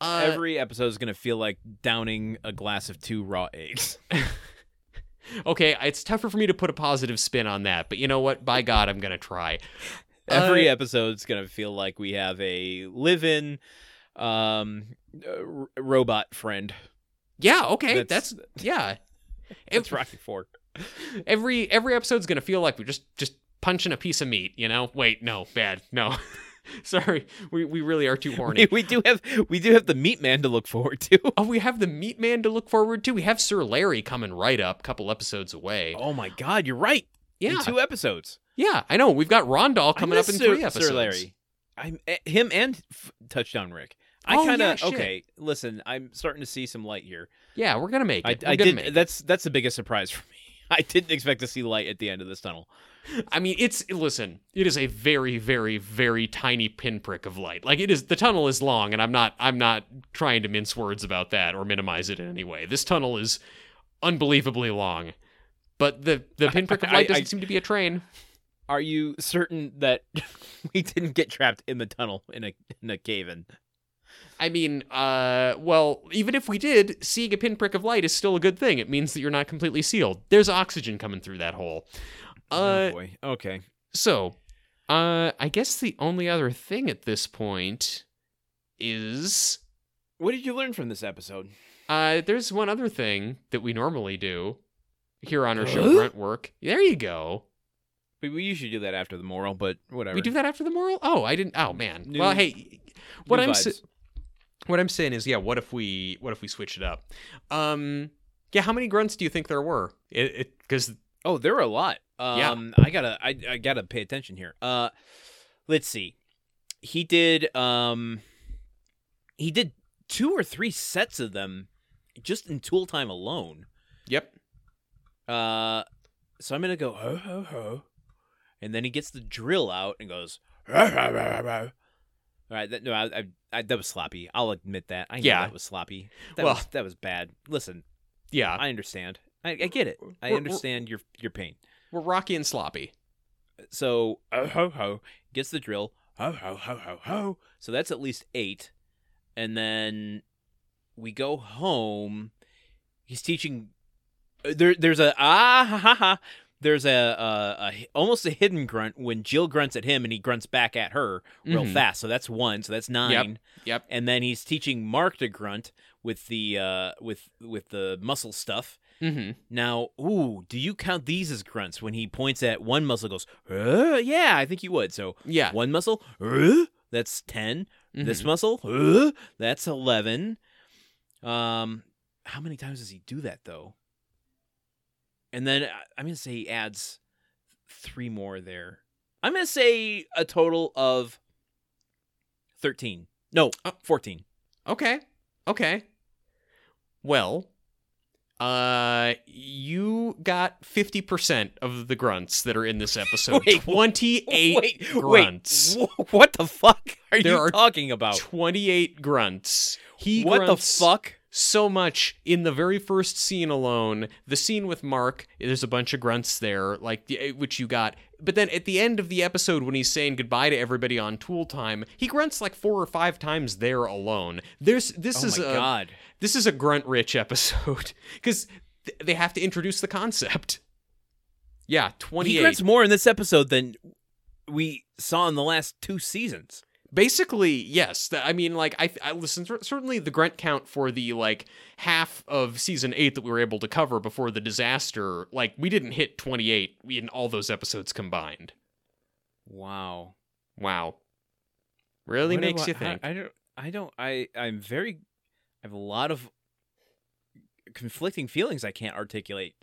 Speaker 2: Uh,
Speaker 1: every episode is gonna feel like downing a glass of two raw eggs.
Speaker 2: okay, it's tougher for me to put a positive spin on that, but you know what? By God, I'm gonna try.
Speaker 1: Every
Speaker 2: Uh,
Speaker 1: episode's gonna feel like we have a live-in um uh, r- robot friend.
Speaker 2: Yeah, okay, that's,
Speaker 1: That's-
Speaker 2: yeah.
Speaker 1: It's Rocky Four.
Speaker 2: every every episode's gonna feel like we're just just punching a piece of meat. You know? Wait, no, bad, no. Sorry, we, we really are too horny.
Speaker 1: we, we do have we do have the Meat Man to look forward to.
Speaker 2: oh, we have the Meat Man to look forward to. We have Sir Larry coming right up, couple episodes away.
Speaker 1: Oh my God, you're right.
Speaker 2: yeah,
Speaker 1: In two episodes.
Speaker 2: yeah, I know. We've got Rondell
Speaker 1: I
Speaker 2: coming up in
Speaker 1: miss
Speaker 2: three episodes.
Speaker 1: Sir Larry. I'm eh, him and F- Touchdown Rick. I
Speaker 2: Oh,
Speaker 1: kind
Speaker 2: yeah,
Speaker 1: of
Speaker 2: shit.
Speaker 1: okay. Listen, I'm starting to see some light here.
Speaker 2: Yeah, we're gonna make
Speaker 1: I,
Speaker 2: it. We're
Speaker 1: I did. That's that's the biggest surprise for me. I didn't expect to see light at the end of this tunnel.
Speaker 2: I mean, it's listen. It is a very, very, very tiny pinprick of light. Like it is. The tunnel is long, and I'm not. I'm not trying to mince words about that or minimize it in any way. This tunnel is unbelievably long, but the the pinprick of
Speaker 1: I-
Speaker 2: light
Speaker 1: I-
Speaker 2: doesn't seem to be a train.
Speaker 1: Are you certain that we didn't get trapped in the tunnel in a in a cave in?
Speaker 2: I mean, uh, well, even if we did, seeing a pinprick of light is still a good thing. It means that you're not completely sealed. There's oxygen coming through that hole. Uh,
Speaker 1: oh boy. Okay.
Speaker 2: So, uh, I guess the only other thing at this point is
Speaker 1: What did you learn from this episode?
Speaker 2: uh, there's one other thing that we normally do here on our show, Grunt Work. There you go.
Speaker 1: We, we usually do that after the moral, but whatever.
Speaker 2: We do that after the moral. Oh, I didn't. Oh man.
Speaker 1: New-
Speaker 2: well, hey, what I'm
Speaker 1: vibes.
Speaker 2: What I'm saying is, yeah. What if we what if we switch it up? Um, yeah. How many grunts do you think there were? It because
Speaker 1: Oh, there were a lot.
Speaker 2: Yeah.
Speaker 1: Um, I gotta, I, I gotta pay attention here. Uh, let's see. He did, um, he did two or three sets of them just in tool time alone.
Speaker 2: yep.
Speaker 1: Uh, so I'm gonna go ho ho ho, and then he gets the drill out and goes. All right, that, no, I, I, I, that was sloppy. I'll admit that. I know
Speaker 2: Yeah.
Speaker 1: that was sloppy. That
Speaker 2: Well-
Speaker 1: was that was bad. Listen,
Speaker 2: Yeah.
Speaker 1: I understand. I, I get it. I
Speaker 2: We're- we're-
Speaker 1: understand your your pain.
Speaker 2: We're rocky and sloppy.
Speaker 1: So oh, ho ho gets the drill. Ho ho ho ho ho. So that's at least eight, and then we go home. He's teaching. uh, There, there's a ah ha ha ha. There's a, a, a almost a hidden grunt when Jill grunts at him and he grunts back at her real
Speaker 2: Mhm.
Speaker 1: fast. So that's one. So that's nine.
Speaker 2: Yep.
Speaker 1: And then he's teaching Mark to grunt with the uh with with the muscle stuff.
Speaker 2: Mm-hmm.
Speaker 1: Now, ooh, do you count these as grunts when he points at one muscle? Goes, uh, yeah, I think you would. So
Speaker 2: Yeah.
Speaker 1: one muscle, uh, that's 10 This
Speaker 2: Mhm.
Speaker 1: muscle, uh, that's eleven. Um, how many times does he do that though? And then I- I'm gonna say he adds three more there. I'm gonna say a total of thirteen. No,
Speaker 2: Oh.
Speaker 1: fourteen.
Speaker 2: Okay. Okay. Well, uh you got 50% of the grunts that are in this episode.
Speaker 1: Wait,
Speaker 2: 28
Speaker 1: wait,
Speaker 2: grunts.
Speaker 1: wait, what the fuck are
Speaker 2: There
Speaker 1: you
Speaker 2: are
Speaker 1: talking about?
Speaker 2: 28 grunts. He
Speaker 1: What the fuck?
Speaker 2: So much in the very first scene alone. The scene with Mark, there's a bunch of grunts there, like eh, which you got. But then at the end of the episode, when he's saying goodbye to everybody on Tool Time, he grunts like four or five times there alone. There's this
Speaker 1: Oh
Speaker 2: is
Speaker 1: my
Speaker 2: a
Speaker 1: god.
Speaker 2: this is a grunt rich episode because th- they have to introduce the concept. Yeah, twenty.
Speaker 1: He
Speaker 2: 28.
Speaker 1: grunts more in this episode than we saw in the last two seasons.
Speaker 2: Basically, yes. I mean, like, I, I listen. cer- Certainly, the grunt count for the like half of season eight that we were able to cover before the disaster, like, we didn't hit twenty eight in all those episodes combined.
Speaker 1: Wow.
Speaker 2: Wow, really
Speaker 1: What
Speaker 2: makes
Speaker 1: I-
Speaker 2: you think.
Speaker 1: I, I don't. I don't. I. I'm very. I have a lot of conflicting feelings I can't articulate.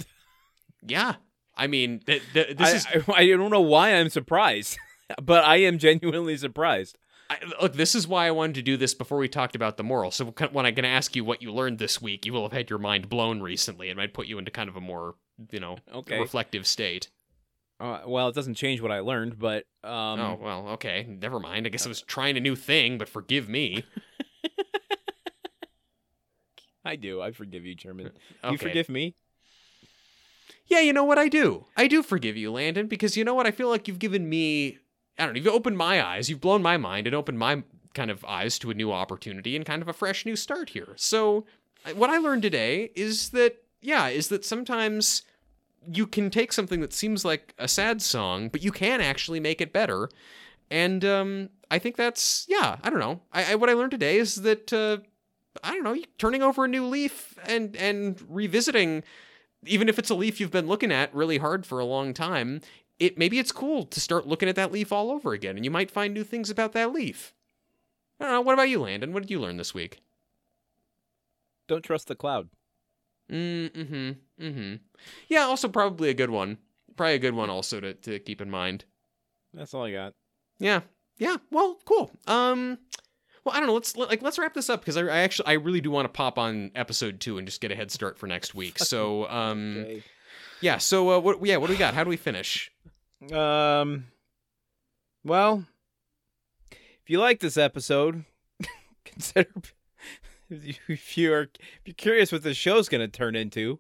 Speaker 2: yeah, I mean, th- th- this
Speaker 1: I,
Speaker 2: is
Speaker 1: I, I don't know why I'm surprised, but I am genuinely surprised.
Speaker 2: I, look. This is why I wanted to do this before we talked about the moral. So when I'm going to ask you what you learned this week, you will have had your mind blown recently, and might put you into kind of a more, you know,
Speaker 1: Okay.
Speaker 2: reflective state.
Speaker 1: Uh, well, it doesn't change what I learned, but um,
Speaker 2: oh well, okay, never mind. I guess I was trying a new thing, but forgive me.
Speaker 1: I do. I forgive you, Truman.
Speaker 2: Okay.
Speaker 1: You forgive me?
Speaker 2: Yeah, you know what I do. I do forgive you, Landon, because you know what? I feel like you've given me. I don't know. You've opened my eyes. You've blown my mind and opened my kind of eyes to a new opportunity and kind of a fresh new start here. So, what I learned today is that yeah, is that sometimes you can take something that seems like a sad song, but you can actually make it better. And um, I think that's yeah. I don't know. I, I what I learned today is that uh, I don't know. Turning over a new leaf and and revisiting even if it's a leaf you've been looking at really hard for a long time, it maybe it's cool to start looking at that leaf all over again, and you might find new things about that leaf. I don't know. What about you, Landon? What did you learn this week?
Speaker 1: Don't trust the cloud.
Speaker 2: Mm-hmm. Mm-hmm. Yeah, also probably a good one. Probably a good one also to, to keep in mind.
Speaker 1: That's all I got.
Speaker 2: Yeah. Yeah. Well, cool. Um well, I don't know. Let's like let's wrap this up because I, I actually I really do want to pop on episode two and just get a head start for next week. So um
Speaker 1: Okay.
Speaker 2: Yeah. So uh, what yeah what do we got? How do we finish?
Speaker 1: Um. Well, if you like this episode, consider if you- you're if you're curious what this show's going to turn into,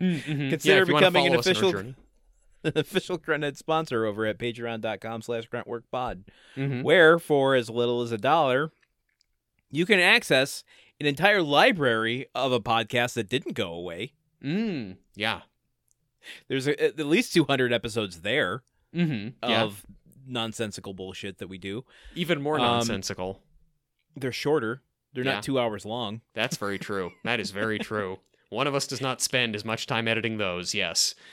Speaker 2: Mm-hmm.
Speaker 1: Consider becoming an official- an official Grunthead sponsor over at patreon.com slash gruntworkpod,
Speaker 2: Mm-hmm.
Speaker 1: where for as little as a dollar, you can access an entire library of a podcast that didn't go away.
Speaker 2: Mm. Yeah.
Speaker 1: There's a, at least 200 episodes there
Speaker 2: Mm-hmm. Yeah.
Speaker 1: of nonsensical bullshit that we do.
Speaker 2: Even more
Speaker 1: um,
Speaker 2: nonsensical.
Speaker 1: They're shorter. They're
Speaker 2: Yeah.
Speaker 1: not two hours long.
Speaker 2: That's very true. That is very true. One of us does not spend as much time editing those. Yes.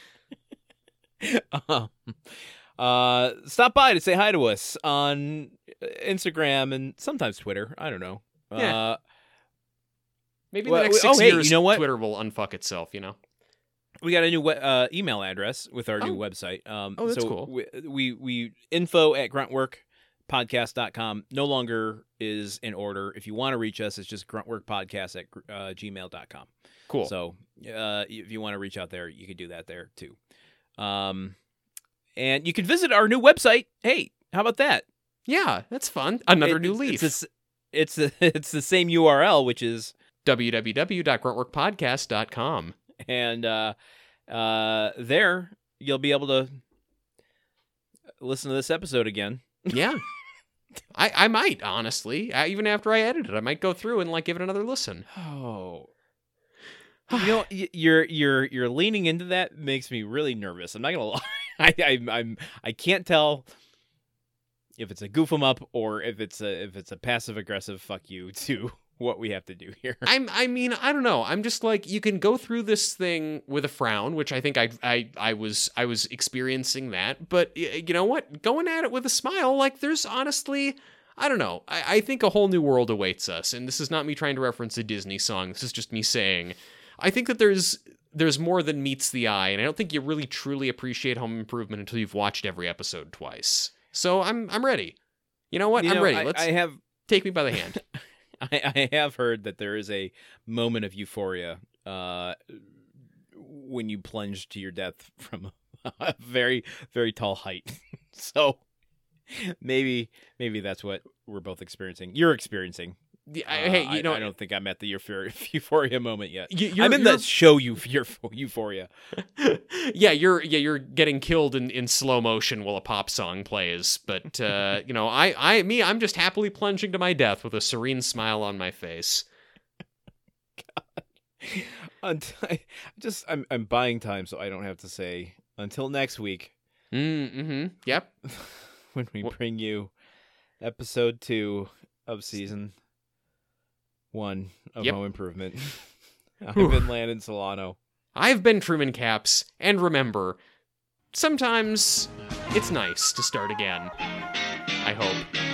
Speaker 1: Um, uh, stop by to say hi to us on Instagram and sometimes Twitter. I don't know.
Speaker 2: Yeah.
Speaker 1: Uh,
Speaker 2: Maybe
Speaker 1: Well,
Speaker 2: the next
Speaker 1: oh,
Speaker 2: six
Speaker 1: hey, you
Speaker 2: years,
Speaker 1: know what?
Speaker 2: Twitter will unfuck itself. You know.
Speaker 1: We got a new uh, email address with our new
Speaker 2: Oh.
Speaker 1: website. Um,
Speaker 2: Oh, that's
Speaker 1: so
Speaker 2: cool.
Speaker 1: We, we we info at gruntworkpodcast.com no longer is in order. If you want to reach us, it's just gruntworkpodcast at uh, gmail.com.
Speaker 2: Cool.
Speaker 1: So uh, if you want to reach out there, you can do that there too. Um, and you can visit our new website. Hey, how about that?
Speaker 2: yeah, that's fun. Another
Speaker 1: It-
Speaker 2: new
Speaker 1: it's,
Speaker 2: leaf.
Speaker 1: It's, the it's the it's the same URL, which is
Speaker 2: www.gruntworkpodcast.com.
Speaker 1: and uh, uh, there you'll be able to listen to this episode again.
Speaker 2: Yeah. I, I might honestly, uh, even after I edit it, I might go through and like give it another listen.
Speaker 1: Oh. You know, you're you're you're leaning into that makes me really nervous. I'm not gonna lie. I, I I'm I can't tell if it's a goof 'em up or if it's a if it's a passive aggressive fuck you to what we have to do here.
Speaker 2: I'm I mean, I don't know. I'm just like you can go through this thing with a frown, which I think I I I was I was experiencing that, but you know what? Going at it with a smile, like there's honestly I don't know. I, I think a whole new world awaits us, and this is not me trying to reference a Disney song. This is just me saying, I think that there's there's more than meets the eye, and I don't think you really truly appreciate Home Improvement until you've watched every episode twice. So I'm I'm ready. You know what?
Speaker 1: You
Speaker 2: I'm
Speaker 1: know,
Speaker 2: ready.
Speaker 1: I,
Speaker 2: Let's
Speaker 1: I have
Speaker 2: take me by the hand.
Speaker 1: I, I have heard that there is a moment of euphoria uh, when you plunge to your death from a very very tall height. so maybe maybe that's what we're both experiencing. You're experiencing.
Speaker 2: The-
Speaker 1: Uh,
Speaker 2: I- hey, you
Speaker 1: I,
Speaker 2: know,
Speaker 1: I don't think I'm at the euphoria, euphoria moment yet.
Speaker 2: you- you're,
Speaker 1: I'm in the show euph- euphoria.
Speaker 2: yeah, you're yeah you're getting killed in, in slow motion while a pop song plays. But uh, you know, I I me I'm just happily plunging to my death with a serene smile on my face.
Speaker 1: Unt- I just I'm I'm buying time so I don't have to say until next week
Speaker 2: Mm-hmm. Yep.
Speaker 1: when we bring you episode two of season one of
Speaker 2: Yep.
Speaker 1: Home Improvement. I've been Landon Solano.
Speaker 2: I've been Truman Capps, and remember, sometimes it's nice to start again. I hope.